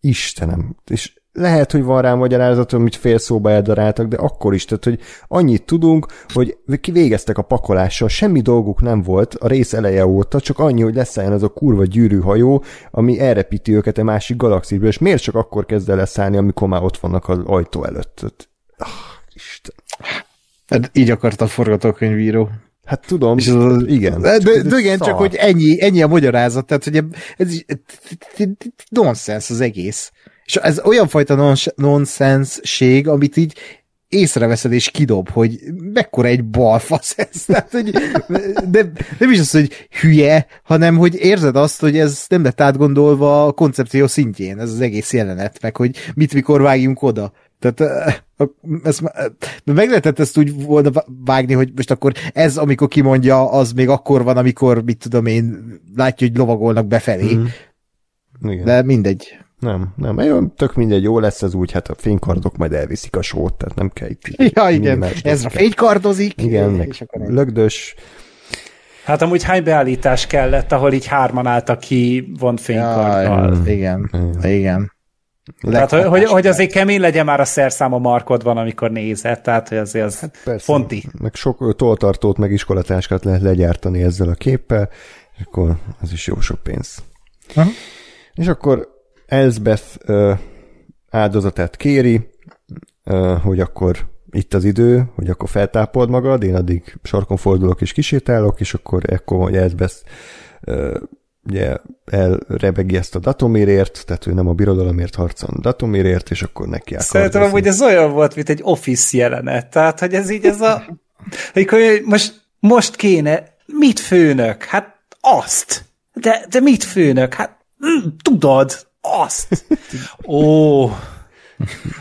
Istenem. És lehet, hogy van rá magyarázat, amit fél szóba eldaráltak, de akkor is, tehát, hogy annyit tudunk, hogy kivégeztek a pakolással, semmi dolguk nem volt a rész eleje óta, csak annyi, hogy leszálljon az a kurva gyűrű hajó, ami elrepíti őket a másik galaxisból, és miért csak akkor kezd el leszállni, amikor már ott vannak az ajtó előtt? Tehát, ah, Isten. Hát így akarta a forgatókönyvíró. Hát tudom, és az, igen. De, de, de igen, szar. csak hogy ennyi, ennyi a magyarázat, tehát hogy ez is nonsens az egész. És ez olyan fajta nonsensség, amit így észreveszed és kidob, hogy mekkora egy balfasz ez. Tehát, hogy de, nem is az, hogy hülye, hanem hogy érzed azt, hogy ez nem lett átgondolva a koncepció szintjén, ez az egész jelenet, meg hogy mit mikor vágjunk oda. Tehát ezt, meg lehetett ezt úgy volna vágni, hogy most akkor ez, amikor kimondja, az még akkor van, amikor, mit tudom én, látja, hogy lovagolnak befelé. Mm. Igen. De mindegy. Nem, nem, jó, tök mindegy, jó lesz ez úgy, hát a fénykardok majd elviszik a sót, tehát nem kell itt. Ja, igen, ez a fénykardozik. Igen, meg lögdös. Hát amúgy hány beállítás kellett, ahol így hárman álltak ki von fénykarddal? Ja, igen, igen. igen. Tehát, hogy, hogy, hogy azért kemény legyen már a szerszáma markod van, amikor nézed, tehát hogy azért az hát persze, fonti. Meg sok toltartót, meg iskolatáskát lehet legyártani ezzel a képpel, és akkor az is jó sok pénz. Aha. És akkor Elsbeth áldozatát kéri, uh, hogy akkor itt az idő, hogy akkor feltápold magad, én addig sarkon fordulok és kisétálok, és akkor ekkor, hogy Elsbeth ugye elrebegi ezt a Datomérért, tehát ő nem a birodalomért harcol Datomérért, és akkor neki. Szerintem hogy ez olyan volt, mint egy office jelenet, tehát hogy ez így ez a amikor most, most kéne, mit főnök? Hát azt. De, de mit főnök? Hát mm, tudod, azt. Ó.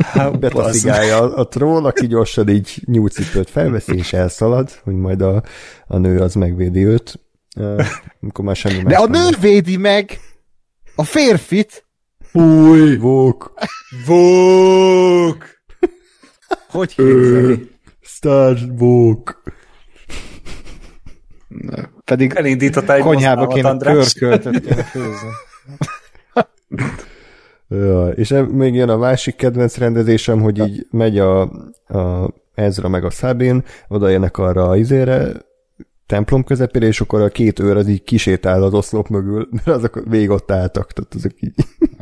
Hát, Betaszigálja a, a trón, aki gyorsan így nyúlcipőt felveszi és elszalad, hogy majd a, a nő az megvédi őt. Amikor már semmi De a nő védi meg a férfit. Új! Vók! Vók! Hogy képzeli? Star Vók! Pedig elindítottál egy konyhába kéne körköltet kéne főzni. ja, és még jön a másik kedvenc rendezésem, hogy így megy a, a Ezra meg a Sabin, oda jönnek arra a izére, templom közepére, és akkor a két őr az így kisétál az oszlop mögül, mert azok végig ott álltak, tehát azok így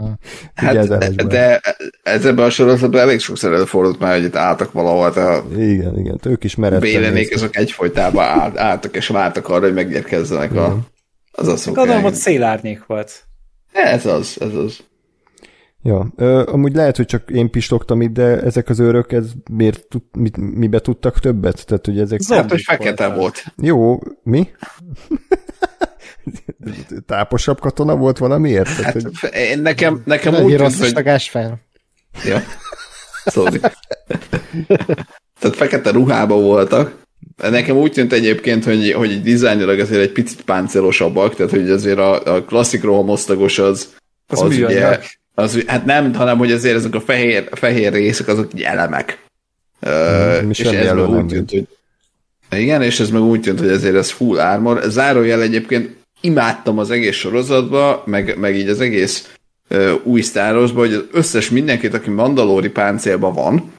hát, de, de ez ebben a sorozatban elég sokszor előfordult már, hogy itt álltak valahol. Tehát igen, igen, ők is meredtek. Bélenék, azok egyfolytában áll, álltak, és vártak arra, hogy megérkezzenek a, az asszonyok. Gondolom, hogy szélárnyék volt. Ez az, ez az. Ja, ö, amúgy lehet, hogy csak én pistogtam itt, de ezek az őrök, ez miért tud, mit, mibe tudtak többet? Tehát, hogy ezek... Mert, hogy fekete volt. Jó, mi? Táposabb katona volt valamiért? Hát, Tehát, hogy... én, nekem, nekem úgy tűnt, hogy... fel. Ja. Szóval. Tehát fekete ruhában voltak. Nekem úgy tűnt egyébként, hogy, hogy dizájnilag azért egy picit páncélosabbak, tehát hogy azért a, a klasszik rohamosztagos az, az, az ugye, az, hát nem, hanem hogy azért ezek a fehér, fehér részek azok így elemek. Mm, és ez meg úgy tűnt, hogy igen, és ez meg úgy tűnt, hogy ezért ez full armor. Zárójel egyébként imádtam az egész sorozatba, meg, meg így az egész uh, új Star hogy az összes mindenkit, aki mandalóri páncélban van,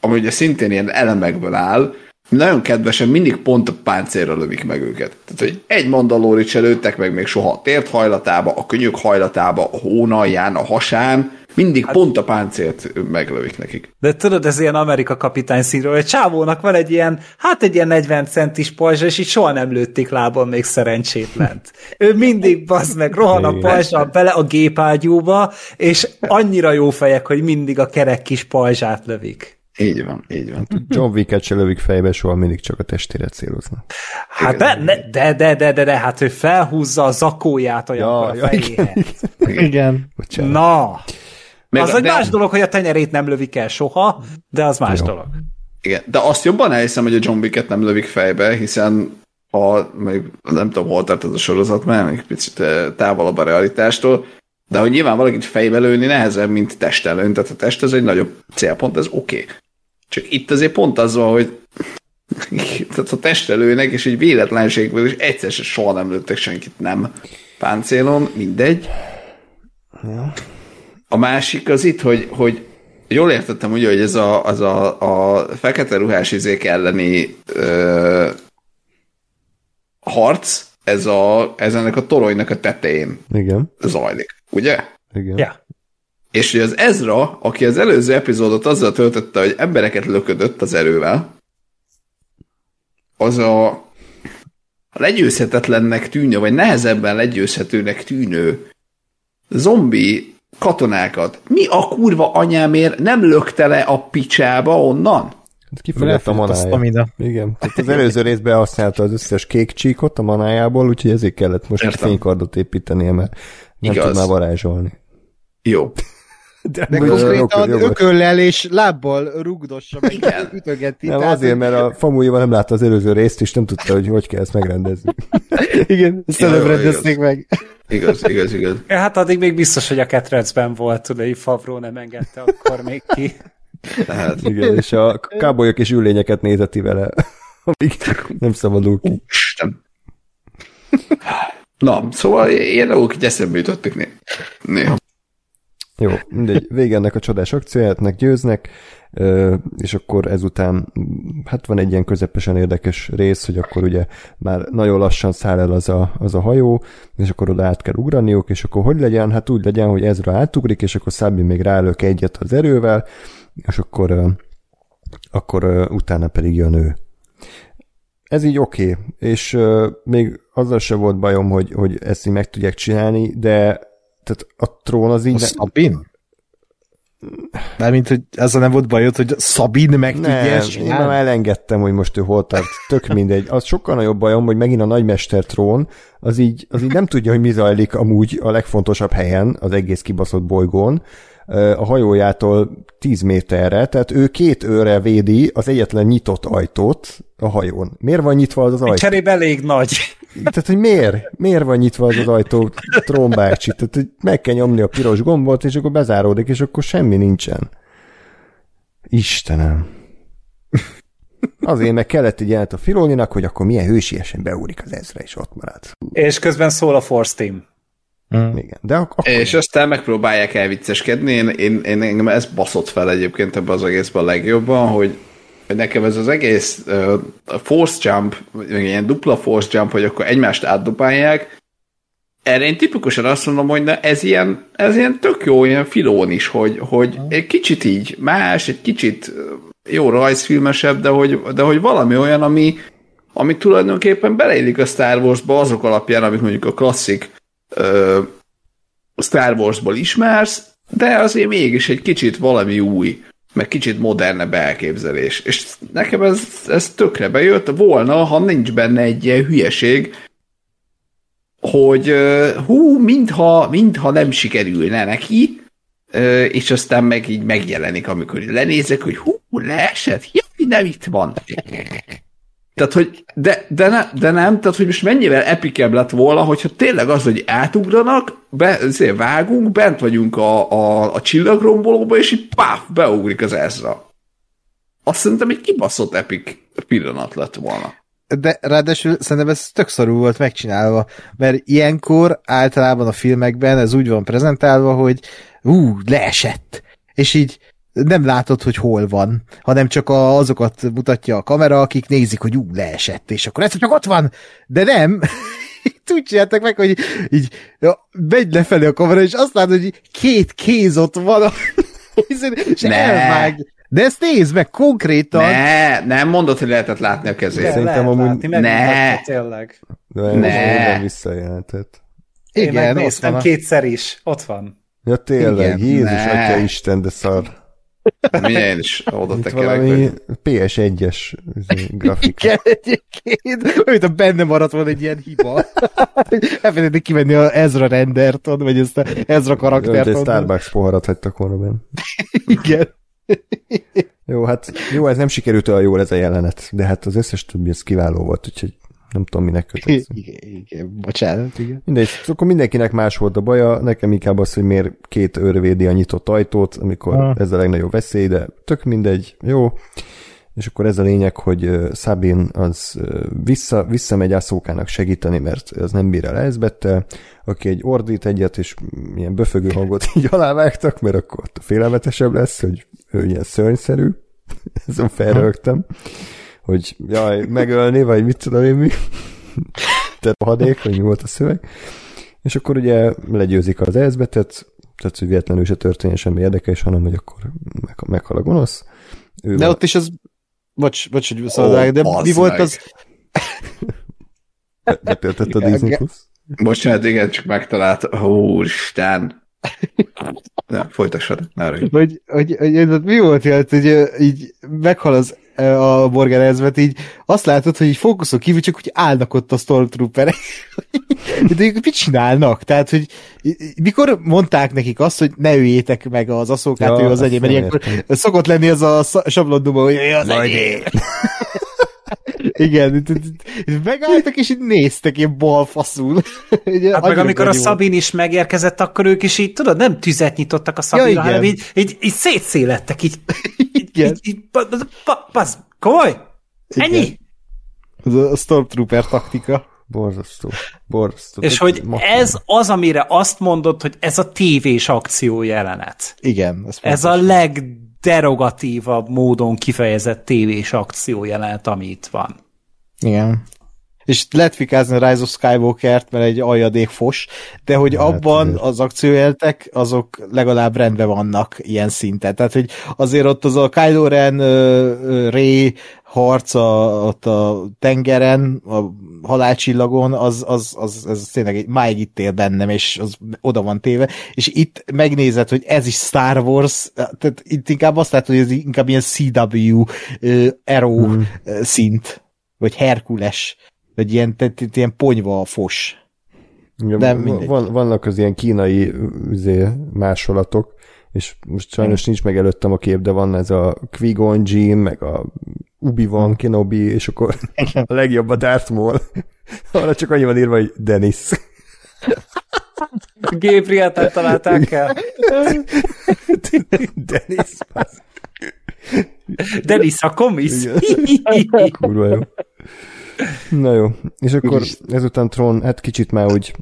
ami ugye szintén ilyen elemekből áll, nagyon kedvesen mindig pont a páncélra lövik meg őket. Tehát, hogy egy mandalórit se lőttek meg még soha a tért hajlatába, a könyök hajlatába, a hónalján, a hasán, mindig hát, pont a páncélt meglövik nekik. De tudod, ez ilyen Amerika kapitány színről, hogy csávónak van egy ilyen, hát egy ilyen 40 centis pajzsa, és így soha nem lőtték lábon még szerencsétlent. Ő mindig bazd meg, rohan a pajzsa bele a gépágyúba, és annyira jó fejek, hogy mindig a kerek kis pajzsát lövik. Így van, így van. John Wick-et se lövik fejbe, soha mindig csak a testére céloznak. Hát de, de, de, de, de, de, hát ő felhúzza a zakóját olyan ja, a fejéhez. Igen. igen. igen. Na, Még az a, egy de... más dolog, hogy a tenyerét nem lövik el soha, de az más Jó. dolog. Igen, de azt jobban elhiszem, hogy a John Wick-et nem lövik fejbe, hiszen ha, még nem tudom, hol tart ez a sorozat, mert még picit eh, távolabb a realitástól, de hogy nyilván valakit fejbe lőni nehezebb, mint testelőn, tehát a test az egy nagyobb célpont, ez oké. Okay. Csak itt azért pont az van, hogy tehát a testelőnek, és egy véletlenségből is egyszer se soha nem lőttek senkit nem páncélon, mindegy. A másik az itt, hogy, hogy jól értettem ugye, hogy ez a, az a, a fekete ruhás izék elleni ö, harc, ez, a, ez ennek a toronynak a tetején Igen. zajlik, ugye? Igen. Yeah. És hogy az Ezra, aki az előző epizódot azzal töltötte, hogy embereket löködött az erővel, az a legyőzhetetlennek tűnő, vagy nehezebben legyőzhetőnek tűnő zombi katonákat. Mi a kurva anyámért nem lökte le a picsába onnan? Hát Kifogott a manája. Igen, tehát az előző részben használta az összes kék csíkot a manájából, úgyhogy ezért kellett most Értem. fénykardot építenie, mert nem Igaz. tudná varázsolni. Jó. De, de konkrétan ököllel és lábbal rugdossa meg, Igen. ütögeti. Nem, tehát, azért, mert a famújéval nem látta az előző részt, és nem tudta, hogy hogy kell ezt megrendezni. Igen, ezt előbb rendezték meg. Igaz, igaz, igaz. Ja, hát addig még biztos, hogy a ketrecben volt, tudod, hogy Favró nem engedte akkor még ki. Tehát. Igen, és a kábolyok és ülényeket nézeti vele, amíg nem szabadul ki. Isten. Na, szóval ilyen dolgok így eszembe jutottak néha. Jó, mindegy, vége ennek a csodás akciójátnak győznek, és akkor ezután, hát van egy ilyen közepesen érdekes rész, hogy akkor ugye már nagyon lassan száll el az a, az a hajó, és akkor oda át kell ugraniuk, és akkor hogy legyen? Hát úgy legyen, hogy Ezra átugrik, és akkor Szabi még rálök egyet az erővel, és akkor, akkor utána pedig jön ő. Ez így oké, okay. és még azzal se volt bajom, hogy, hogy ezt így meg tudják csinálni, de tehát a trón az így... A Szabin? mint hogy ezzel nem volt bajod, hogy Szabin meg tudja Én már elengedtem, hogy most ő hol tart. Tök mindegy. Az sokkal nagyobb bajom, hogy megint a nagymester trón, az így, az így nem tudja, hogy mi zajlik amúgy a legfontosabb helyen, az egész kibaszott bolygón, a hajójától 10 méterre, tehát ő két őre védi az egyetlen nyitott ajtót a hajón. Miért van nyitva az, az ajtó? Cserébe elég nagy. Tehát, hogy miért? Miért van nyitva az az ajtó trombácsi? Tehát, hogy meg kell nyomni a piros gombot, és akkor bezáródik, és akkor semmi nincsen. Istenem. Azért meg kellett egy jelent a Filoninak, hogy akkor milyen hősiesen beúrik az ezre, és ott marad. És közben szól a Force Team. Mm. Igen. De ak- akkor... És aztán megpróbálják elvicceskedni. Én, én, én engem ez baszott fel egyébként ebben az egészben a legjobban, hogy nekem ez az egész uh, force jump, ilyen dupla force jump, hogy akkor egymást átdobálják, erre én tipikusan azt mondom, hogy na, ez ilyen, ez ilyen tök jó, ilyen filón is, hogy, hogy egy kicsit így más, egy kicsit jó rajzfilmesebb, de hogy, de hogy valami olyan, ami, ami tulajdonképpen beleillik a Star Wars-ba azok alapján, amit mondjuk a klasszik uh, Star Wars-ból ismersz, de azért mégis egy kicsit valami új meg kicsit modernebb elképzelés. És nekem ez, ez tökre bejött volna, ha nincs benne egy ilyen hülyeség, hogy hú, mintha, mintha nem sikerülne neki, és aztán meg így megjelenik, amikor lenézek, hogy hú, leesett, jaj, nem itt van. Tehát, hogy de, de, ne, de nem, tehát, hogy most mennyivel epikebb lett volna, hogyha tényleg az, hogy átugranak, be, vágunk, bent vagyunk a, a, a csillagrombolóba, és így páf, beugrik az Ezra. Azt szerintem egy kibaszott epik pillanat lett volna. De ráadásul szerintem ez tök szarú volt megcsinálva, mert ilyenkor általában a filmekben ez úgy van prezentálva, hogy ú, leesett. És így nem látod, hogy hol van, hanem csak a, azokat mutatja a kamera, akik nézik, hogy ú, leesett, és akkor ez csak ott van, de nem, úgy csináltak meg, hogy így ja, megy lefelé a kamera, és azt látod, hogy két kéz ott van, a, és Ne. elvág. De ezt nézd meg konkrétan. Ne, nem mondod, hogy lehetett látni a kezét. De Szerintem lehet amúgy- látni, Ne. tényleg. De Ne. nem visszajelentett. Én Igen, ott megnéztem kétszer is. Ott van. Ja tényleg, Igen, Jézus, ne. atya Isten, de szar. Én is oda tekerek. valami hogy- PS1-es izé, grafika. Igen, egyébként, olyan, a benne maradt volna egy ilyen hiba. Elfelejtették kivenni a Ezra rendert, vagy ezt a Ezra karaktert. egy. Starbucks poharat hagytak volna benne. Igen. Jó, hát jó, ez nem sikerült olyan jól ez a jelenet, de hát az összes többi ez kiváló volt, úgyhogy nem tudom, minek kötött. Igen, igen, bocsánat, igen. Mindegy, akkor mindenkinek más volt a baja, nekem inkább az, hogy miért két őr védi a nyitott ajtót, amikor Ah. ez a legnagyobb veszély, de tök mindegy, jó. És akkor ez a lényeg, hogy Sabin az vissza, visszamegy Ászókának segíteni, mert ez nem bír el Elzbettel, aki egy ordít egyet, és ilyen böfögő hangot így alávágtak, mert akkor félelmetesebb lesz, hogy ő ilyen szörnyszerű. Ezen felrögtem, hogy jaj, megölni, vagy mit tudom én mi. Te hadék, hogy mi volt a szöveg. És akkor ugye legyőzik az Elzbetet, tehát hogy véletlenül se történjen semmi érdekes, hanem hogy akkor meg, meghal a gonosz. Ő De van- ott is az bocs, bocs, hogy szabadság, de mi volt meg. az, betöltött a Disney. Plus. Bocsánat, igen, csak megtalált. Úristen. Nem, folytassad. Ne hogy, hogy, hogy, hogy mi volt hogy így meghal az a Morgan Elsbeth, így azt látod, hogy így fókuszok kívül csak úgy állnak ott a Stormtrooperek. De ők mit csinálnak? Tehát, hogy mikor mondták nekik azt, hogy ne üljétek meg az aszókát, Ja, ő az enyém, mert ilyenkor értem. szokott lenni az a sablonduma, hogy ő az enyém. Igen, megálltak, és így néztek ilyen balfaszul. Ugye, Hát meg amikor a. Szabin is megérkezett, akkor ők is így, tudod, nem tüzet nyitottak a Szabinra, igen. hanem így, így, így szétszélettek, így, Igen. így, így komoly? Ennyi? Ez a Stormtrooper taktika. Borzasztó. Borzasztó. És hogy ez az, amire azt mondod, hogy ez a tévés akció jelenet. Igen. Ez, Ez a legderogatívabb módon kifejezett tévés akció jelenet, ami itt van. Igen. És lehet fikázni a Rise of Skywalker-t, mert egy aljadék fos, de hogy Hát, abban azért. az akciójeltek, azok legalább rendben vannak ilyen szinten. Tehát, hogy azért ott az a Kylo Ren, ö, ö, Rey harc a, ott a tengeren, a halálcsillagon, az, az, az, az tényleg egy, máig itt él bennem, és az oda van téve, és itt megnézed, hogy ez is Star Wars, tehát itt inkább azt látod, hogy ez inkább ilyen CW, ö, Arrow Hmm. szint, vagy Herkules, vagy ilyen, tehát, ilyen ponyva fos. Igen, de van- mindegy. van, vannak az ilyen kínai üzé, másolatok, és most sajnos nincs meg előttem a kép, de van ez a Qui-Gon Jinn, meg a Ubi-Wan Kenobi, és akkor a legjobb a Darth Maul. Arra csak annyi van írva, hogy Dennis. Gabriel-t találták el. Dennis. az Denis a komisz. Kurva jó. Na jó, és akkor ezután Tron, hát kicsit már úgy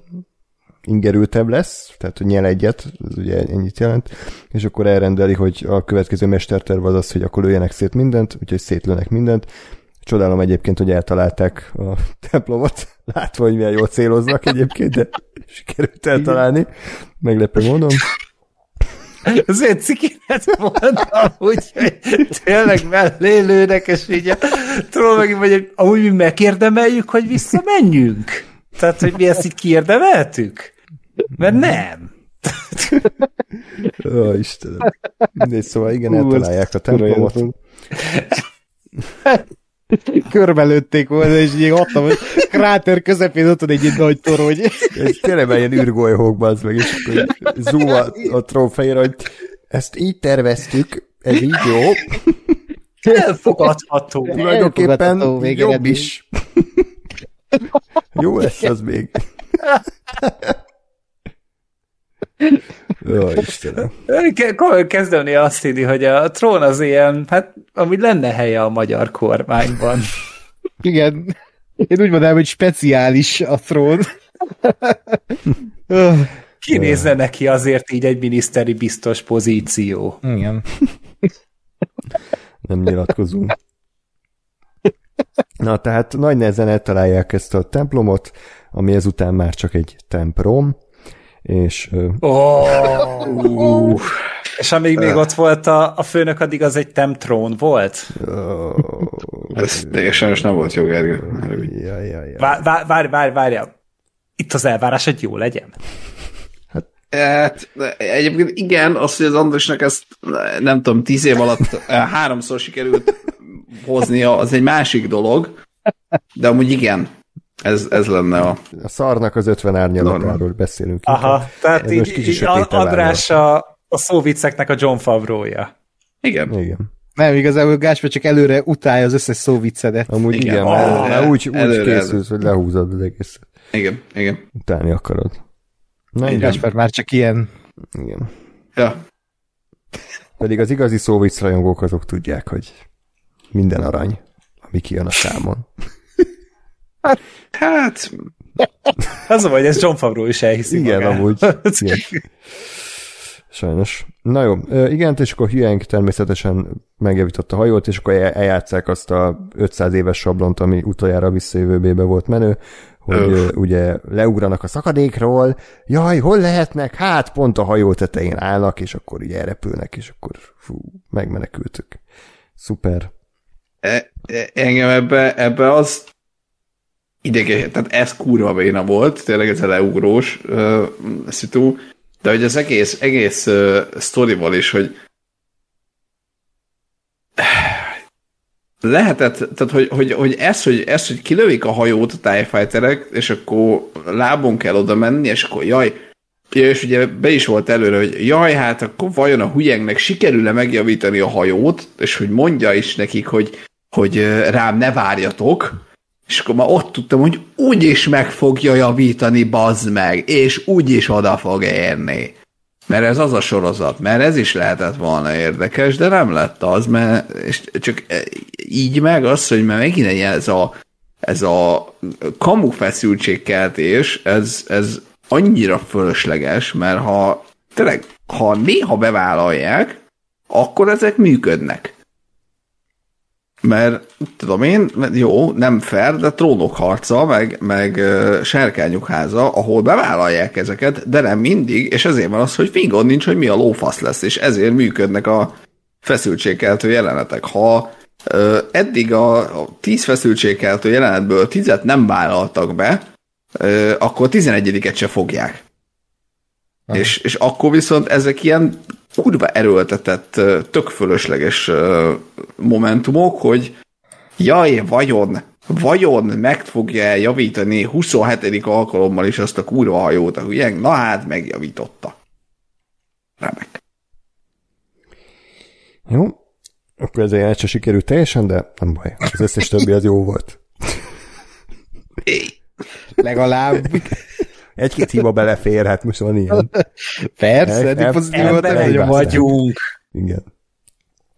ingerültebb lesz, tehát hogy nyel egyet, ez ugye ennyit jelent, és akkor elrendeli, hogy a következő mesterterv az az, hogy akkor lőjenek szét mindent, úgyhogy szétlőnek mindent. Csodálom egyébként, hogy eltalálták a templomot, látva, hogy milyen jól céloznak egyébként, de sikerült eltalálni. Meglepő módon. Azért ciki lett volna, hogy tényleg mellé lőnek, és így a troll meg hogy amúgy mi megérdemeljük, hogy visszamenjünk. Tehát, hogy mi ezt így kiérdemeltük? Mert nem. Ó, Istenem. Mindegy, szóval igen, Hú, eltalálják a templomot. Körbelőtték volna, és így adtam, hogy kráter közepén ott van egy nagy torony. Ez tényleg ilyen űrgolyhók, az meg, és akkor zoom a, a trófeira, hogy ezt így terveztük, ez így jó, Elfogadható. tulajdonképpen jobb is. jó lesz az még. Jó, Istenem. Kezdeni azt hinni, hogy a trón az ilyen, hát amúgy lenne helye a magyar kormányban. Igen. Én úgy mondanám, hogy speciális a trón. Öh, Kinézne neki azért így egy miniszteri biztos pozíció. Igen. Nem nyilatkozunk. Na, tehát nagy nehezen eltalálják ezt a templomot, ami ezután már csak egy templom, és Oh, és amíg még ott volt a, a főnök, addig az egy temtrón volt? Ez teljesen nem volt jó, Gergő. ja, ja, ja. Várj, várj, várj, várj. Itt az elvárás, hogy jó legyen. Hát, egyébként igen, az, hogy az Andrásnak ezt nem tudom, tíz év alatt eh, háromszor sikerült hoznia, az egy másik dolog, de amúgy igen, ez, ez lenne a... A szarnak az 50 árnyalatáról beszélünk. Aha, tehát Ez így, így a- sötétbe András a, a szóvicceknek a John Favrója. Igen. Igen. Nem, igazából Gáspár csak előre utálja az összes szó viccedet. Amúgy igen, Igen, előre- már úgy, úgy előre- készülsz, hogy lehúzod az egész. Igen, igen. Utálni akarod. Na igen. Gáspár már csak ilyen. igen. Ja. Pedig az igazi szóvic rajongók azok tudják, hogy minden arany, ami kijön a számon. Hát, Az a vagy, ez John Favreau is elhiszi Igen, magát. amúgy. Igen. Sajnos. Na jó, igen, és akkor Hüenk természetesen megjavította a hajót, és akkor el- eljátszák azt a 500 éves sablont, ami utoljára visszajövőbébe volt menő, hogy Öf. ö, ugye leugranak a szakadékról, jaj, hol lehetnek? Hát pont a hajó tetején állnak, és akkor így elrepülnek, és akkor fú, megmenekültük. Szuper. e, e, engem ebbe, ebbe az idege, tehát ez kurva béna volt, tényleg ez a leugrós uh, szitu, de hogy az egész, egész uh, sztorival is, hogy lehetett, tehát hogy, hogy, hogy, ez, hogy ez, hogy kilövik a hajót a TIE és akkor lábon kell oda menni, és akkor jaj, Ja, és ugye be is volt előre, hogy jaj, hát akkor vajon a hülyengnek sikerül-e megjavítani a hajót, és hogy mondja is nekik, hogy, hogy rám ne várjatok, és akkor már ott tudtam, hogy úgyis meg fogja javítani, bazd meg, és úgyis oda fog érni. Mert ez az a sorozat, mert ez is lehetett volna érdekes, de nem lett az, mert és csak e, így meg az, hogy már megint egy ez a, ez a kamu feszültségkeltés, ez, ez annyira fölösleges, mert ha tényleg, ha néha bevállalják, akkor ezek működnek. Mert tudom én, jó, nem fair, de trónok harca, meg, meg uh, sárkányok háza, ahol bevállalják ezeket, de nem mindig, és ezért van az, hogy fingon nincs, hogy mi a lófasz lesz, és ezért működnek a feszültségkeltő jelenetek. Ha uh, eddig a, a tíz feszültségkeltő jelenetből tizet nem vállaltak be, uh, akkor tizenegyediket se fogják. És, és akkor viszont ezek ilyen kurva erőltetett, tök fölösleges momentumok, hogy jaj, vajon, vajon meg fogja javítani 27. alkalommal is azt a kurva hajót, a hülyeng? Na hát, megjavította. Remek. Jó, akkor ez a se sikerült teljesen, de nem baj. Az összes többi az jó volt. Legalább. Egy-két hiba belefér, hát most van ilyen. Persze, El- eddig el- pozitív volt, nem vagyunk. Igen.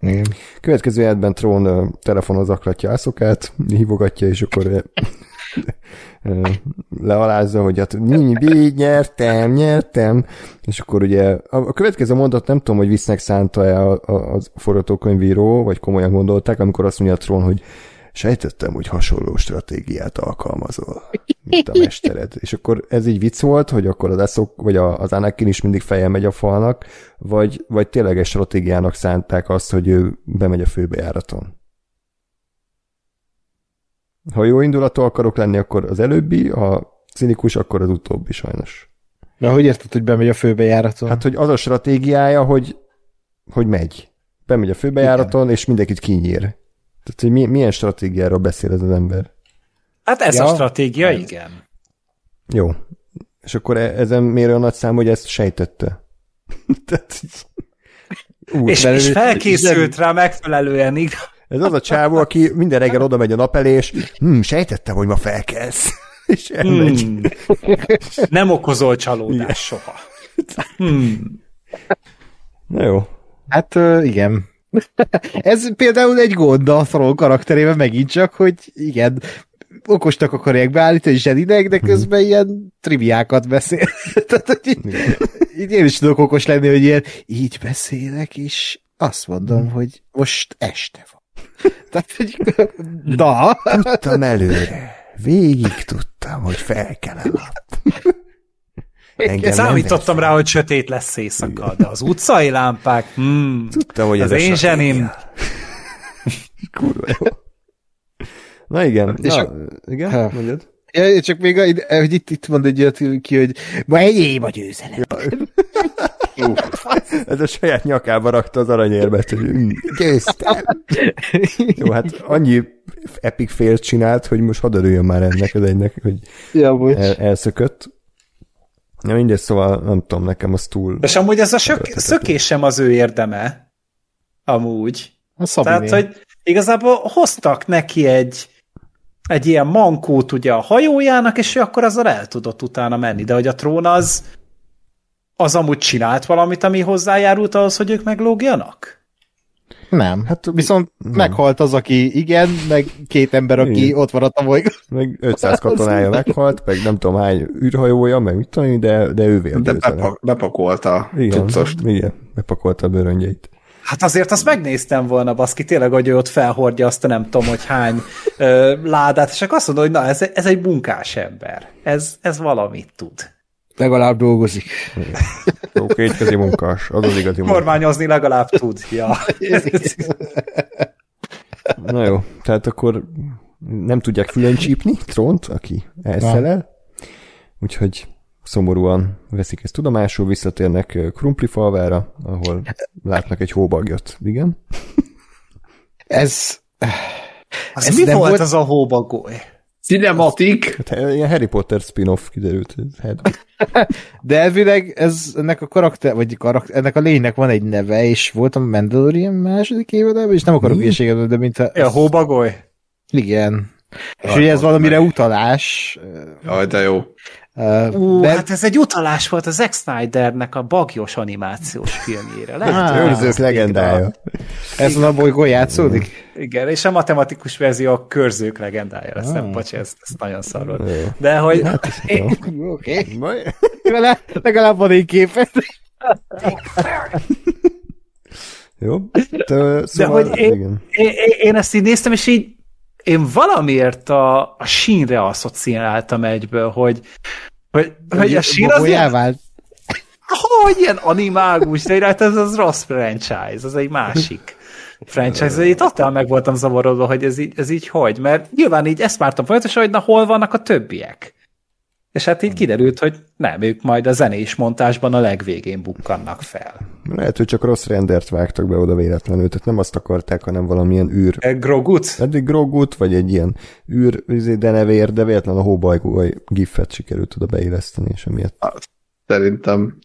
Igen. Következő életben Trón ö, telefonon zaklatja Ászokát, hívogatja, és akkor lealázza, hogy hát mi, nyertem, nyertem, és akkor ugye a, a következő mondat nem tudom, hogy visznek szánta-e a, a, a forgatókönyvíró, vagy komolyan gondolták, amikor azt mondja a Trón, hogy sejtettem, hogy hasonló stratégiát alkalmazol, mint a mestered. És akkor ez így vicc volt, hogy akkor az Eszok, vagy az Anakin is mindig feje megy a falnak, vagy, vagy tényleges stratégiának szánták azt, hogy ő bemegy a főbejáraton. Ha jó indulatú akarok lenni, akkor az előbbi, ha cinikus, akkor az utóbbi sajnos. Na, hogy érted, hogy bemegy a főbejáraton? Hát, hogy az a stratégiája, hogy, hogy megy. Bemegy a főbejáraton, Igen. és mindenkit kinyír. Tehát, hogy mi, milyen stratégiáról beszél ez az ember? Hát ez Ja. a stratégia, igen. Jó. És akkor e- ezen miért olyan nagy szám, hogy ezt sejtette? Tehát, Ú, És, és ez- felkészült rá megfelelően, igaz? Ez az a csávó, aki minden reggel oda megy a nap elé, és hm, sejtettem, hogy ma felkelsz. És elmegy. Hmm. Nem okozol csalódást soha. Hmm. Na jó. Hát igen. Ez például egy gond a Thrawn karakterében megint csak, hogy igen, okosnak akarják beállítani, zseninek, de közben ilyen triviákat beszél. Tehát, hogy így, így én is tudok okos lenni, hogy ilyen, így beszélek, és azt mondom, hogy most este van. Tehát, hogy da. Tudtam előre. Végig tudtam, hogy fel kell. Engem Számítottam rá, hogy sötét lesz éjszaka, de az utcai lámpák, hmm, Tudtam, hogy az ez én zsenim. Kurva jó. Na igen, És na, a- igen, Ha. mondjad. Ja, csak még, a- hogy itt, itt mond egy olyat ki, hogy ma enyém a győzelem. Ez a saját nyakába rakta az aranyérmet, hogy "Mm, győztem. Jó, hát annyi epic félt csinált, hogy most hadd örüljön már ennek az egynek, hogy ja, el, elszökött. Ja, mindegy, szóval nem tudom, nekem az túl... És amúgy ez a sök, szökés sem az ő érdeme. Amúgy. A Szabiné. Tehát, hogy igazából hoztak neki egy, egy ilyen mankót ugye a hajójának, és ő akkor azzal el tudott utána menni. De hogy a trón az, az amúgy csinált valamit, ami hozzájárult ahhoz, hogy ők meglógjanak? Nem. Hát, viszont nem. meghalt az, aki igen, meg két ember, aki Igen. ott maradt a bolygón. Meg 500 katonája meghalt, meg nem tudom hány űrhajója, meg mit tudom, de, de ő De vélt. bepak, bepakolta Igen, cuccost. igen, bepakolta a bőröngyeit. Hát azért azt megnéztem volna, baszki, tényleg, hogy ő ott felhordja azt a nem tudom, hogy hány ö, ládát, és akkor azt mondom, hogy na, ez, ez egy munkás ember. Ez, ez valamit tud. Legalább dolgozik. Jó, kétkezi munkás, az az igazi munkás. Kormányozni legalább tud. Ja. Na jó, tehát akkor nem tudják fülön csípni trónt, aki elszelel, úgyhogy szomorúan veszik ezt tudomásul, visszatérnek ö, Krumplifalvára, ahol látnak egy hóbagyot. Igen? Ez... Az Ez mi nem volt volt- az a hóbagoly? Cinematic. Hát he- ilyen Harry Potter spin-off kiderült. De elvileg ez ennek a karakter, vagy karakter, ennek a lénynek van egy neve, és volt a Mandalorian második évadában, és nem akarok hülyeséget, de mint a... Ja, hóbagoly? Igen. És ugye ez valamire utalás. Jaj, de jó. Uh, Ú, de hát ez egy utalás volt a Zack Snydernek a bagyos animációs filmjére. Lehet, Őrzők legendája. ez a bolygón játszódik? Igen, és a matematikus verzió a körzők legendája lesz. Nem, bocs, ez, ez nagyon szar volt. De hogy Jó. Oké. Legalább, van egy képet. Jó. Te, szóval, hogy én- igen. én, én ezt így néztem, és így én valamiért a, a sínre asszociáltam egyből, hogy, hogy, hogy a sín az ilyen, hogy ilyen animágus, de hát ez az rossz franchise, az egy másik franchise. Itt totál meg voltam zavarodva, hogy ez így, ez így hogy, mert nyilván így ezt vártam folyamatosan, hogy na hol vannak a többiek. És hát így kiderült, hogy nem, ők majd a zenés montásban a legvégén bukkannak fel. Lehet, hogy csak rossz rendert vágtak be oda véletlenül, tehát nem azt akarták, hanem valamilyen űr. E, Grogut? Eddig Grogut, vagy egy ilyen űr izé, denevér, de véletlenül a hóbajgói gifet sikerült oda beilleszteni, és emiatt. Szerintem.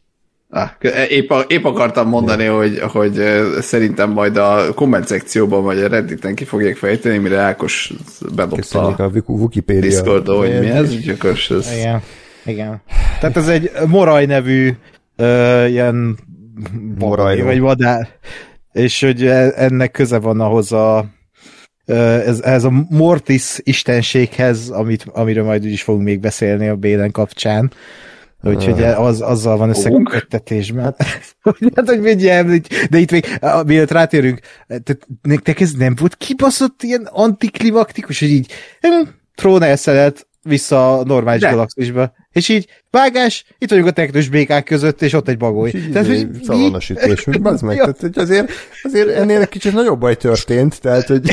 Ah, épp, épp akartam mondani, hogy, hogy szerintem majd a komment szekcióban, vagy a Redditen ki fogják fejteni, mire Ákos bedobta Köszönjük a a Wik- Wikipédia. Discordon, hogy mi ez, úgyhogy akkor ez... Igen. Igen. Tehát ez egy Moraj nevű uh, ilyen Morajról. vagy vadár, és hogy e- ennek köze van ahhoz a ö, ez, ez a Mortis istenséghez, amit, amiről majd úgyis fogunk még beszélni a Bélen kapcsán. Úgyhogy az, azzal van összeköttetésben. hát, hogy mindjárt említ, de itt még, mielőtt rátérünk, tehát nektek ez nem volt kibaszott ilyen antiklimaktikus, hogy így hm, trón elszelelt vissza a normális De. galaxisba. És így, vágás, itt vagyunk a teknős békák között, és ott egy bagoly. Tehát, hogy hogy bazd meg, tehát, hogy azért, azért ennél egy kicsit nagyobb baj történt, tehát, hogy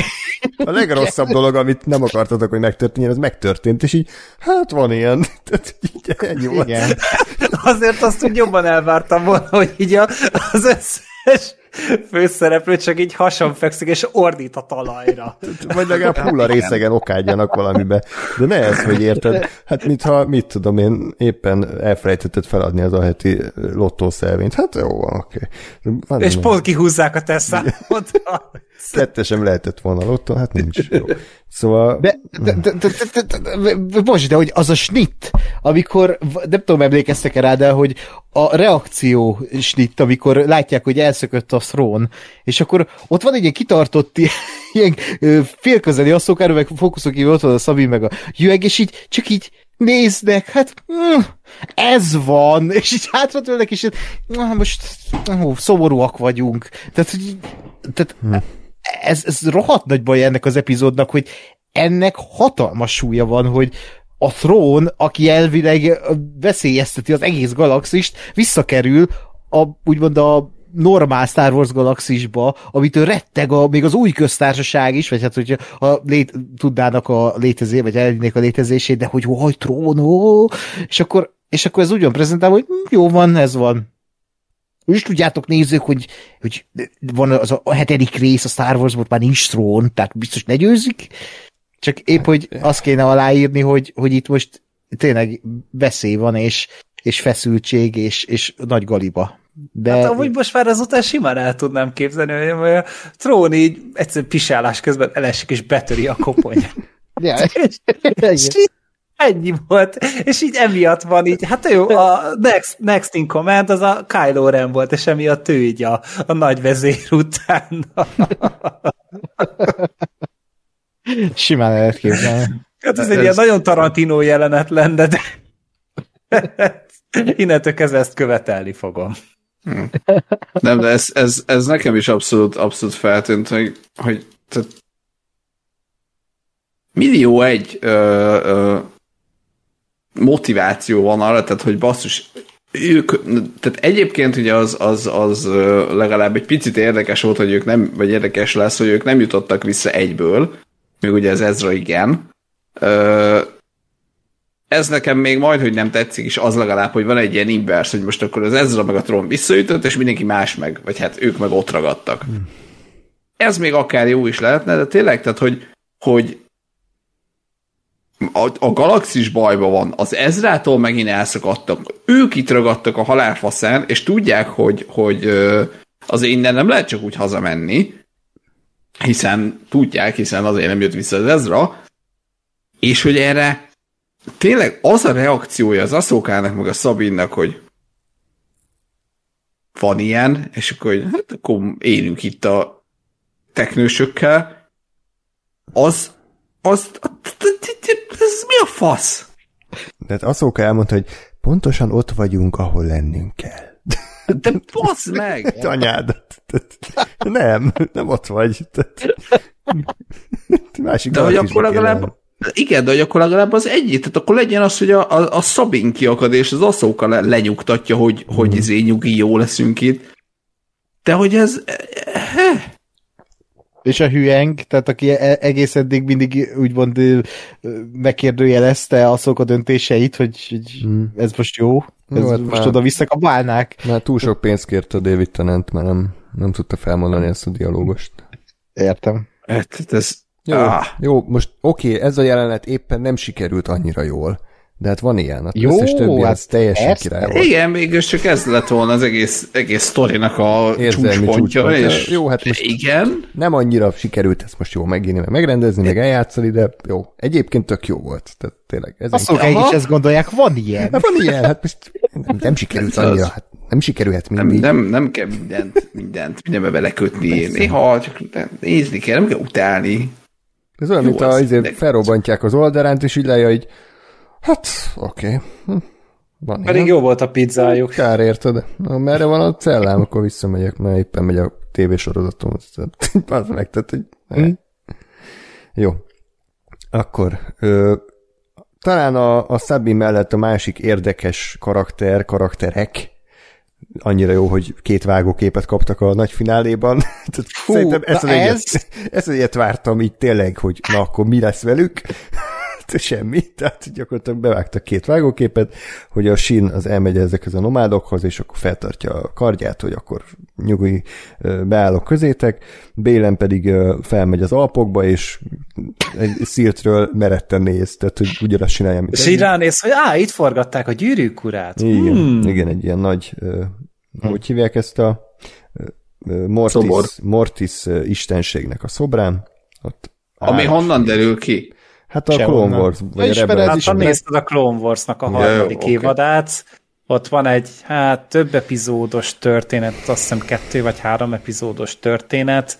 a legrosszabb dolog, amit nem akartatok, hogy megtörténjen, az megtörtént, és így, hát van ilyen, tehát így ennyi volt. Igen. Azért azt úgy jobban elvártam volna, hogy így a, az összes főszereplő csak így hason fekszik, és ordít a talajra. Vagy legalább hulla részegen okádjanak valamibe. De ne ez, hogy érted, hát mintha, mit tudom én, éppen elfelejtetted feladni az a heti lottószelvényt. Hát jó van, oké. Van És pont kihúzzák a tesszámot. Kettesem lehetett volna lottó, hát nincs. Jó. Szóval De, de, de, de, de, de, de, de, bocs, de hogy az a snit, amikor, nem tudom, emlékeztek-e rá, de hogy a reakció snit, amikor látják, hogy elszökött a thrón, és akkor ott van egy ilyen kitartott, ilyen félközeli asszókára, meg fókuszok kívül ott van a Szabin, meg a Jüeg, és így csak így néznek, hát mm, ez van, és így hátra tőlek, és így, na, most ó, szomorúak vagyunk. Tehát, hogy, tehát Hm. Ez, ez rohadt nagy baj ennek az epizódnak, hogy ennek hatalmas súlya van, hogy a trón, aki elvileg veszélyezteti az egész galaxist, visszakerül a, úgymond a normál Star Wars galaxisba, amitől retteg a, még az új köztársaság is, vagy hát hogyha ha lét, tudnának a létezé, vagy elvinnék a létezését, de hogy hogy trón, és akkor, és akkor ez úgy van prezentálva, hogy hm, jó van, ez van. Is tudjátok nézők, hogy, hogy van az a hetedik rész a Star Wars-ból, már nincs trón, tehát biztos ne győzik. Csak épp, hogy azt kéne aláírni, hogy, hogy itt most tényleg veszély van, és, és feszültség, és, és nagy galiba. De Hát amúgy most már azután simán el tudnám képzelni, hogy a trón így egyszerűen pisálás közben elesik és betöri a kopony. Ja, és, és ennyi volt, és így emiatt van így, hát jó, a next, next in command az a Kylo Ren volt, és emiatt ő így a, a nagy vezér után. simán lehet képzelni. Hát ez egy Ez- ilyen nagyon Tarantino jelenet lenne, de innentől kezdve ezt követelni fogom. Nem, de ez, ez, ez nekem is abszolút, abszolút feltűnt, hogy, hogy tehát millió egy ö, ö, motiváció van arra, tehát hogy basszus, ők, tehát egyébként ugye az, az, az legalább egy picit érdekes volt, hogy ők nem, vagy érdekes lesz, hogy ők nem jutottak vissza egyből, még ugye az Ezra igen. Ez nekem még majd, hogy nem tetszik, és az legalább, hogy van egy ilyen inverse, hogy most akkor az Ezra meg a Tron visszaütött, és mindenki más meg, vagy hát ők meg ott ragadtak. Hmm. Ez még akár jó is lehetne, de tényleg, tehát, hogy, hogy a, a galaxis bajba van, az Ezrától megint elszakadtak, ők itt ragadtak a halálfaszán, és tudják, hogy, hogy azért innen nem lehet csak úgy hazamenni, hiszen tudják, hiszen azért nem jött vissza az Ezra, és hogy erre tényleg az a reakciója az Aszókának, meg a Szabinnak, hogy van ilyen, és akkor, hogy hát akkor élünk itt a teknősökkel, az, az, ez mi a fasz? De hát Aszóka elmondta, hogy pontosan ott vagyunk, ahol lennünk kell. De basz meg! Te anyádat. Tehát Nem, nem ott vagy. Tehát- Másik De hogy akkor legalább, igen, de hogy akkor legalább az egyik, tehát akkor legyen az, hogy a, a, a Szabin kiakad, és az Aszóka le, lenyugtatja, hogy, Mhm. hogy izé nyugi, jó leszünk itt. De hogy ez, És a Hüeng, tehát aki e- egész eddig mindig úgymond megkérdőjelezte azok a döntéseit, hogy, hogy Hmm. ez most jó, ez Jó, hát most már- oda visszakabálnák. Már túl sok pénzt kért a David Tennant, mert nem, nem tudta felmondani ezt a dialógust. Értem. ez, ez Jó, Ah. jó most oké, ez a jelenet éppen nem sikerült annyira jól, de hát van ilyen. A Jó, összes többi hát az teljesen király volt. Igen, mégis csak ez lett volna az egész, egész sztorinak a Érzelmi csúcspontja, és Jó, hát most- igen, Nem annyira sikerült ezt most jól megírni, meg megrendezni, meg eljátszani, de jó. Egyébként tök jó volt. Tehát tényleg. Ez Azt mondják, is ezt gondolják, van ilyen. Hát van ilyen, hát most nem, nem sikerült az. annyira, hát nem sikerülhet nem, mindig. nem, nem kell mindent, mindent, mindenbe belekötni. Néha csak nézni kell, nem kell utálni. Ez olyan, Jó, mint a, az- azért de- felrobbantják az oldalánt, és így leja, hogy hát, oké. Okay. Hm. Van Pedig jó volt a pizzájuk. Kár érted? Na, merre van a cellám, akkor visszamegyek, mert éppen megy a tévésorozatom. Az meg, tehát, hogy... Hm. Jó. Akkor ö, talán a, a Szabin mellett a másik érdekes karakter, karakterek, annyira jó, hogy két vágóképet kaptak a nagy fináléban. Fú, Szerintem ezt az, na egyet, ez- ezt az egyet vártam így tényleg, hogy na akkor mi lesz velük. Semmi, tehát gyakorlatilag bevágtak két vágóképet, hogy a Sin az elmegy ezekhez a nomádokhoz, és akkor feltartja a kardját, hogy akkor nyugi beállok közétek, Bélen pedig felmegy az Alpokba, és egy szírtről meretten néz, tehát hogy ugyanazt csinálja, mint És így ránéz, hogy á, itt forgatták a gyűrűk urát. igen, Hmm. hmm. igen, egy ilyen nagy, ö, hogy hívják ezt a Mortis, Szobor. Mortis istenségnek a szobrán. Ott Ami áll. honnan derül ki? Hát a. Clone Wars, vagy a Ismered. Hát, ha nézted a Clone Wars-nak a harmadik oké. évadát, ott van egy, hát több epizódos történet, azt hiszem kettő vagy három epizódos történet,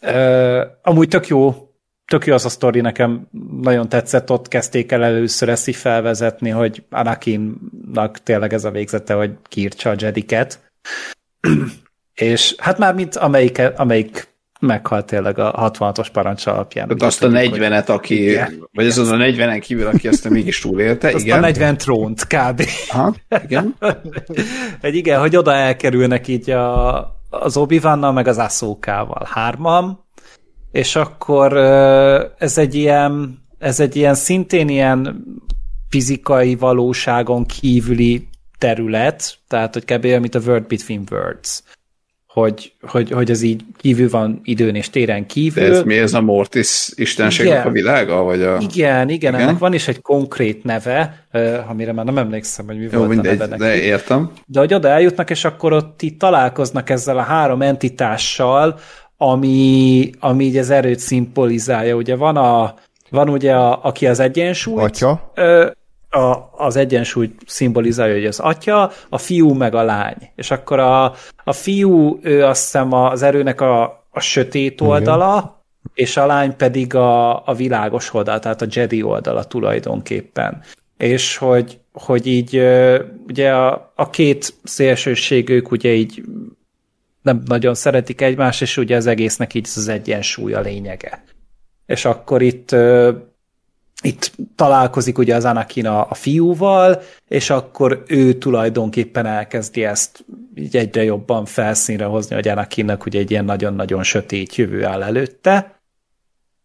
Ö, amúgy tök jó, tök jó az a sztori, nekem nagyon tetszett, ott kezdték el először ezt így felvezetni, hogy Anakinnak tényleg ez a végzete, hogy kiírtsa a Jediket. És hát már mint amelyik, amelyik meghalt tényleg a 66-os parancs alapján. Tehát azt a 40-et, aki, igen. vagy ez az a 40-en kívül, aki ezt mégis túlélte, azt igen. a 40 trónt kb. Aha, igen. Egy igen, hogy oda elkerülnek így a, az obi meg az Asszókával hárman, és akkor ez egy ilyen, ez egy ilyen szintén ilyen fizikai valóságon kívüli terület, tehát hogy kb. mint a Word Between Words hogy, hogy, hogy ez így kívül van időn és téren kívül. De ez mi ez a Mortis istenségnek a világa? Vagy a... Igen, igen, igen, ennek van is egy konkrét neve, amire már nem emlékszem, hogy mi Jó, volt mindegy, a neve neki. De értem. De hogy oda eljutnak, és akkor ott itt találkoznak ezzel a három entitással, ami, ami így az erőt szimbolizálja. Ugye van a van ugye, a, aki az egyensúly. Atya. Ö, a, az egyensúly szimbolizálja, hogy az atya, a fiú meg a lány. És akkor a, a fiú, ő azt hiszem az erőnek a, a sötét oldala, Igen. és a lány pedig a, a világos oldala, tehát a Jedi oldala tulajdonképpen. És hogy, hogy így ugye a, a két szélsőségük ugye így nem nagyon szeretik egymást, és ugye az egésznek így az egyensúly a lényege. És akkor itt itt találkozik ugye az Anakin a, a fiúval, és akkor ő tulajdonképpen elkezdi ezt így egyre jobban felszínre hozni, hogy Anakinnak ugye egy ilyen nagyon-nagyon sötét jövő áll előtte,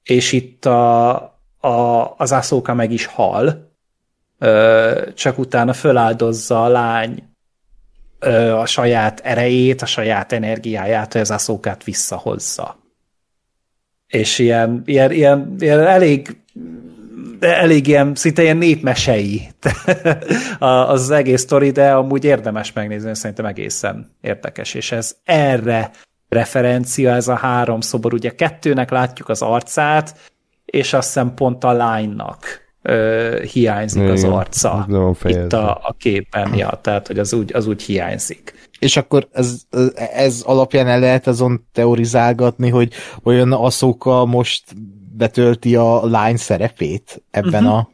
és itt a, a, az Ahsoka meg is hal, csak utána föláldozza a lány a saját erejét, a saját energiáját, hogy az Ahsokát visszahozza. És ilyen, ilyen, ilyen, ilyen elég elég ilyen, szinte ilyen népmesei az, az egész sztori, de amúgy érdemes megnézni, szerintem egészen érdekes, és ez erre referencia, ez a három szobor, ugye kettőnek látjuk az arcát, és azt hiszem pont a lánynak ö, hiányzik Igen, az arca itt a, a képen, ja, tehát hogy az úgy, az úgy hiányzik. És akkor ez, ez alapján el lehet azon teorizálgatni, hogy olyan aszóka most betölti a lány szerepét ebben uh-huh. a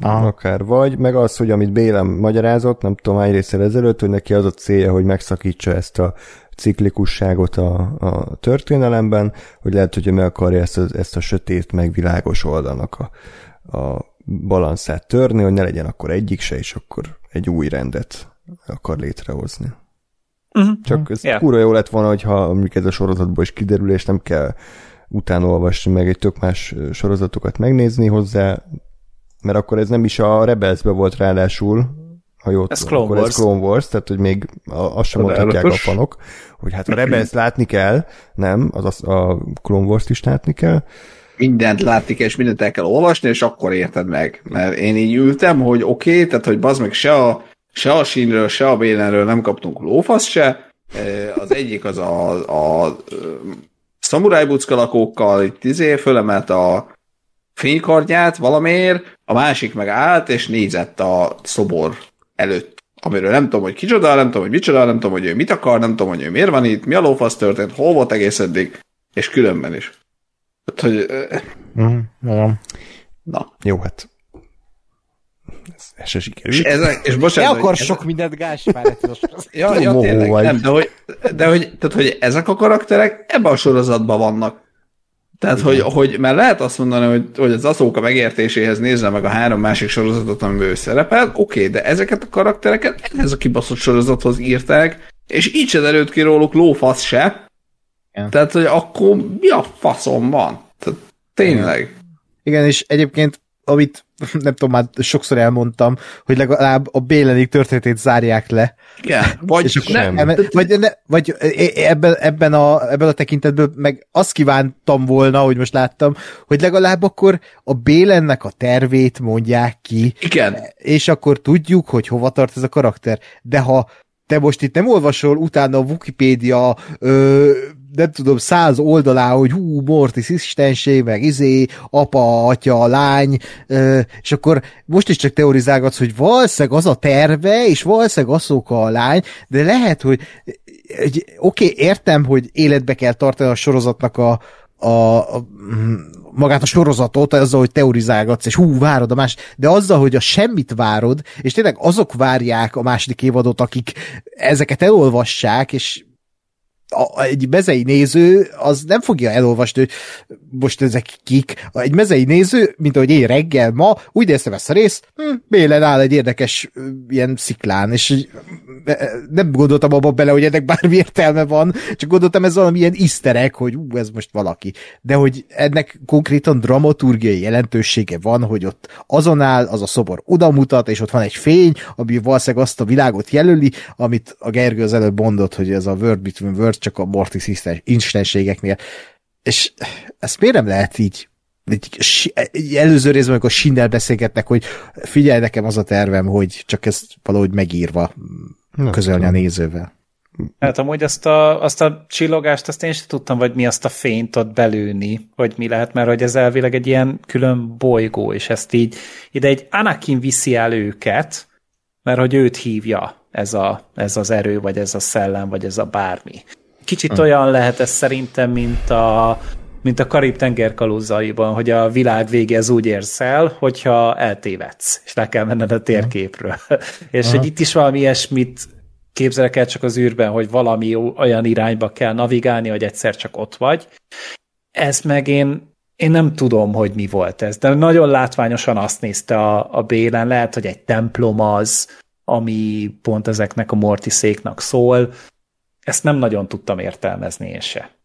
Aha. Akár vagy, meg az, hogy amit Bélem magyarázott, nem tudom hány részsel ezelőtt, hogy neki az a célja, hogy megszakítsa ezt a ciklikusságot a, a történelemben, hogy lehet, hogy meg akarja ezt a, ezt a sötét, meg világos oldalnak a, a balanszát törni, hogy ne legyen akkor egyik se, és akkor egy új rendet akar létrehozni. Uh-huh. Csak ez yeah. kurva jó lett volna, hogyha amikor ez a sorozatból is kiderül, és nem kell utána olvasni, meg egy tök más sorozatokat megnézni hozzá, mert akkor ez nem is a Rebelsbe volt ráadásul, ha jól ez tudom, akkor Wars. ez Clone Wars, tehát hogy még azt sem mondhatják a fanok, hogy hát a Rebels látni kell, nem, az a Clone Wars-t is látni kell. Mindent látni kell, és mindent el kell olvasni, és akkor érted meg. Mert én így ültem, hogy oké, okay, tehát hogy bazd meg se a, se a sínről, se a bélenről nem kaptunk lófasz se, az egyik az a, a, a szamuráj buckalakókkal itt izé fölemelt a fénykardját valamiért, a másik meg állt és nézett a szobor előtt, amiről nem tudom, hogy kicsoda, nem tudom, hogy micsoda, nem tudom, hogy ő mit akar, nem tudom, hogy ő miért van itt, mi a lófasz történt, hol volt egész eddig, és különben is. Hát, hogy... Mm, Na. Jó, hát se sikerült. És, ez, és bocsánat, akar ez... sok mindent Gáspár. ja, ja, tényleg, nem, de hogy, de hogy, tehát, hogy ezek a karakterek ebben a sorozatban vannak. Tehát, Igen. hogy, hogy mert lehet azt mondani, hogy, hogy az Aszóka megértéséhez nézze meg a három másik sorozatot, amiben ő szerepel, oké, okay, de ezeket a karaktereket ez a kibaszott sorozathoz írták, és így se derült ki róluk lófasz se. Igen. Tehát, hogy akkor mi a faszom van? Tehát, tényleg. Igen, és egyébként amit nem tudom, már sokszor elmondtam, hogy legalább a Bélenik történetét zárják le. Igen, vagy és akkor nem. Vagy, ne, vagy ebben, ebben, a, ebben a tekintetből meg azt kívántam volna, hogy most láttam, hogy legalább akkor a Bélennek a tervét mondják ki. Igen. És akkor tudjuk, hogy hova tart ez a karakter. De ha te most itt nem olvasol utána a Wikipédia ö, nem tudom, száz oldalá, hogy hú, Mortis istenség, meg izé, apa, atya, lány, ö, és akkor most is csak teorizálgatsz, hogy valószínűleg az a terve, és valószínűleg azok a lány, de lehet, hogy oké, okay, értem, hogy életbe kell tartani a sorozatnak a, a, a magát a sorozatot, azzal, hogy teorizálgatsz, és hú, várod a más, de azzal, hogy a semmit várod, és tényleg azok várják a második évadot, akik ezeket elolvassák, és a, egy mezei néző az nem fogja elolvasni, hogy most ezek kik. Egy mezei néző, mint ahogy én reggel ma, úgy néztem ezt a részt, hm, Bélen áll egy érdekes ilyen sziklán, és nem gondoltam abba bele, hogy ennek bármi értelme van, csak gondoltam ez valami ilyen iszterek, hogy ú, ez most valaki. De hogy ennek konkrétan dramaturgiai jelentősége van, hogy ott azon áll, az a szobor oda mutat, és ott van egy fény, ami valószínűleg azt a világot jelöli, amit a Gergő az előbb mondott, hogy ez a Word Between Words csak a Mortis instenségeknél. És ezt miért nem lehet így egy, egy előző részben, amikor Sindel beszélgetnek, hogy figyelj nekem az a tervem, hogy csak ezt valahogy megírva Na, közölni tudom. a nézővel. Hát amúgy azt a, azt a csillogást, azt én sem tudtam, vagy mi azt a fényt ott belőni, hogy mi lehet, mert hogy ez elvileg egy ilyen külön bolygó, és ezt így ide egy Anakin viszi el őket, mert hogy őt hívja ez, a, ez az erő, vagy ez a szellem, vagy ez a bármi. Kicsit hmm. olyan lehet ez szerintem, mint a, mint a Karib-tenger kalózaiban, hogy a világ vége az úgy érsz el, hogyha eltévedsz, és le kell menned a térképről. és Aha. hogy itt is valami ilyesmit képzelek el csak az űrben, hogy valami olyan irányba kell navigálni, hogy egyszer csak ott vagy. Ez meg én, én nem tudom, hogy mi volt ez, de nagyon látványosan azt nézte a, a Bélen, lehet, hogy egy templom az, ami pont ezeknek a mortiszéknak szól, ezt nem nagyon tudtam értelmezni én se.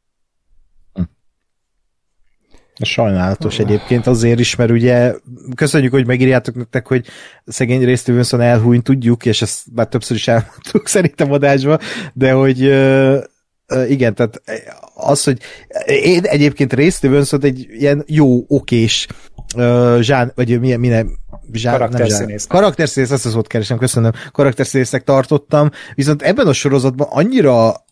Sajnálatos egyébként azért is, mert ugye köszönjük, hogy megírjátok nektek, hogy szegény részt Stevenson elhúny, tudjuk, és ezt már többször is elmondtuk szerintem adásba, de hogy igen, tehát az, hogy én egyébként Stevenson egy ilyen jó, okés zsán, vagy milyen, milyen zsán, karakterszínész. Karakterszínész, ezt az ott keresem, köszönöm. Karakterszínésznek tartottam, viszont ebben a sorozatban annyira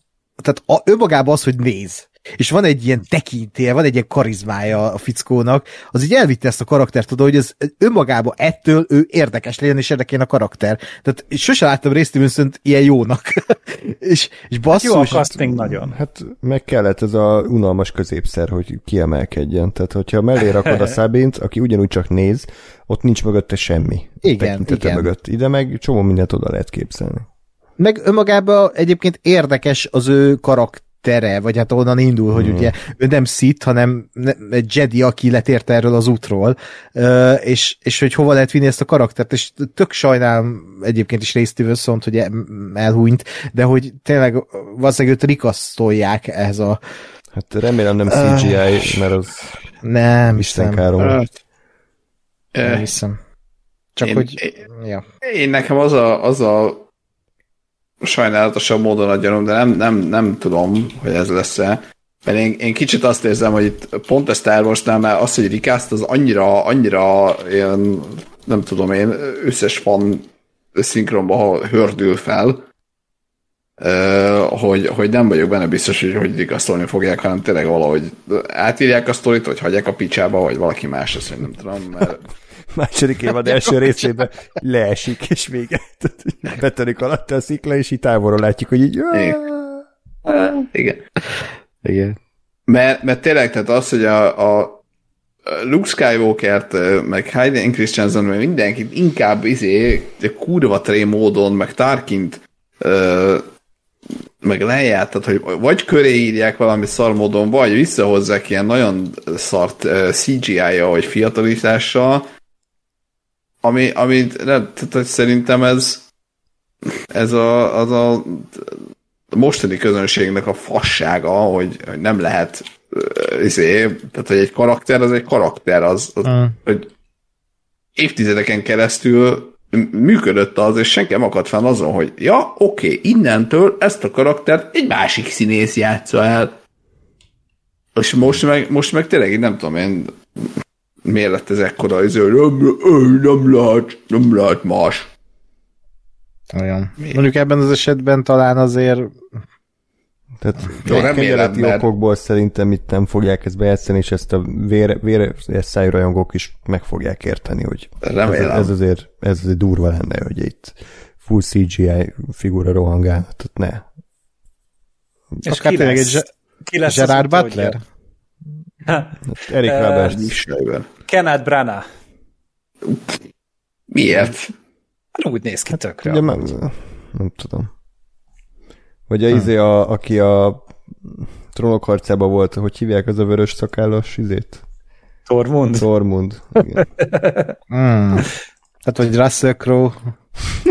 tehát a, önmagában az, hogy néz, és van egy ilyen tekintélye, van egy ilyen karizmája a fickónak, az így elvitte ezt a karaktert oda, hogy ez önmagában ettől ő érdekes legyen, és érdekel a karakter. Tehát sose láttam Ray stevenson ilyen jónak. és, és basszus. Hát jó a casting nagyon. Hát meg kellett ez a unalmas középszer, hogy kiemelkedjen. Tehát, hogyha mellé rakod a Szabint, aki ugyanúgy csak néz, ott nincs mögötte semmi. Igen, igen. Mögött. Ide meg csomó mindent oda lehet képzelni. Meg önmagában egyébként érdekes az ő karakter tere, vagy hát onnan indul, hogy mm. ugye ő nem Sith, hanem egy Jedi, aki letért erről az útról, és, és hogy hova lehet vinni ezt a karaktert, és tök sajnálom egyébként is Ray stevenson hogy elhúnyt, de hogy tényleg valószínűleg őt rikasztolják ehhez a Hát remélem nem CGI, mert az nem hiszem. Károm. Nem hiszem. Csak én, hogy... Én, ja. én nekem az a, az a sajnálatosabb módon a gyanúm, de nem, nem, nem tudom, hogy ez lesz-e. Mert én, én kicsit azt érzem, hogy itt pont a Star Wars-nál az, hogy Rikászt az annyira, annyira ilyen, nem tudom én, összes fan szinkronba hördül fel, hogy, hogy nem vagyok benne biztos, hogy hogy rikasztolni fogják, hanem tényleg valahogy átírják a sztorit, vagy hagyják a picsába, vagy valaki más, azt nem tudom, mert második évad első részében leesik, és vége. Betörik alatt a szikla, és így távolról látjuk, hogy így... Igen. Igen. Igen. Mert, mert tényleg, tehát az, hogy a, a Luke Skywalker-t, meg Hayden Christensen, meg mindenkit inkább izé, kurva tré módon, meg Tarkint meg lejárt, tehát hogy vagy köré írják valami szar módon, vagy visszahozzák ilyen nagyon szart CGI-ja, vagy fiatalítással, ami, ami tehát szerintem ez ez a, az a mostani közönségnek a fassága, hogy, hogy nem lehet izé, tehát hogy egy karakter az egy karakter, az, az uh. hogy évtizedeken keresztül működött az, és senki nem akadt fel azon, hogy ja, oké, okay, innentől ezt a karaktert egy másik színész játsza el. És most meg, most meg tényleg nem tudom én, miért lett ez ekkora, ez, nem, nem lehet, nem lehet más. Olyan. Miért? Mondjuk ebben az esetben talán azért tehát Jó, remélem, mert... okokból szerintem itt nem fogják ezt bejátszani, és ezt a vér, vér rajongók is meg fogják érteni, hogy remélem. Ez, ez, azért, ez azért durva lenne, hogy itt full CGI figura rohangál, tehát ne. És Akár ki lesz, egy ki lesz Gerard Butler? Erik Roberts. Schreiber. Kenneth Branagh. Miért? Hát Úgy néz ki tökre. Ugye, nem, nem tudom. Vagy a izé, a, aki a trónok harcában volt, hogy hívják az a vörös szakállas izét? Tormund. Tormund. Igen. Mm. Hát vagy Russell Crowe.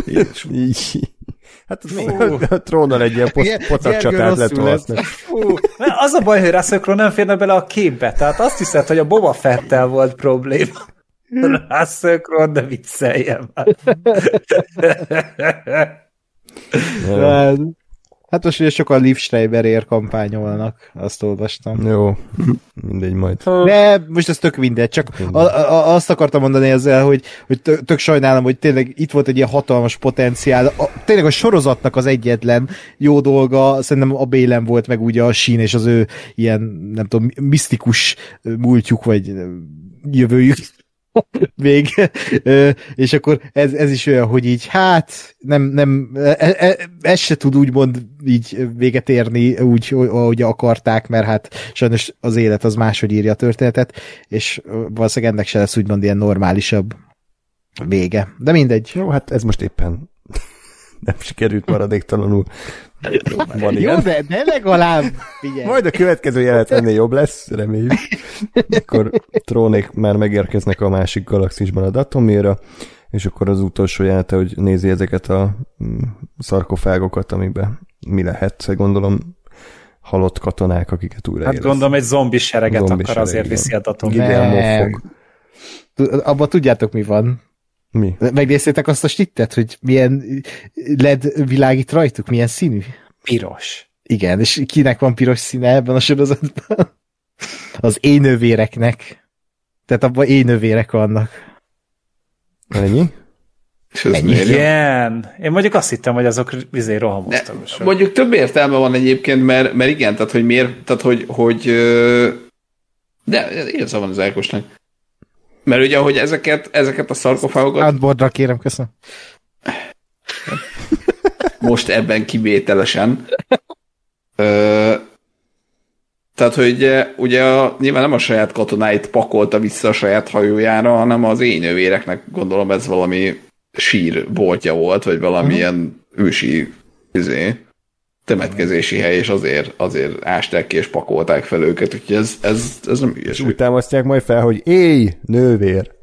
Így. Hát az a trónnal egy ilyen Igen, poc- pocak Gergő csatát lett rosszul lesz. volna. Fú, mert az a baj, hogy Russell Crowe nem férne bele a képbe, tehát azt hiszed, hogy a Boba Fettel volt probléma. Russell Crowe, de vicceljem Hát most ugye sokan Liv Schreiberért kampányolnak, azt olvastam. Jó, mindegy majd. De most ez tök mindegy, csak a, a, azt akartam mondani ezzel, hogy, hogy tök, tök sajnálom, hogy tényleg itt volt egy ilyen hatalmas potenciál. A, tényleg a sorozatnak az egyetlen jó dolga, szerintem a Bélem volt, meg ugye a sín és az ő ilyen, nem tudom, misztikus múltjuk, vagy jövőjük még, és akkor ez, ez is olyan, hogy így, hát nem, nem, e- e- ez se tud úgymond így véget érni úgy, ahogy akarták, mert hát sajnos az élet az máshogy írja a történetet, és valószínűleg ennek se lesz úgymond ilyen normálisabb vége. De mindegy. Jó, hát ez most éppen nem sikerült maradéktalanul. Van Jó, de, de legalább figyelj. Majd a következő jelet ennél jobb lesz, reméljük. Akkor trónék már megérkeznek a másik galaxisban a Datomira, és akkor az utolsó jelete, hogy nézi ezeket a mm, szarkofágokat, amiben mi lehet, gondolom halott katonák, akiket újra Hát gondolom egy zombi sereget Zombi akar sereg, azért viszi a. Moffog. Abban tudjátok, mi van. Mi? Megnéztétek azt a stittet, hogy milyen LED világít rajtuk, milyen színű? Piros. Igen, és kinek van piros színe ebben a sorozatban? Az énővéreknek. Tehát abban énővérek vannak. Ennyi? És ez jó? Igen. Én mondjuk azt hittem, hogy azok vizé Ne, rohamosztagosok. mondjuk több értelme van egyébként, mert, mert igen, tehát hogy miért, tehát hogy, hogy de igaza van az Ákosnak. Mert ugye, hogy ezeket, ezeket a szarkofágokat Outboardra kérem, köszönöm. most ebben kivételesen. Ö, tehát, hogy ugye, a, nyilván nem a saját katonáit pakolta vissza a saját hajójára, hanem az énővéreknek gondolom ez valami sír boltja volt, vagy valamilyen ősi izé, temetkezési hely, és azért, azért ásták ki és pakolták fel őket, úgyhogy ez, ez, ez nem És ügyeség. úgy támasztják majd fel, hogy éj, nővér!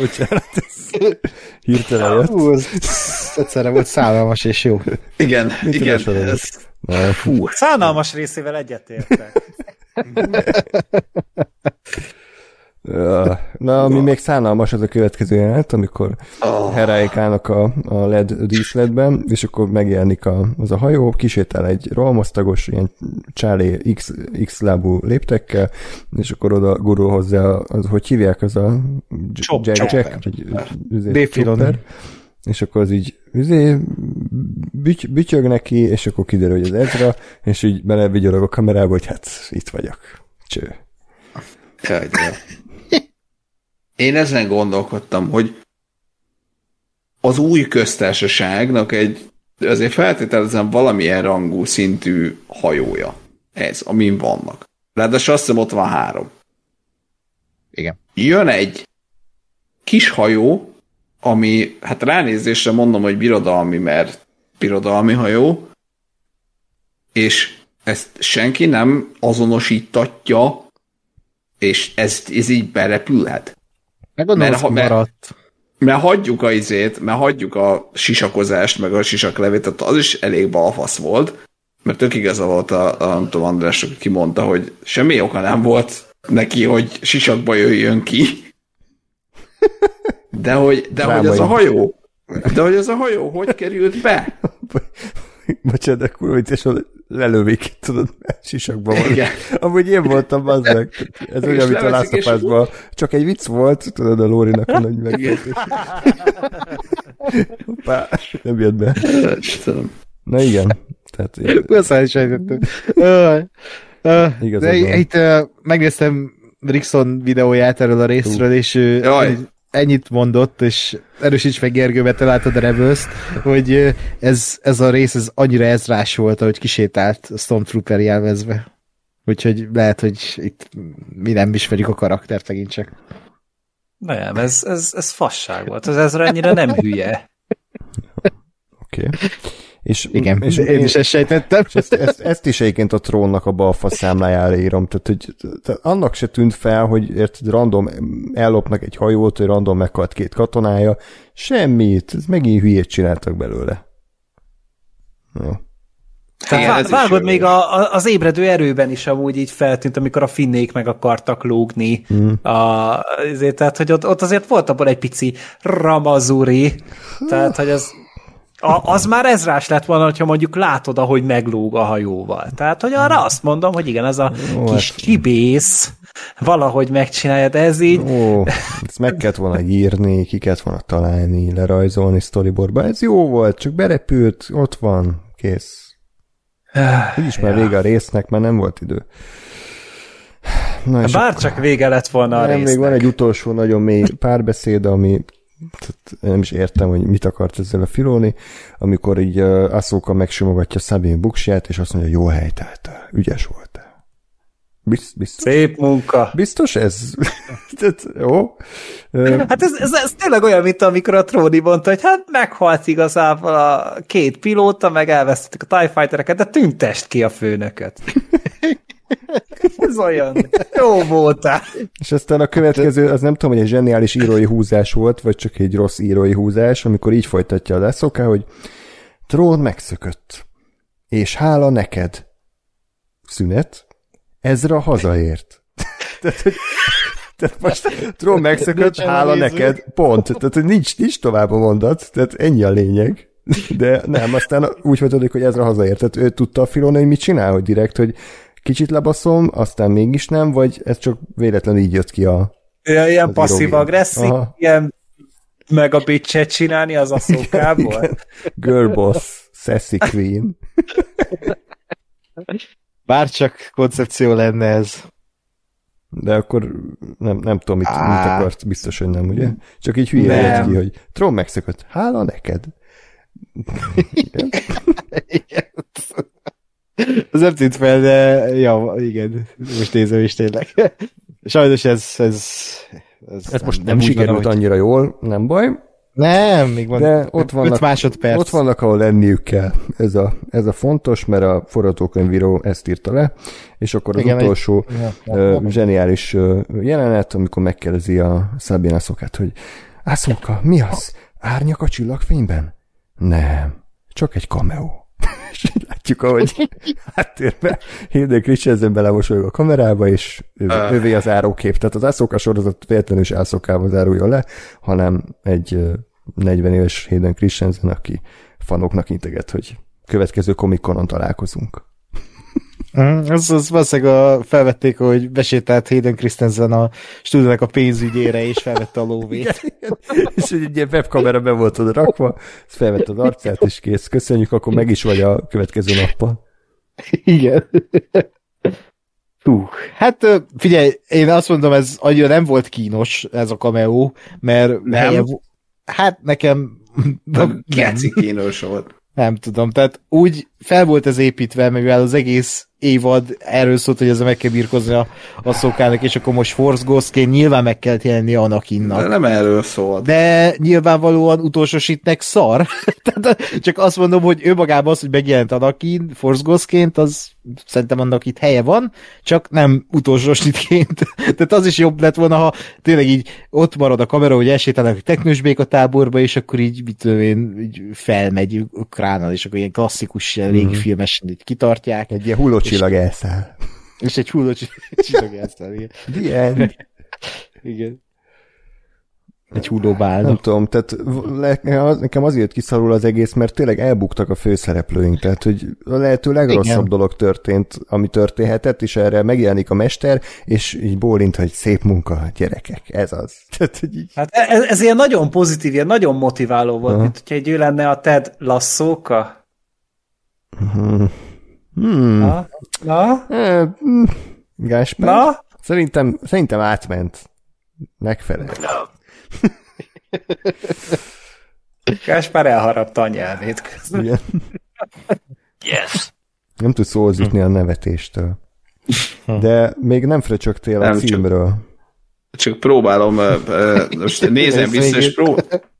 Bocsánat, ez hirtelen jött. Hú, ez egyszerre volt szállalmas és jó. Igen, igen, tudom, ez, fú, Szánalmas részével egyetértek. Na, ami még szánalmas, az a következő jelenet, amikor oh. heráik állnak a, a LED díszletben, és akkor megjelenik a, az a hajó, kisétál egy rohamosztagos, ilyen csálé X, X lábú léptekkel, és akkor oda gurul hozzá, az, hogy hívják, az a Chop- Jack chopper. Jack, vagy üzé- Dave Filoni. chopper. és akkor az így üzé, büty, bütyög neki, és akkor kiderül, hogy ez Ezra, és így belevigyorog a kamerába, hogy hát itt vagyok. Cső. Jaj, de. Én ezen gondolkodtam, hogy az új köztársaságnak egy azért feltételezem valamilyen rangú szintű hajója. Ez, amin vannak. Ráadásul azt hiszem ott van három. Igen. Jön egy kis hajó, ami, hát ránézésre mondom, hogy birodalmi, mert birodalmi hajó, és ezt senki nem azonosítatja, és ez, ez így berepülhet. Meg gondolom, Mert ha- mert- maradt. Mert hagyjuk a izét, mert hagyjuk a sisakozást, meg a sisaklevét, tehát az is elég balfasz volt, mert tök igaza volt a, a nem tudom, András, aki kimondta, hogy semmi oka nem volt neki, hogy sisakba jöjjön ki. De hogy, de hogy az a hajó, de hogy az a hajó hogy került be? Bocsánat, de kurva vicces, lelövik, tudod, sisakban van. Igen. Amúgy én voltam, az meg. Ez olyan, mint a Us-ban. Csak egy vicc volt, tudod, a Lórinak a nagy megfejtés. Hoppá, nem jött be. Istenem. Na igen. Tehát Muszáj is Igazad De itt megnéztem Rickson videóját erről a részről, és ő Jaj. Ennyit mondott, és erősíts meg Gergő, mert te látod a rebels hogy ez, ez a rész ez annyira ezrás volt, ahogy kisétált a Stormtrooper jelvezve. Úgyhogy lehet, hogy itt mi nem ismerjük a karaktert megint csak. Nem, ez, ez, ez fasság volt. Az ezre ennyire nem hülye. Oké. Okay. És, Igen, és én is ezt sejtettem. És ezt, ezt, ezt is egyébként a trónnak a balfa számlájára írom. Tehát, hogy tehát annak se tűnt fel, hogy érted, random ellopnak egy hajót, hogy random meghalt két katonája. Semmit. Ez megint hülyét csináltak belőle. Jó. Tehát Igen, vá- vágod még a, a, az ébredő erőben is amúgy így feltűnt, amikor a finnék meg akartak lógni. Mm. A, azért, tehát, hogy ott, ott azért volt abból egy pici ramazuri, tehát, hogy az a, az már ezrás lett volna, ha mondjuk látod, ahogy meglóg a hajóval. Tehát, hogy arra azt mondom, hogy igen, ez a Ó, kis hát... kibész valahogy megcsinálja, de ez így... Ó, ezt meg kellett volna írni, ki kellett volna találni, lerajzolni storyboardba. Ez jó volt, csak berepült, ott van, kész. Úgyis már ja. vége a résznek, már nem volt idő. Na, Bár csak vége lett volna a nem, résznek. Még van egy utolsó nagyon mély párbeszéd, ami nem is értem, hogy mit akart ezzel a Filoni, amikor így uh, Asuka megsimogatja Sabine buksját, és azt mondja, jó helytáltál, ügyes voltál. Biztos? Szép munka. Biztos ez? Tehát, jó. Hát ez, ez, ez tényleg olyan, mint amikor a Tróni mondta, hogy hát meghalt igazából a két pilóta, meg elvesztettük a TIE Fightereket, de tüntest ki a főnököt. Ez olyan. Jó voltál. És aztán a következő, az nem tudom, hogy egy zseniális írói húzás volt, vagy csak egy rossz írói húzás, amikor így folytatja a leszoká, hogy trón megszökött. És hála neked. Szünet. Ezra hazaért. tehát, hogy, tehát most trón megszökött, hála neked. Pont. Tehát, hogy nincs, nincs tovább a mondat. Tehát ennyi a lényeg. De nem, aztán úgy folytatódik, hogy ezre hazaért. Tehát ő tudta a Filon, hogy mit csinál, hogy direkt, hogy kicsit lebaszom, aztán mégis nem, vagy ez csak véletlenül így jött ki a... Ja, ilyen passzív-agresszív, ilyen meg a bitchet csinálni az a szókából. Girlboss, sassy queen. Bár csak koncepció lenne ez. De akkor nem, nem tudom, mit, mit akart, biztos, hogy nem, ugye? Csak így hülye jött ki, hogy Tron megszökött. Hála neked. Igen. Az nem tűnt fel, de ja, igen, most nézem is tényleg. Sajnos ez, ez, ez, ez most nem, nem sikerült van, annyira jól, nem baj. Nem, még van de ott vannak, másodperc. Ott vannak, ahol lenniük kell. Ez a, ez a fontos, mert a forgatókönyvíró ezt írta le, és akkor az Igen, utolsó egy, uh, zseniális uh, jelenet, amikor megkérdezi a Szabina szokát, hogy Ászóka, mi az? Árnyak a csillagfényben? Nem, csak egy cameo és látjuk, ahogy háttérben Hilde Christensen belemosolyog a kamerába, és ő, uh. ővé az árókép. Tehát az Ászóka sorozat véletlenül is ászokával záruljon le, hanem egy 40 éves Hayden Christensen, aki fanoknak integet, hogy következő komikonon találkozunk. Mm, az, az valószínűleg a, felvették, hogy besétált Hayden Christensen a stúdiónak a pénzügyére, és felvette a lóvét. igen, igen. És egy ilyen webkamera be volt oda rakva, felvette az arcát, és kész. Köszönjük, akkor meg is vagy a következő nappal. Igen. Hú, hát figyelj, én azt mondom, ez annyira nem volt kínos, ez a cameo, mert nem. Helye, hát nekem nem, nem. kínos volt. Nem tudom, tehát úgy fel volt ez építve, mivel az egész évad erről szólt, hogy ezzel meg kell birkozni a, a szokának, és akkor most Force Ghostként nyilván meg kell jelenni Anakinnak. De nem erről szólt. De nyilvánvalóan utolsósítnek szar. Tehát csak azt mondom, hogy ő magában az, hogy megjelent Anakin Force Ghostként, az szerintem annak itt helye van, csak nem utolsósítként. Tehát az is jobb lett volna, ha tényleg így ott marad a kamera, hogy elsétálnak a teknős a táborba, és akkor így, mit tudom én, így felmegy ukránal, és akkor ilyen klasszikus mm. filmesen így kitartják. Egy ilyen hullócsillag elszáll. És egy hullócsillag elszáll, igen. The end. igen. Egy hullóbál. Nem tudom, tehát nekem azért kiszarul az egész, mert tényleg elbuktak a főszereplőink, tehát hogy a lehető legrosszabb Igen. dolog történt, ami történhetett, és erre megjelenik a mester, és így bólint, hogy szép munka, gyerekek, ez az. Tehát, hogy így... Hát ez, ez ilyen nagyon pozitív, ilyen nagyon motiváló volt, Aha. mint hogyha egy ő lenne a Ted lasszóka. Hmm. Hmm. Na? Na? Eh, Gásper? Na? Szerintem, szerintem átment. Megfelel. Gáspár elharapta a nyelvét közben. Igen. Yes! Nem tudsz szózítni a nevetéstől. De még nem fröcsögtél a Nem, csak- címről. Csak próbálom, most nézem vissza, és pró,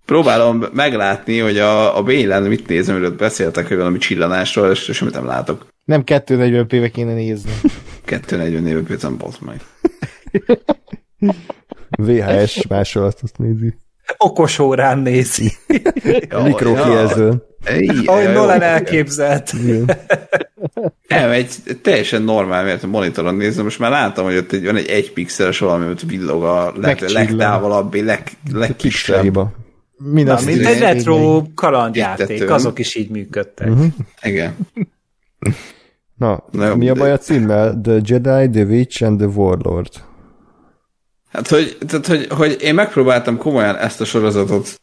próbálom meglátni, hogy a, a Bélen mit nézem, amiről beszéltek, hogy valami csillanásról, és semmit nem látok. Nem 240p-be kéne nézni. 240 éve például bazd meg. VHS másolatot nézi. Okos órán nézi. Mikrokijelzőn. Ahogy Nolan elképzelt. Nem, egy teljesen normál, mert a monitoron nézem, most már látom, hogy ott egy, van egy egy pixeles valami, hogy villog a leg, legtávolabbi, leg, legkisebb. Pixeliba. Mind Na, mint egy retro kalandjáték, azok is így működtek. Mhm. Igen. Na, Na, mi a baj a címmel? The Jedi, The Witch and the Warlord. Hát, hogy, tehát, hogy, hogy én megpróbáltam komolyan ezt a sorozatot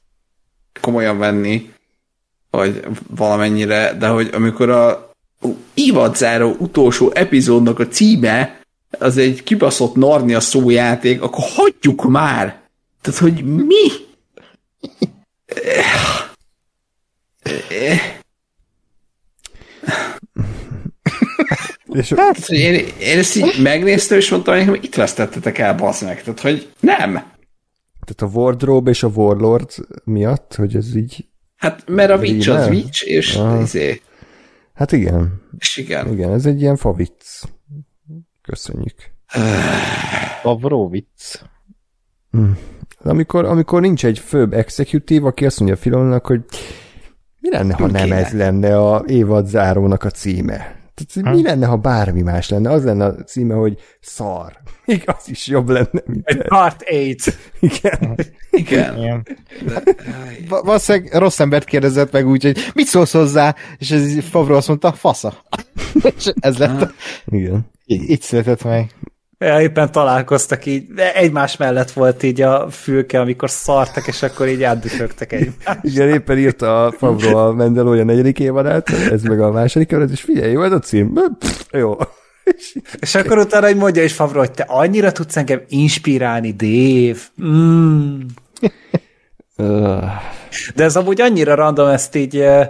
komolyan venni, vagy valamennyire, de hogy amikor a évadzáró utolsó epizódnak a címe az egy kibaszott Narnia szójáték, akkor hagyjuk már! Tehát, hogy mi? És Tehát, hogy én, én ezt így megnéztem, és mondtam, hogy itt vesztettetek el, bassz meg. Tehát, hogy nem. tehát a Wardrobe és a Warlord miatt, hogy ez így... Hát, mert a Witch az? Witch, és, Aha. izé, Hát igen, és igen. igen, ez egy ilyen favicc. Köszönjük. Pavrovic. Amikor, amikor nincs egy főbb executive, aki azt mondja a filmnek, hogy mi lenne, ha Nem ez lenne a évad zárónak a címe? Tehát mi lenne, ha bármi más lenne? Az lenne a címe, hogy szar. Még az is jobb lenne, mint ez. Part 8. Igen. Igen. Igen. Va- Valószínűleg rossz embert kérdezett meg úgy, hogy mit szólsz hozzá, és ez Favro azt mondta, fasza. és ez lett, Igen. így született meg. Éppen találkoztak így, egymás mellett volt így a fülke, amikor szartak, és akkor így átdüfögtek egymást. Igen, éppen írta a Favro a Mandalorian negyedik évadát, ez meg a második évad, és figyelj, jó ez a cím? Pff, Jó. És És akkor utána egy mondja is Favro, hogy te annyira tudsz engem inspirálni, Dave. Mm. De ez amúgy annyira random, ezt így eh,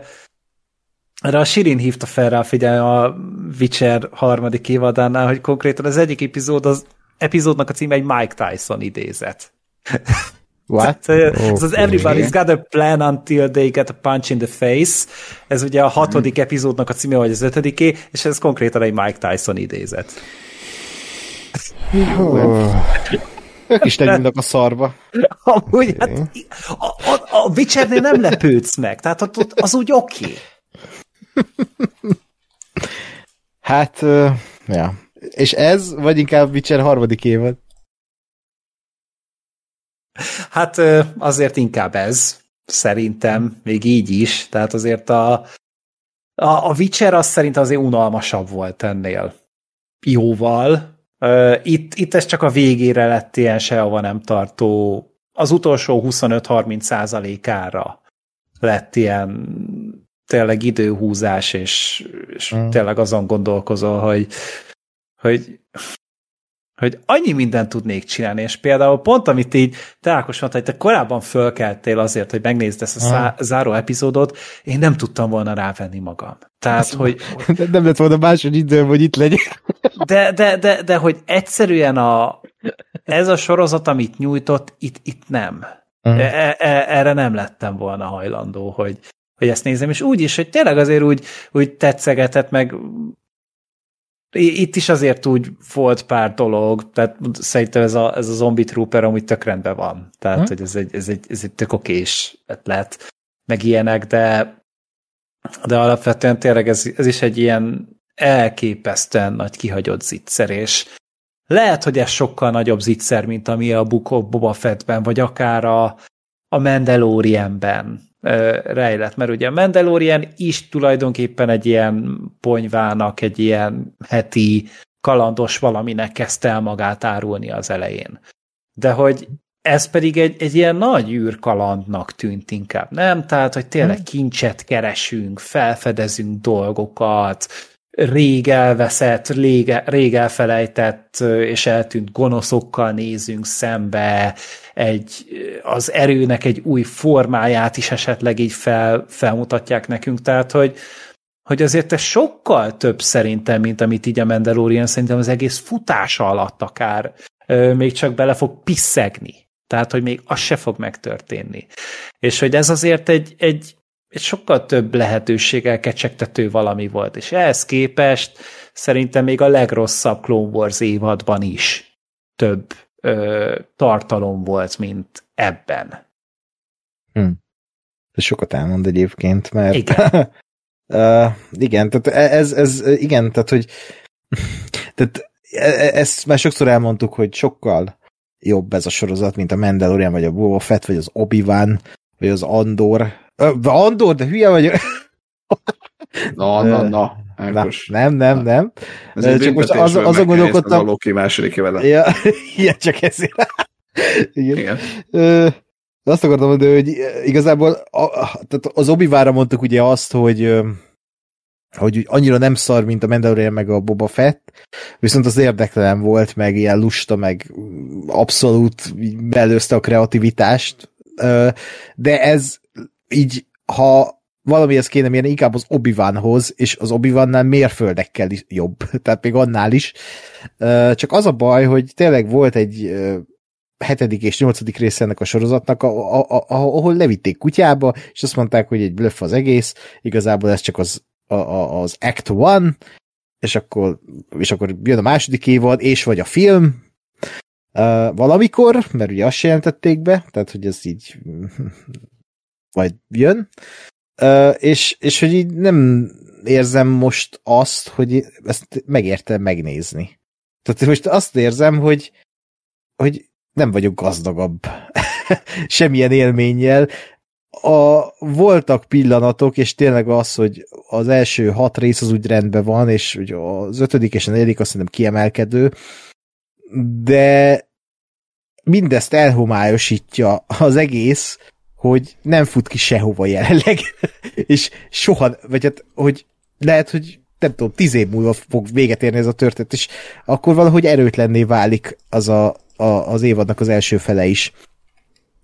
erre a Sirin hívta fel rá a figyelme a Witcher harmadik évadánál, hogy konkrétan az egyik epizód, az epizódnak a címe egy Mike Tyson idézet. What? Tehát, eh, Ez az Okay. Everybody's got a plan until they get a punch in the face. Ez ugye a hatodik epizódnak a címe, vagy az ötödiké, és ez konkrétan egy Mike Tyson idézet. Ők is legyünk a szarba. Amúgy, hát, a, a, a Witchernél nem lepődsz meg, tehát ott, ott az úgy oké. Okay. Hát, ja. És ez, vagy inkább Witcher harmadik évad? Hát azért inkább ez, szerintem, még így is. Tehát azért a, a, a Witcher az szerint azért unalmasabb volt ennél. Jóval. Itt, itt ez csak a végére lett ilyen sehova nem tartó, az utolsó 25-30 százalékára lett ilyen tényleg időhúzás, és, és Mm. tényleg azon gondolkozol, hogy, hogy hogy annyi mindent tudnék csinálni, és például pont, amit így te Ákos mondta, hogy te korábban fölkeltél azért, hogy megnézd ezt a szá- záró epizódot, én nem tudtam volna rávenni magam. Tehát, hogy De nem lett volna másod időm, hogy itt legyek. de, de, de, de hogy egyszerűen a, ez a sorozat, amit nyújtott, itt, itt nem. Mhm. E, e, erre nem lettem volna hajlandó, hogy, hogy ezt nézem, és úgy is, hogy tényleg azért úgy, úgy tetszegetett, meg itt is azért úgy volt pár dolog, tehát szerintem ez a, ez a zombie trooper amúgy tök rendben van. Tehát, Hm. hogy ez egy, ez egy, ez egy tök okés ötlet, meg ilyenek, de de alapvetően tényleg ez, ez is egy ilyen elképesztően nagy kihagyott zicser, és lehet, hogy ez sokkal nagyobb zicser, mint ami a Book of Boba Fettben, vagy akár a, a Mandalorianben rejlett, mert ugye a Mandalorian is tulajdonképpen egy ilyen ponyvának, egy ilyen heti kalandos valaminek kezdte el magát árulni az elején. De hogy ez pedig egy, egy ilyen nagy űrkalandnak tűnt inkább, nem? Tehát, hogy tényleg kincset keresünk, felfedezünk dolgokat, rég elveszett, rég, rég elfelejtett és eltűnt gonoszokkal nézünk szembe, egy, az erőnek egy új formáját is esetleg így fel, felmutatják nekünk, tehát hogy, hogy azért ez sokkal több szerintem, mint amit így a Mandalorian szerintem az egész futása alatt akár még csak bele fog piszegni. Tehát, hogy még az se fog megtörténni. És hogy ez azért egy, egy, egy sokkal több lehetőséggel kecsegtető valami volt. És ehhez képest szerintem még a legrosszabb Clone Wars évadban is több ö, tartalom volt, mint ebben. Hm. Ez sokat elmond egyébként, mert Igen. uh, igen, tehát ez, ez, igen, tehát hogy tehát e, e, ezt már sokszor elmondtuk, hogy sokkal jobb ez a sorozat, mint a Mandalorian, vagy a Boba Fett, vagy az Obi-Wan, vagy az Andor. Ö, Andor, de hülye vagy. Na, na, na. Na, nem, nem, nem. Ez Csak most az, azon gondolkodtam. A Loki második vele. Ja, ilyen csak ezért. Igen. Igen. Ö, azt akartam mondani, hogy igazából a, tehát az obi mondtuk ugye azt, hogy hogy annyira nem szar, mint a Mandalorian meg a Boba Fett, viszont az érdektelen volt, meg ilyen lusta, meg abszolút belőzte a kreativitást, de ez így, ha valamihez kéne mérni, inkább az obi és az obi mérföldekkel is jobb, tehát még annál is. Csak az a baj, hogy tényleg volt egy hetedik és nyolcadik része ennek a sorozatnak, a, a, a, ahol levitték kutyába, és azt mondták, hogy egy blöff az egész, igazából ez csak az, a, a, az Act One, és akkor, és akkor jön a második évad, és vagy a film, uh, valamikor, mert ugye azt jelentették be, tehát hogy ez így majd jön, és, és hogy így nem érzem most azt, hogy ezt megérte megnézni. Tehát most azt érzem, hogy, hogy nem vagyok gazdagabb semmilyen élménnyel. A, voltak pillanatok, és tényleg az, hogy az első hat rész az úgy rendben van, és hogy az ötödik és a negyedik azt szerintem kiemelkedő, de mindezt elhomályosítja az egész, hogy nem fut ki sehova jelenleg, és soha, vagy hát, hogy lehet, hogy nem tudom, tíz év múlva fog véget érni ez a történet, és akkor valahogy erőtlenné válik az a, a, az évadnak az első fele is.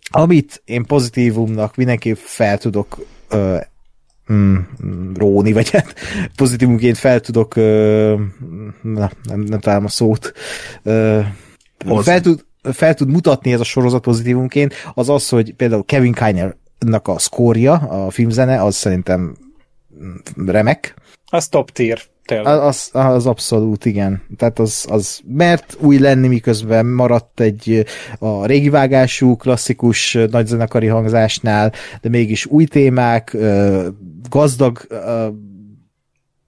Amit én pozitívumnak mindenképp fel tudok ö, mm, róni, vagy hát pozitívumként fel tudok ö, na, nem, nem találom a szót ö, fel tud, fel tud mutatni ez a sorozat pozitívumként, az az, hogy például Kevin Kiner-nak a szkórja, a filmzene, az szerintem remek. Az top tier. Tényleg. Az, az abszolút, igen. Tehát az, az mert új lenni, miközben maradt egy a régi vágású, klasszikus nagyzenekari hangzásnál, de mégis új témák, gazdag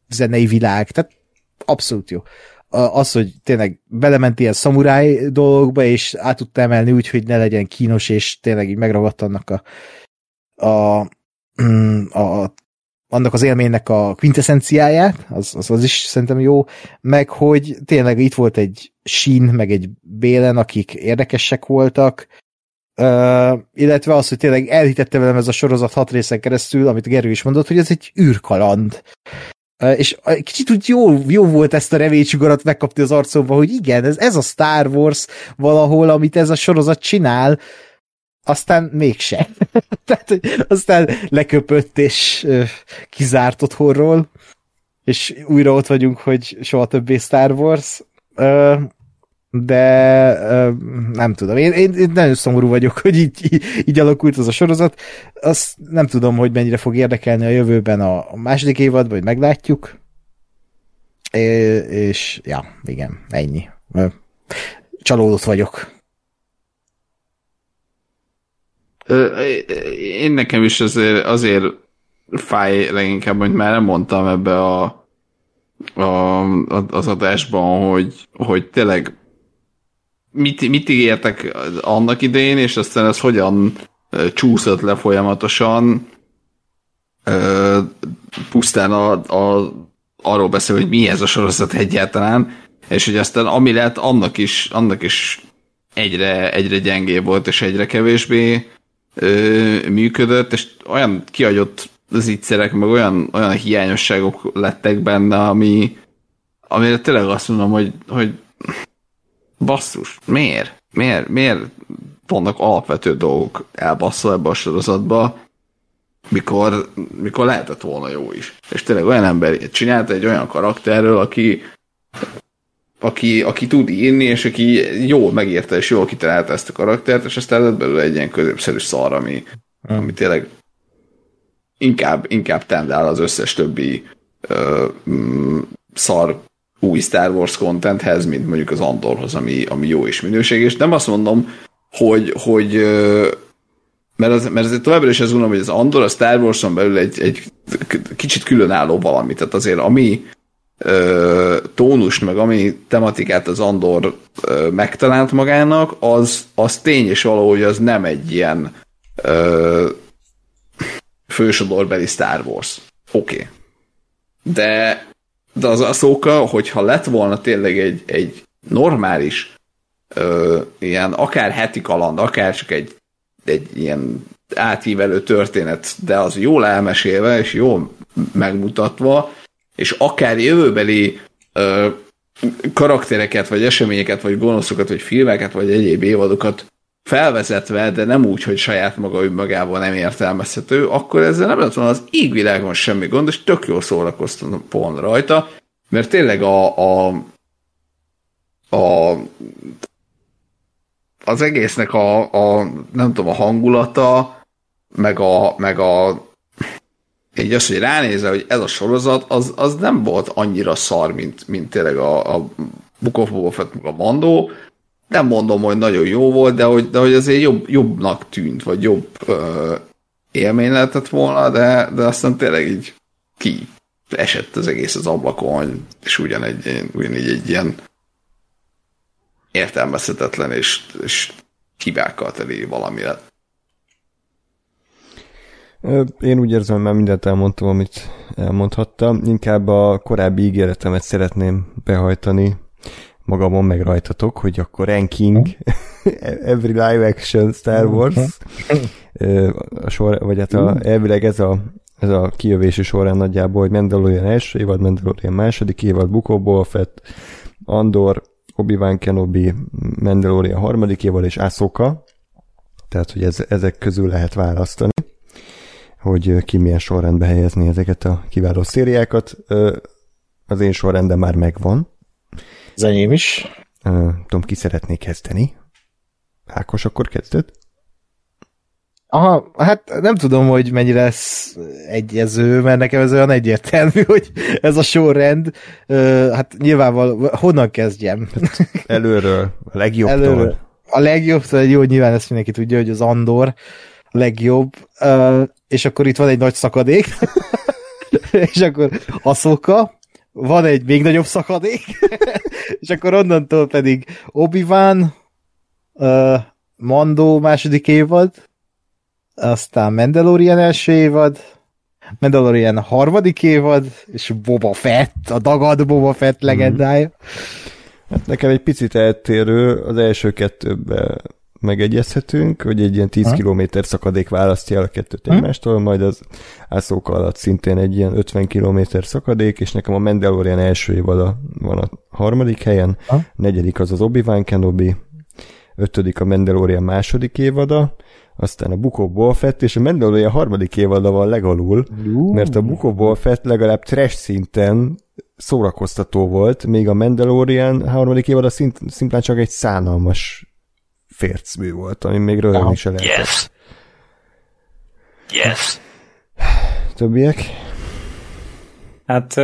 zenei világ, tehát abszolút jó. Az, hogy tényleg belement ilyen szamuráj dolgokba, és át tudta emelni úgy, hogy ne legyen kínos, és tényleg így megragadt annak a, a, mm, a annak az élménynek a quintessenciáját, az, az, az is szerintem jó, meg hogy tényleg itt volt egy Sin, meg egy Bélen, akik érdekesek voltak, uh, illetve az, hogy tényleg elhitette velem ez a sorozat hat részen keresztül, amit Gerő is mondott, hogy ez egy űrkaland. És kicsit úgy jó, jó volt ezt a revécsugarat megkapni az arcomba, hogy igen, ez, ez a Star Wars valahol, amit ez a sorozat csinál, aztán mégse. Tehát, hogy aztán leköpött és kizárt otthonról, és újra ott vagyunk, hogy soha többé Star Wars. De ö, nem tudom, én, én, én nagyon szomorú vagyok, hogy így, így, így alakult az a sorozat. Azt nem tudom, hogy mennyire fog érdekelni a jövőben a, a második évad, vagy meglátjuk. É, és ja, igen, ennyi. Csalódott vagyok. Én nekem is azért, azért fáj leginkább, hogy már nem mondtam ebbe a, a, az adásban, hogy, hogy tényleg mit, mit ígértek annak idején, és aztán ez hogyan csúszott le folyamatosan, pusztán a, a, arról beszél, hogy mi ez a sorozat egyáltalán, és hogy aztán ami lett, annak is, annak is egyre, egyre gyengébb volt, és egyre kevésbé ö, működött, és olyan kiagyott az ígyszerek, meg olyan, olyan hiányosságok lettek benne, ami, amire tényleg azt mondom, hogy, hogy basszus, miért? Miért, miért vannak alapvető dolgok elbasszva ebbe a sorozatba, mikor, mikor lehetett volna jó is. És tényleg olyan ember csinálta egy olyan karakterről, aki aki, aki tud írni, és aki jól megírta, és jól kitalálta ezt a karaktert, és aztán lett belőle egy ilyen középszerű szar, ami, hmm. ami tényleg inkább, inkább tendál az összes többi ö, mm, szar új Star Wars contenthez, mint mondjuk az Andorhoz, ami, ami jó és minőséges. Nem azt mondom, hogy, hogy mert, az, mert azért továbbra is az gondolom, hogy az Andor a Star Wars-on belül egy, egy kicsit különálló valami. Tehát azért ami ö, tónust, meg ami tematikát az Andor megtalált magának, az, az tény és való, hogy az nem egy ilyen ö, fősodorbeli Star Wars. Oké. Okay. De, de az Ahsoka, hogyha lett volna tényleg egy, egy normális ö, ilyen akár heti kaland, akár csak egy, egy ilyen átívelő történet, de az jól elmesélve és jól megmutatva, és akár jövőbeli ö, karaktereket, vagy eseményeket, vagy gonoszokat, vagy filmeket, vagy egyéb évadokat felvezetve, de nem úgy, hogy saját maga önmagában nem értelmezhető, akkor ezzel nem lett volna az égvilágon semmi gond, és tök jól szórakoztam pont rajta, mert tényleg a, a, a az egésznek a, a nem tudom, a hangulata, meg a, meg a így az, hogy ránézel, hogy ez a sorozat, az, az nem volt annyira szar, mint, mint tényleg a, a Book of Boba a Mandó. Nem mondom, hogy nagyon jó volt, de hogy, de hogy azért jobb, jobbnak tűnt, vagy jobb ö, élmény lehetett volna, de, de aztán tényleg így ki esett az egész az ablakon, és ugyanegy, ugyanígy egy ilyen értelmezhetetlen és, és hibákkal teli valami lett. Én úgy érzem, hogy már mindent elmondtam, amit elmondhattam. Inkább a korábbi ígéretemet szeretném behajtani magamon, meg rajtatok, hogy akkor ranking every live action Star Wars. A sor, vagy hát a, elvileg ez a, ez a kijövési során nagyjából, hogy Mandalorian első évad, Mandalorian második évad, of Boba Fett, Andor, Obi-Wan Kenobi, Mandalorian harmadik évad és Ahsoka, tehát hogy ez, ezek közül lehet választani hogy ki milyen sorrendbe helyezni ezeket a kiváló szériákat. Az én sorrendem már megvan. Az enyém is. Tudom, ki szeretnék kezdeni. Ákos, akkor kezded? Aha, hát nem tudom, hogy mennyire lesz egyező, mert nekem ez olyan egyértelmű, hogy ez a sorrend, hát nyilvánvalóan honnan kezdjem? Hát előről, a legjobbtól. Előről. A legjobb, jó, nyilván ezt mindenki tudja, hogy az Andor legjobb, és akkor itt van egy nagy szakadék, és akkor Aszoka, van egy még nagyobb szakadék, és akkor onnantól pedig Obi-Wan, uh, Mando második évad, aztán Mandalorian első évad, Mandalorian harmadik évad, és Boba Fett, a dagad Boba Fett legendája. Hát nekem egy picit eltérő, az első kettőben megegyezhetünk, hogy egy ilyen 10 km szakadék választja el a kettőt egymástól, majd az ászóka alatt szintén egy ilyen 50 km szakadék, és nekem a Mandalorian első évada van a harmadik helyen, ha? negyedik az az Obi-Wan Kenobi, ötödik a Mandalorian második évada, aztán a Book of Boba Fett, és a Mandalorian harmadik évada van legalul, mert a Book of Boba Fett legalább trash szinten szórakoztató volt, még a Mandalorian harmadik évada szint, szimplán csak egy szánalmas fércmű volt, ami még röhögni se lehetett. Yes. Yes. Többiek? Hát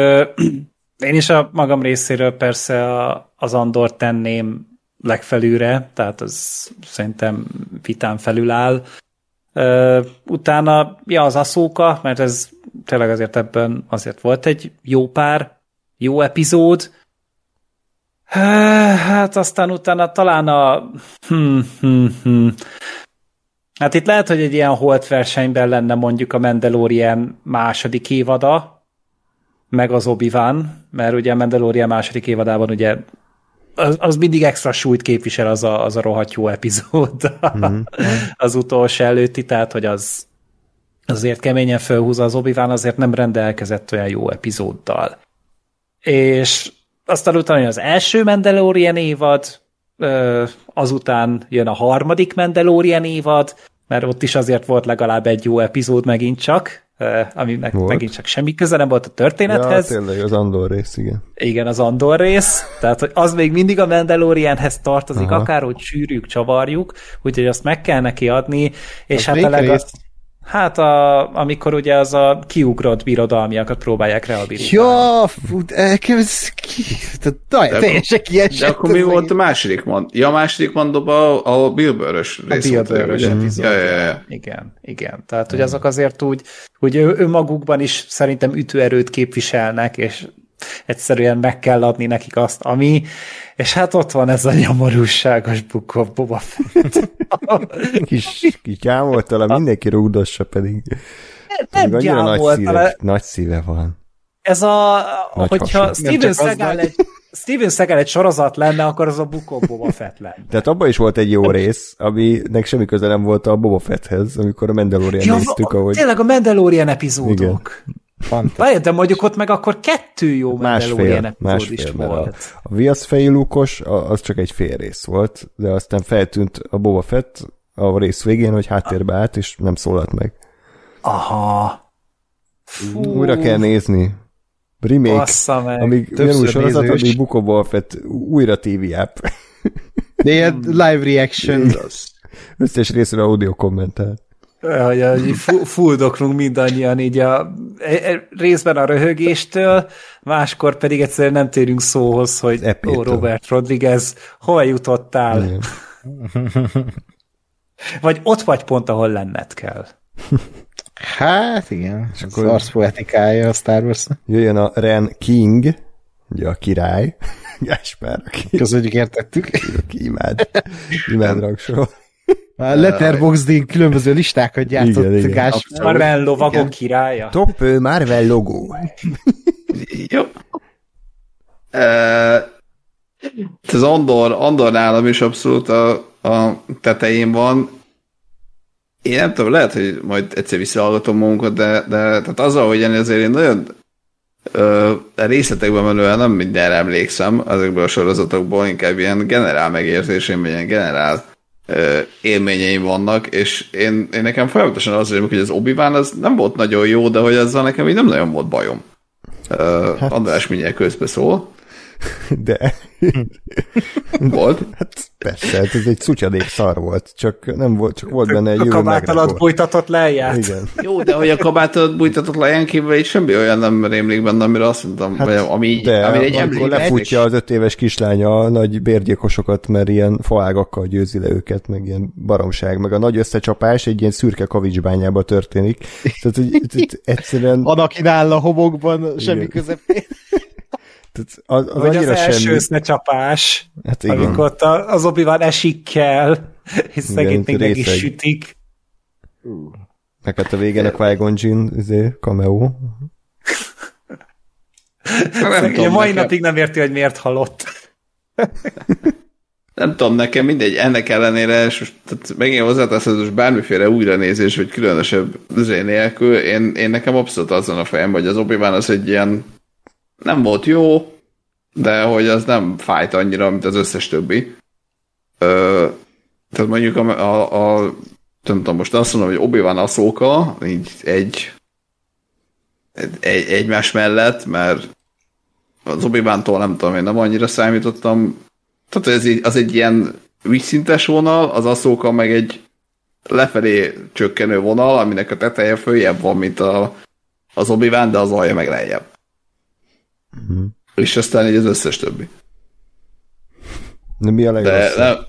én is a magam részéről persze a, az Andor tenném legfelülre, tehát az szerintem vitán felül áll. utána, ja, az Aszóka, mert ez tényleg azért ebben azért volt egy jó pár, jó epizód, Hát aztán utána talán a... Hmm, hmm, hmm. Hát itt lehet, hogy egy ilyen holt versenyben lenne mondjuk a Mandalorian második évada, meg az obi mert ugye a Mandalorian második évadában ugye az, az mindig extra súlyt képvisel az a, az a rohadt jó epizód mm-hmm. az utolsó előtti, tehát hogy az azért keményen felhúzza az obi azért nem rendelkezett olyan jó epizóddal. És aztán utána az első Mandalorian évad, azután jön a harmadik Mandalorian évad, mert ott is azért volt legalább egy jó epizód megint csak, aminek volt. megint csak semmi köze nem volt a történethez. Ja, tényleg az Andor rész, igen. Igen, az Andor rész, tehát hogy az még mindig a Mandalorianhez tartozik, Aha. akárhogy sűrűk, csavarjuk, úgyhogy azt meg kell neki adni, és az hát a leg... Hát a, amikor ugye az a kiugrott birodalmiakat próbálják rehabilitálni. Ja, fú, ez ki, teljesen kiesett. De akkor mi volt a második mond? Ja, a második mondóban a, a Bill Burr-ös rész. A Bill Burr-ös epizód. Ja, ja, ja. Igen, igen. Tehát, hogy azok azért úgy, hogy önmagukban is szerintem ütőerőt képviselnek, és egyszerűen meg kell adni nekik azt, ami, és hát ott van ez a nyomorúságos of Boba Fett. kis, kis gyámoltala, mindenki rúgdossa pedig. Nem, nem nagy szíve, nagy szíve van. Ez a, nagy hogyha Steven Seagal egy, Steven Seagal egy sorozat lenne, akkor az a of Boba Fett lenne. Tehát abban is volt egy jó rész, aminek semmi köze nem volt a Boba Fetthez, amikor a Mandalorian ja, néztük, ahogy... Tényleg a Mandalorian epizódok. Igen. Várj, de mondjuk ott meg akkor kettő jó másfél, másfél, is volt. A, a viaszfejű lukos, az csak egy fél rész volt, de aztán feltűnt a Boba Fett a rész végén, hogy háttérbe állt, és nem szólalt meg. Aha. Fú. Újra kell nézni. Remake, meg. amíg nem sorozat, amíg Buko Boba Fett újra TV app. De ilyen live reaction. Összes részre audio kommentál hogy, fuldoklunk mindannyian így a e, e, részben a röhögéstől, máskor pedig egyszerűen nem térünk szóhoz, hogy ó, Robert Rodriguez, hol jutottál? vagy ott vagy pont, ahol lenned kell. Hát igen, és akkor az poetikája a Star Wars. Jöjjön a Ren King, ugye a király, Gáspár, aki... Köszönjük, értettük. Aki imád, imád rangsor. A Letterboxd különböző listákat gyártott igen, igen. Gás. Marvel lovagok királya. Top Marvel logó. Jó. Uh, az Andor, Andor nálam is abszolút a, a tetején van. Én nem tudom, lehet, hogy majd egyszer visszahallgatom magunkat, de, de tehát azzal, hogy én azért én nagyon ö, részletekben menően nem mindenre emlékszem ezekből a sorozatokból, inkább ilyen generál megérzésém, ilyen generál élményeim vannak, és én, én nekem folyamatosan az hogy az obi az nem volt nagyon jó, de hogy ezzel nekem így nem nagyon volt bajom. Hát... András mindjárt közbe szól. De. volt? Hát persze, hát ez egy szutyadék szar volt, csak nem volt, csak volt benne egy A kabát alatt bújtatott lejját. Igen. Jó, de hogy a kabát alatt bújtatott lejján kívül így semmi olyan nem rémlik benne, amire azt mondtam, hát, vagy ami, de, ami egy emlék. lefutja az öt éves kislánya a nagy bérgyilkosokat, mert ilyen faágakkal győzi le őket, meg ilyen baromság, meg a nagy összecsapás egy ilyen szürke kavicsbányába történik. Tehát, hogy, hogy egyszerűen... Anakin áll a homokban, semmi közepén. Tehát az, az Vagy az első összecsapás, hát igen. amikor ott az obi van esik kell, és szegényt még meg is sütik. Uh. Meg hát a végén a Qui-Gon Jinn, izé, cameo. Szegény, a mai nekem... napig nem érti, hogy miért halott. nem tudom, nekem mindegy, ennek ellenére, és most tehát megint hozzáteszed, hogy bármiféle újranézés, vagy különösebb zé nélkül, én, én nekem abszolút azon a fejem, hogy az obi az egy ilyen nem volt jó, de hogy az nem fájt annyira, mint az összes többi. Ö, tehát mondjuk a, a, a nem tudom, most azt mondom, hogy Obi-Wan Ahsoka, így egy, egy egymás mellett, mert az obi nem tudom, én nem annyira számítottam. Tehát ez így, az egy ilyen vízszintes vonal, az Ahsoka meg egy lefelé csökkenő vonal, aminek a teteje följebb van, mint a, az obi de az alja meg lejjebb. Uh-huh. És aztán így az összes többi. De mi a legrosszabb? De,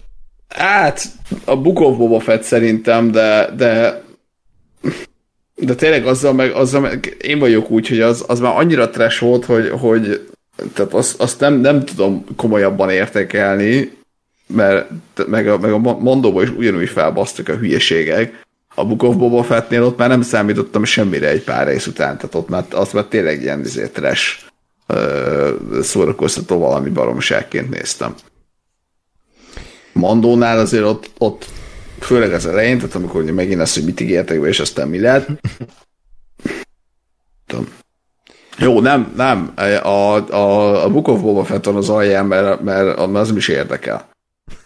de, hát, a Book of Boba Fett szerintem, de, de de tényleg azzal meg, azzal meg én vagyok úgy, hogy az, az már annyira trash volt, hogy, hogy tehát azt, azt nem, nem tudom komolyabban értékelni, mert meg a, meg a mondóban is ugyanúgy felbasztak a hülyeségek. A Book of Boba Fettnél ott már nem számítottam semmire egy pár rész után, tehát ott már, az már tényleg ilyen izé, trash szórakoztató valami baromságként néztem. Mandónál azért ott, ott főleg az elején, tehát amikor megint az, hogy mit ígértek be, és aztán mi lett. Tudom. Jó, nem, nem. A, a, a Book of Boba Fett van az alján, mert, mert, az nem is érdekel.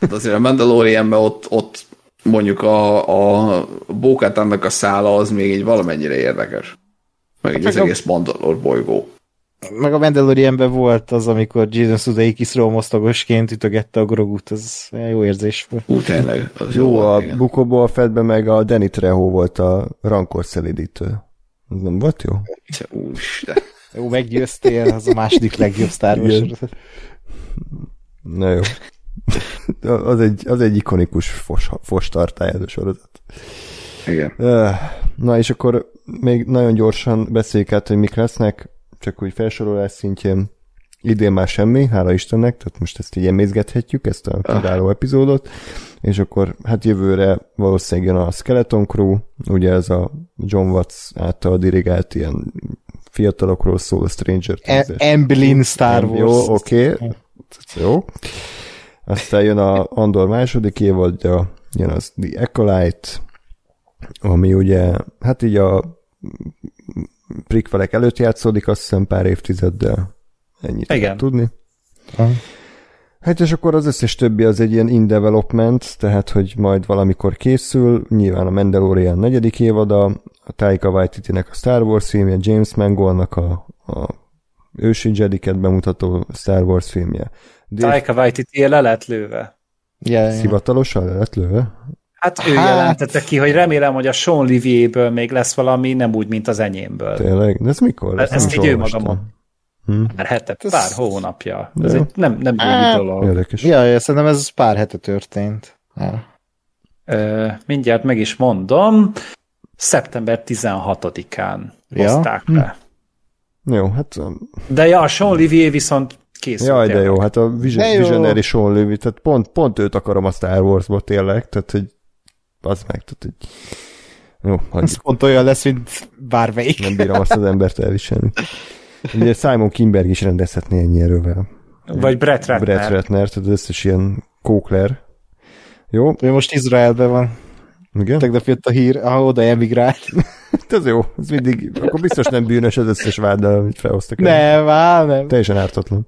Hát azért a Mandalorianben ott, ott mondjuk a, a bókát annak a szála az még így valamennyire érdekes. Meg hát egy az egész Mandalor bolygó. Meg a Mandalorianben volt az, amikor Jason Sudeikis mosztagosként ütögette a grogut, az jó érzés volt. Ú, tényleg. Az Jó, a igen. Bukóból Fettben meg a Danny Trejo volt a rankor szelidítő. Ez nem volt jó? Úristen. Jó, meggyőztél, az a második legjobb Star Wars. Na jó. az, egy, az egy ikonikus fos, fos tartály ez a sorozat. Igen. Na és akkor még nagyon gyorsan beszéljük át, hogy mik lesznek, csak úgy felsorolás szintjén. Idén már semmi, hála Istennek, tehát most ezt így emészgethetjük, ezt a kiváló epizódot, és akkor hát jövőre valószínűleg jön a Skeleton Crew, ugye ez a John Watts által dirigált ilyen fiatalokról szól a Stranger E- Things-es. Emblem Star Wars. Jó, oké. Okay. Jó. Aztán jön a Andor második évadja, jön az The Acolyte, ami ugye, hát így a prikvelek előtt játszódik, azt hiszem pár évtizeddel. Ennyit Igen. lehet tudni. Aha. Hát és akkor az összes többi az egy ilyen in development, tehát hogy majd valamikor készül, nyilván a Mandalorian negyedik évada, a Taika Waititi-nek a Star Wars filmje, James Mangoldnak a, a ősi Jediket bemutató Star Wars filmje. Dave Taika Waititi le lett lőve. Ja. Hivatalosan le lett lőve? Hát ő Hát- jelentette ki, hogy remélem, hogy a Sean Livier-ből még lesz valami, nem úgy, mint az enyémből. Tényleg? De ez mikor? Ez- is így ő maga Hm, Pár hete, Ez- pár hónapja. Ez Jó. egy nem, nem Á, régi dolog. érdekes. Ja, ja, szerintem ez pár hete történt. Ja. Ö, mindjárt meg is mondom. Szeptember 16-án Ja. hozták be. Jó, hát De ja, a Sean Livier viszont készült. jaj, de jó, hát a Vision. Visionary Sean Levy, tehát pont, pont őt akarom a Star Wars-ba tényleg, tehát hogy az meg, tehát hogy jó, hagyjuk. Ez pont olyan lesz, mint bármelyik. Nem bírom azt az embert elviselni. Ugye Simon Kimberg is rendezhetné ennyi erővel. Vagy Brett Ratner. Brett Ratner, tehát az összes ilyen kókler. Jó, Ő most Izraelben van. igen. Tegnap jött a hír, ahol oda emigrált. Ez jó, ez mindig, akkor biztos nem bűnös az összes váddal, amit felhoztak. el. Nem, á, nem. Teljesen ártatlan.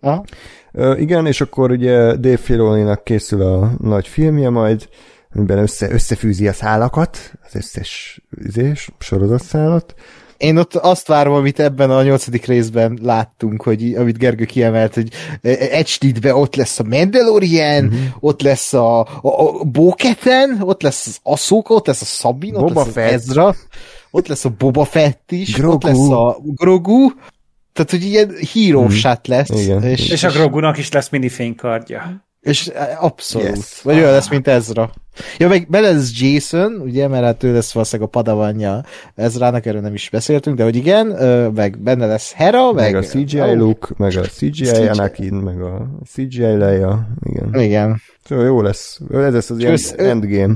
Aha. Ö, igen, és akkor ugye Dave Filoni-nak készül a nagy filmje majd, amiben össze, összefűzi a szálakat, az összes üzés, sorozatszálat. Én ott azt várom, amit ebben a nyolcadik részben láttunk, hogy amit Gergő kiemelt, hogy e, egy stitbe ott lesz a Mandalorian, Mhm. uh-huh. ott lesz a, a, a Bo-Katan, ott lesz az Ahsoka, ott lesz a Sabine, ott Boba lesz az Fett. Ezra, ott lesz a Boba Fett is, Grogu. ott lesz a Grogu, tehát, hogy ilyen hero Mhm. lesz. Igen. És, És a Grogunak is lesz mini fénykardja. És e, abszolút. Yes. Vagy olyan lesz, mint Ezra. Ja, meg bele lesz Jason, ugye, mert hát ő lesz valószínűleg a padavanja Ezrának, erről nem is beszéltünk, de hogy igen, meg benne lesz Hera, Meg, meg, a CGI Ó, Luke, meg a CGI CGI. Anakin, meg a CGI Leia, igen. Igen. Szóval jó lesz. Ez lesz az ilyen Össz- endgame.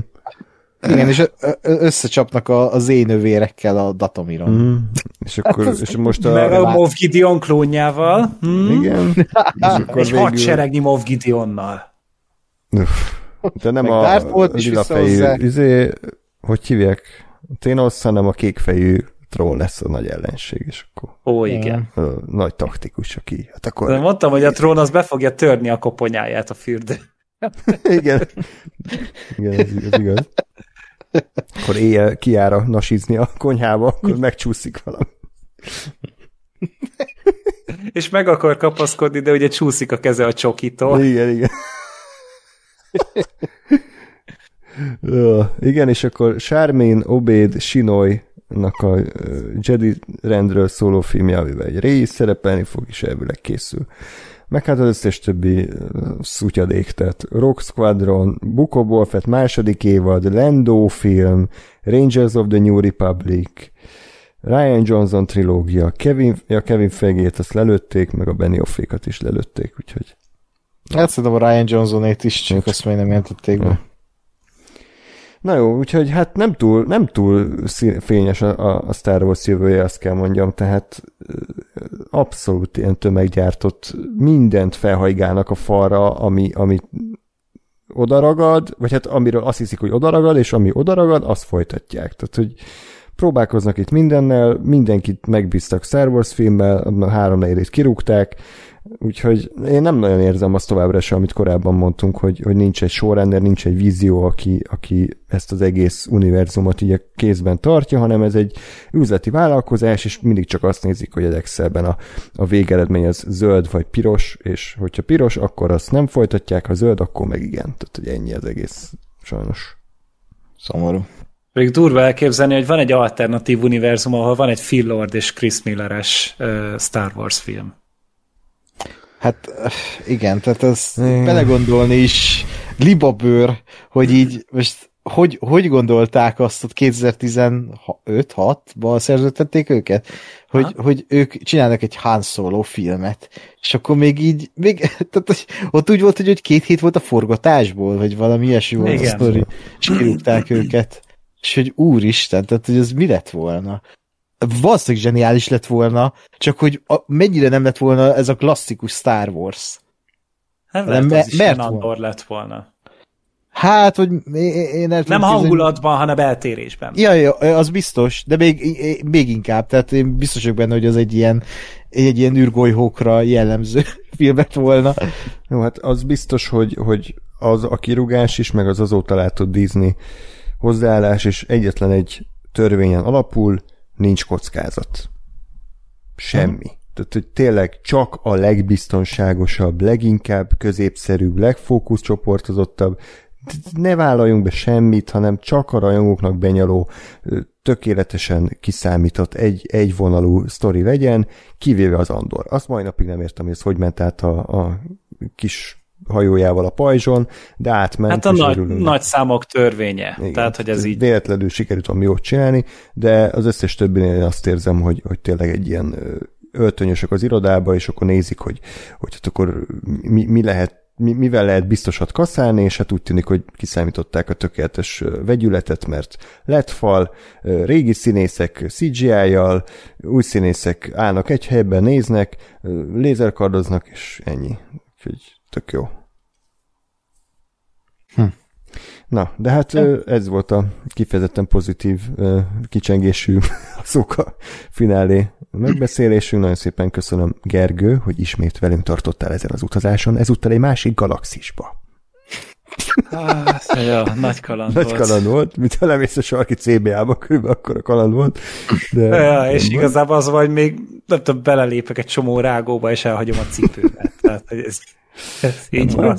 Igen, és összecsapnak a, a Z-nővérekkel a Datomiron. Mm. És akkor, az- és most Meg a... a Moff Gideon klónjával. Hm? Igen. És akkor Egy hadseregnyi Moff Gideonnal. De nem Meg a Darth Vault is lila fejű, izé, hogy hívják? Thanos, hanem a kékfejű troll lesz a nagy ellenség, és akkor Ó, igen. a nagy taktikus, aki, hát De akkor, mondtam, hogy a trón az be fogja törni a koponyáját a fürdő. igen, igen, ez, ez igaz. Akkor éjjel kiára nasizni a konyhába, akkor megcsúszik valami. És meg akar kapaszkodni, de ugye csúszik a keze a csokitól. Igen, igen. Ö, igen, és akkor Charmaine Obed Sinoy-nak a ö, Jedi rendről szóló filmje, amivel egy rész szerepelni fog, és elvileg készül. Meg hát az összes többi szutyadék, tehát Rock Squadron, Book of Fett második évad, Lando film, Rangers of the New Republic, Ryan Johnson trilógia, Kevin, ja, Kevin Fegét azt lelőtték, meg a Benny Offékat is lelőtték, úgyhogy Hát szerintem a Ryan Johnsonét is, csak azt még nem jelentették be. Na jó, úgyhogy hát nem túl, nem túl fényes a, a- Star Wars jövője, azt kell mondjam, tehát abszolút ilyen tömeggyártott, mindent felhajgálnak a falra, ami, ami odaragad, vagy hát amiről azt hiszik, hogy odaragad, és ami odaragad, azt folytatják. Tehát, hogy próbálkoznak itt mindennel, mindenkit megbíztak Star Wars filmmel, a három negyedét kirúgták, Úgyhogy én nem nagyon érzem azt továbbra sem, amit korábban mondtunk, hogy, hogy nincs egy showrunner, nincs egy vízió, aki, aki ezt az egész univerzumot így a kézben tartja, hanem ez egy üzleti vállalkozás, és mindig csak azt nézik, hogy egy Excelben a, a végeredmény az zöld vagy piros, és hogyha piros, akkor azt nem folytatják, ha zöld, akkor meg igen. Tehát, hogy ennyi az egész, sajnos. Szomorú. Még durva elképzelni, hogy van egy alternatív univerzum, ahol van egy Phil Lord és Chris Milleres uh, Star Wars film. Hát igen, tehát ez igen. belegondolni is libabőr, hogy így most hogy, hogy gondolták azt, hogy 2015-6-ban szerződtették őket, hogy, ha? hogy ők csinálnak egy Han Solo filmet, és akkor még így, még, tehát ott úgy volt, hogy, hogy két hét volt a forgatásból, vagy valami ilyesmi volt Igen. a sztori, és kirúgták őket. És hogy úristen, tehát hogy ez mi lett volna? Valószínűleg zseniális lett volna, csak hogy a, mennyire nem lett volna ez a klasszikus Star Wars. Hát lehet, me, az is mert Andor lett volna. Hát, hogy én el Nem hangulatban, hanem eltérésben. Ja, ja, az biztos, de még, még inkább, tehát én biztos vagyok benne, hogy az egy ilyen, egy ilyen űrgolyhókra jellemző filmet volna. Jó, hát az biztos, hogy, hogy az a kirugás is, meg az azóta látott Disney hozzáállás is egyetlen egy törvényen alapul, nincs kockázat. Semmi. Hmm. Tehát, hogy tényleg csak a legbiztonságosabb, leginkább középszerűbb, legfókuszcsoportozottabb, ne vállaljunk be semmit, hanem csak a rajongóknak benyaló, tökéletesen kiszámított egy, egy vonalú sztori legyen, kivéve az Andor. Azt mai napig nem értem, hogy ez hogy ment át a, a kis hajójával a pajzson, de átment. Hát a nagy, nagy számok törvénye. Igen, Tehát, hogy ez így... Véletlenül sikerült valami jót csinálni, de az összes többinél én azt érzem, hogy, hogy tényleg egy ilyen öltönyösök az irodába, és akkor nézik, hogy, hogy hát akkor mi, mi lehet mi, mivel lehet biztosat kaszálni, és hát úgy tűnik, hogy kiszámították a tökéletes vegyületet, mert lett fal, régi színészek CGI-jal, új színészek állnak egy helyben, néznek, lézerkardoznak, és ennyi. Úgyhogy Tök jó. Hm. Na, de hát ez volt a kifejezetten pozitív kicsengésű szóka finálé megbeszélésünk. Nagyon szépen köszönöm Gergő, hogy ismét velünk tartottál ezen az utazáson, ezúttal egy másik galaxisba. Ah, ja, nagy kaland nagy volt. kaland volt, mint ha lemész a sarki CBA-ba, körülbelül akkor a kaland volt. De ja, és igazából az, hogy még nem tudom, belelépek egy csomó rágóba, és elhagyom a cipőmet. Tehát, hogy ez ez így van.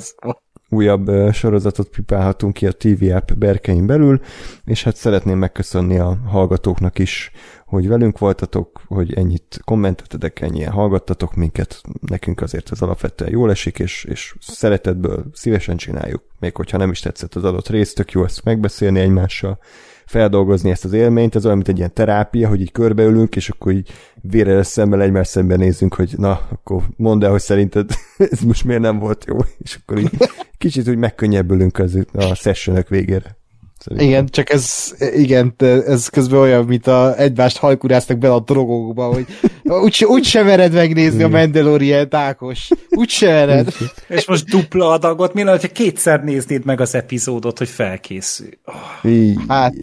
Újabb uh, sorozatot pipálhatunk ki a TV app berkein belül, és hát szeretném megköszönni a hallgatóknak is, hogy velünk voltatok, hogy ennyit kommenteltetek, ennyien hallgattatok minket, nekünk azért ez alapvetően jól esik, és, és szeretetből szívesen csináljuk, még hogyha nem is tetszett az adott rész, tök jó ezt megbeszélni egymással, feldolgozni ezt az élményt, ez olyan, mint egy ilyen terápia, hogy így körbeülünk, és akkor így vére szemmel egymás szemben nézzünk, hogy na, akkor mondd el, hogy szerinted ez most miért nem volt jó, és akkor így kicsit úgy megkönnyebbülünk az, a sessionök végére. Szerintem. Igen, csak ez, igen, ez közben olyan, mint a, egymást hajkuráztak bele a drogokba, hogy úgy, úgy sem vered megnézni igen. a Mandalorian Ákos. Úgy sem vered. És most dupla adagot, mi lenne, ha kétszer néznéd meg az epizódot, hogy felkészül. Oh. Hát,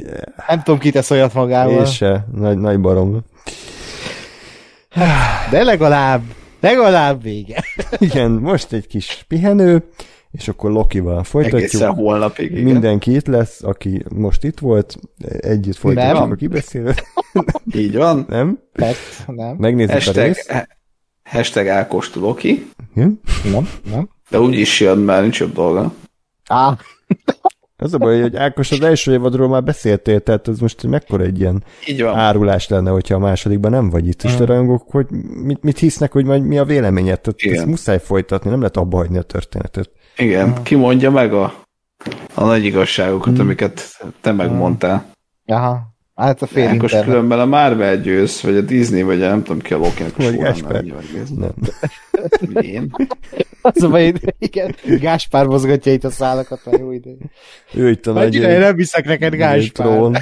nem tudom, ki tesz olyat magával. És se, nagy, nagy barom. De legalább, legalább vége. Igen, most egy kis pihenő, és akkor Lokival folytatjuk. Egészen holnapig, igen. Mindenki itt lesz, aki most itt volt, együtt folytatjuk a kibeszélőt. Így van. Nem? Persze, nem. Megnézzük hashtag, a részt. Hashtag Ákost Loki. Igen? Nem, nem. De úgy is jön, mert nincs jobb dolga. Á. Az a baj, hogy Ákos az első évadról már beszéltél, tehát ez most mekkora egy ilyen Így van. árulás lenne, hogyha a másodikban nem vagy itt. És te rajongók, hogy mit, mit hisznek, hogy majd mi a véleményed? Tehát ezt muszáj folytatni, nem lehet abba hagyni a történetet. Igen, ki mondja meg a, a nagy igazságokat, hmm. amiket te megmondtál. Aha, hát a fél Ákos különben a Marvel győz, vagy a Disney, vagy a nem tudom ki a Gáspár. Nem. Én? Az a baj, igen, Gáspár mozgatja itt a szálakat már jó idő. Ő itt a nagy... Én nem hiszek neked Gáspár. Trón.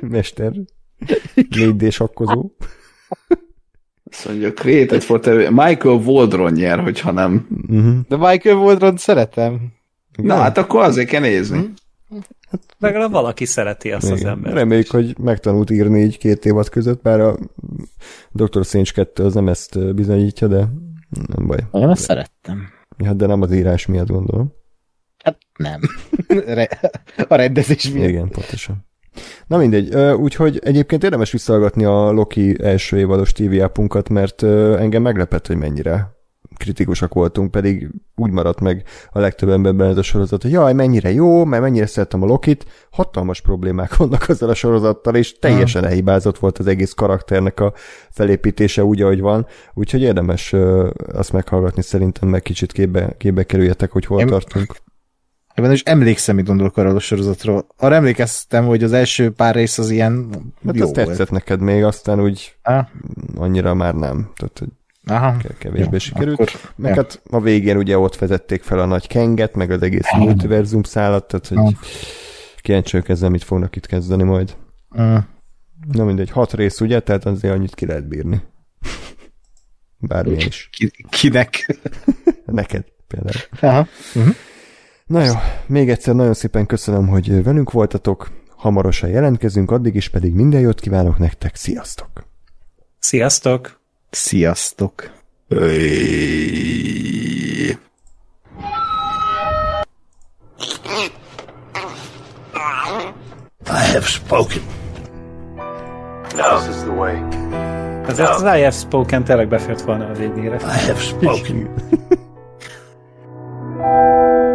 Mester. 4D sakkozó. Azt mondja, Created for TV. Michael Waldron nyer, hogyha nem. Uh-huh. De Michael Waldron szeretem. Na, hát akkor azért kell nézni. Hát legalább valaki szereti azt az Igen. embert. Reméljük, hogy megtanult írni így két évad között, bár a Dr. Strange 2 az nem ezt bizonyítja, de nem baj. Én ezt szerettem. Ja, de nem az írás miatt gondolom. Hát nem. A rendezés miatt. Igen, pontosan. Na mindegy, úgyhogy egyébként érdemes visszahallgatni a Loki első évados TV apunkat, mert engem meglepett, hogy mennyire kritikusak voltunk, pedig úgy maradt meg a legtöbb emberben ez a sorozat, hogy jaj, mennyire jó, mert mennyire szerettem a Lokit, hatalmas problémák vannak azzal a sorozattal, és teljesen elhibázott volt az egész karakternek a felépítése úgy, ahogy van, úgyhogy érdemes azt meghallgatni szerintem, meg kicsit képbe, képbe kerüljetek, hogy hol Én- tartunk. Ebben is emlékszem, mit gondolok arról a sorozatról. Arra emlékeztem, hogy az első pár rész az ilyen Hát jó az tetszett volt. neked még, aztán úgy Ah, annyira már nem. Tehát, hogy aha. ke- kevésbé Jó, sikerült. akkor- meg ja. hát a végén ugye ott vezették fel a nagy kenget, meg az egész multiverzum szállat, tehát hogy kíváncsi vagyok ezzel mit fognak itt kezdeni majd. Mm. Na mindegy, hat rész ugye, tehát azért annyit ki lehet bírni. Bármilyen is. Ki, kinek? Neked például. Aha. Na jó, még egyszer nagyon szépen köszönöm, hogy velünk voltatok. Hamarosan jelentkezünk, addig is pedig minden jót kívánok nektek. Sziasztok! Sziasztok! Sziasztok. I have spoken. This is the way. Ezért az IF Spoken tényleg befért volna a végére. I have spoken.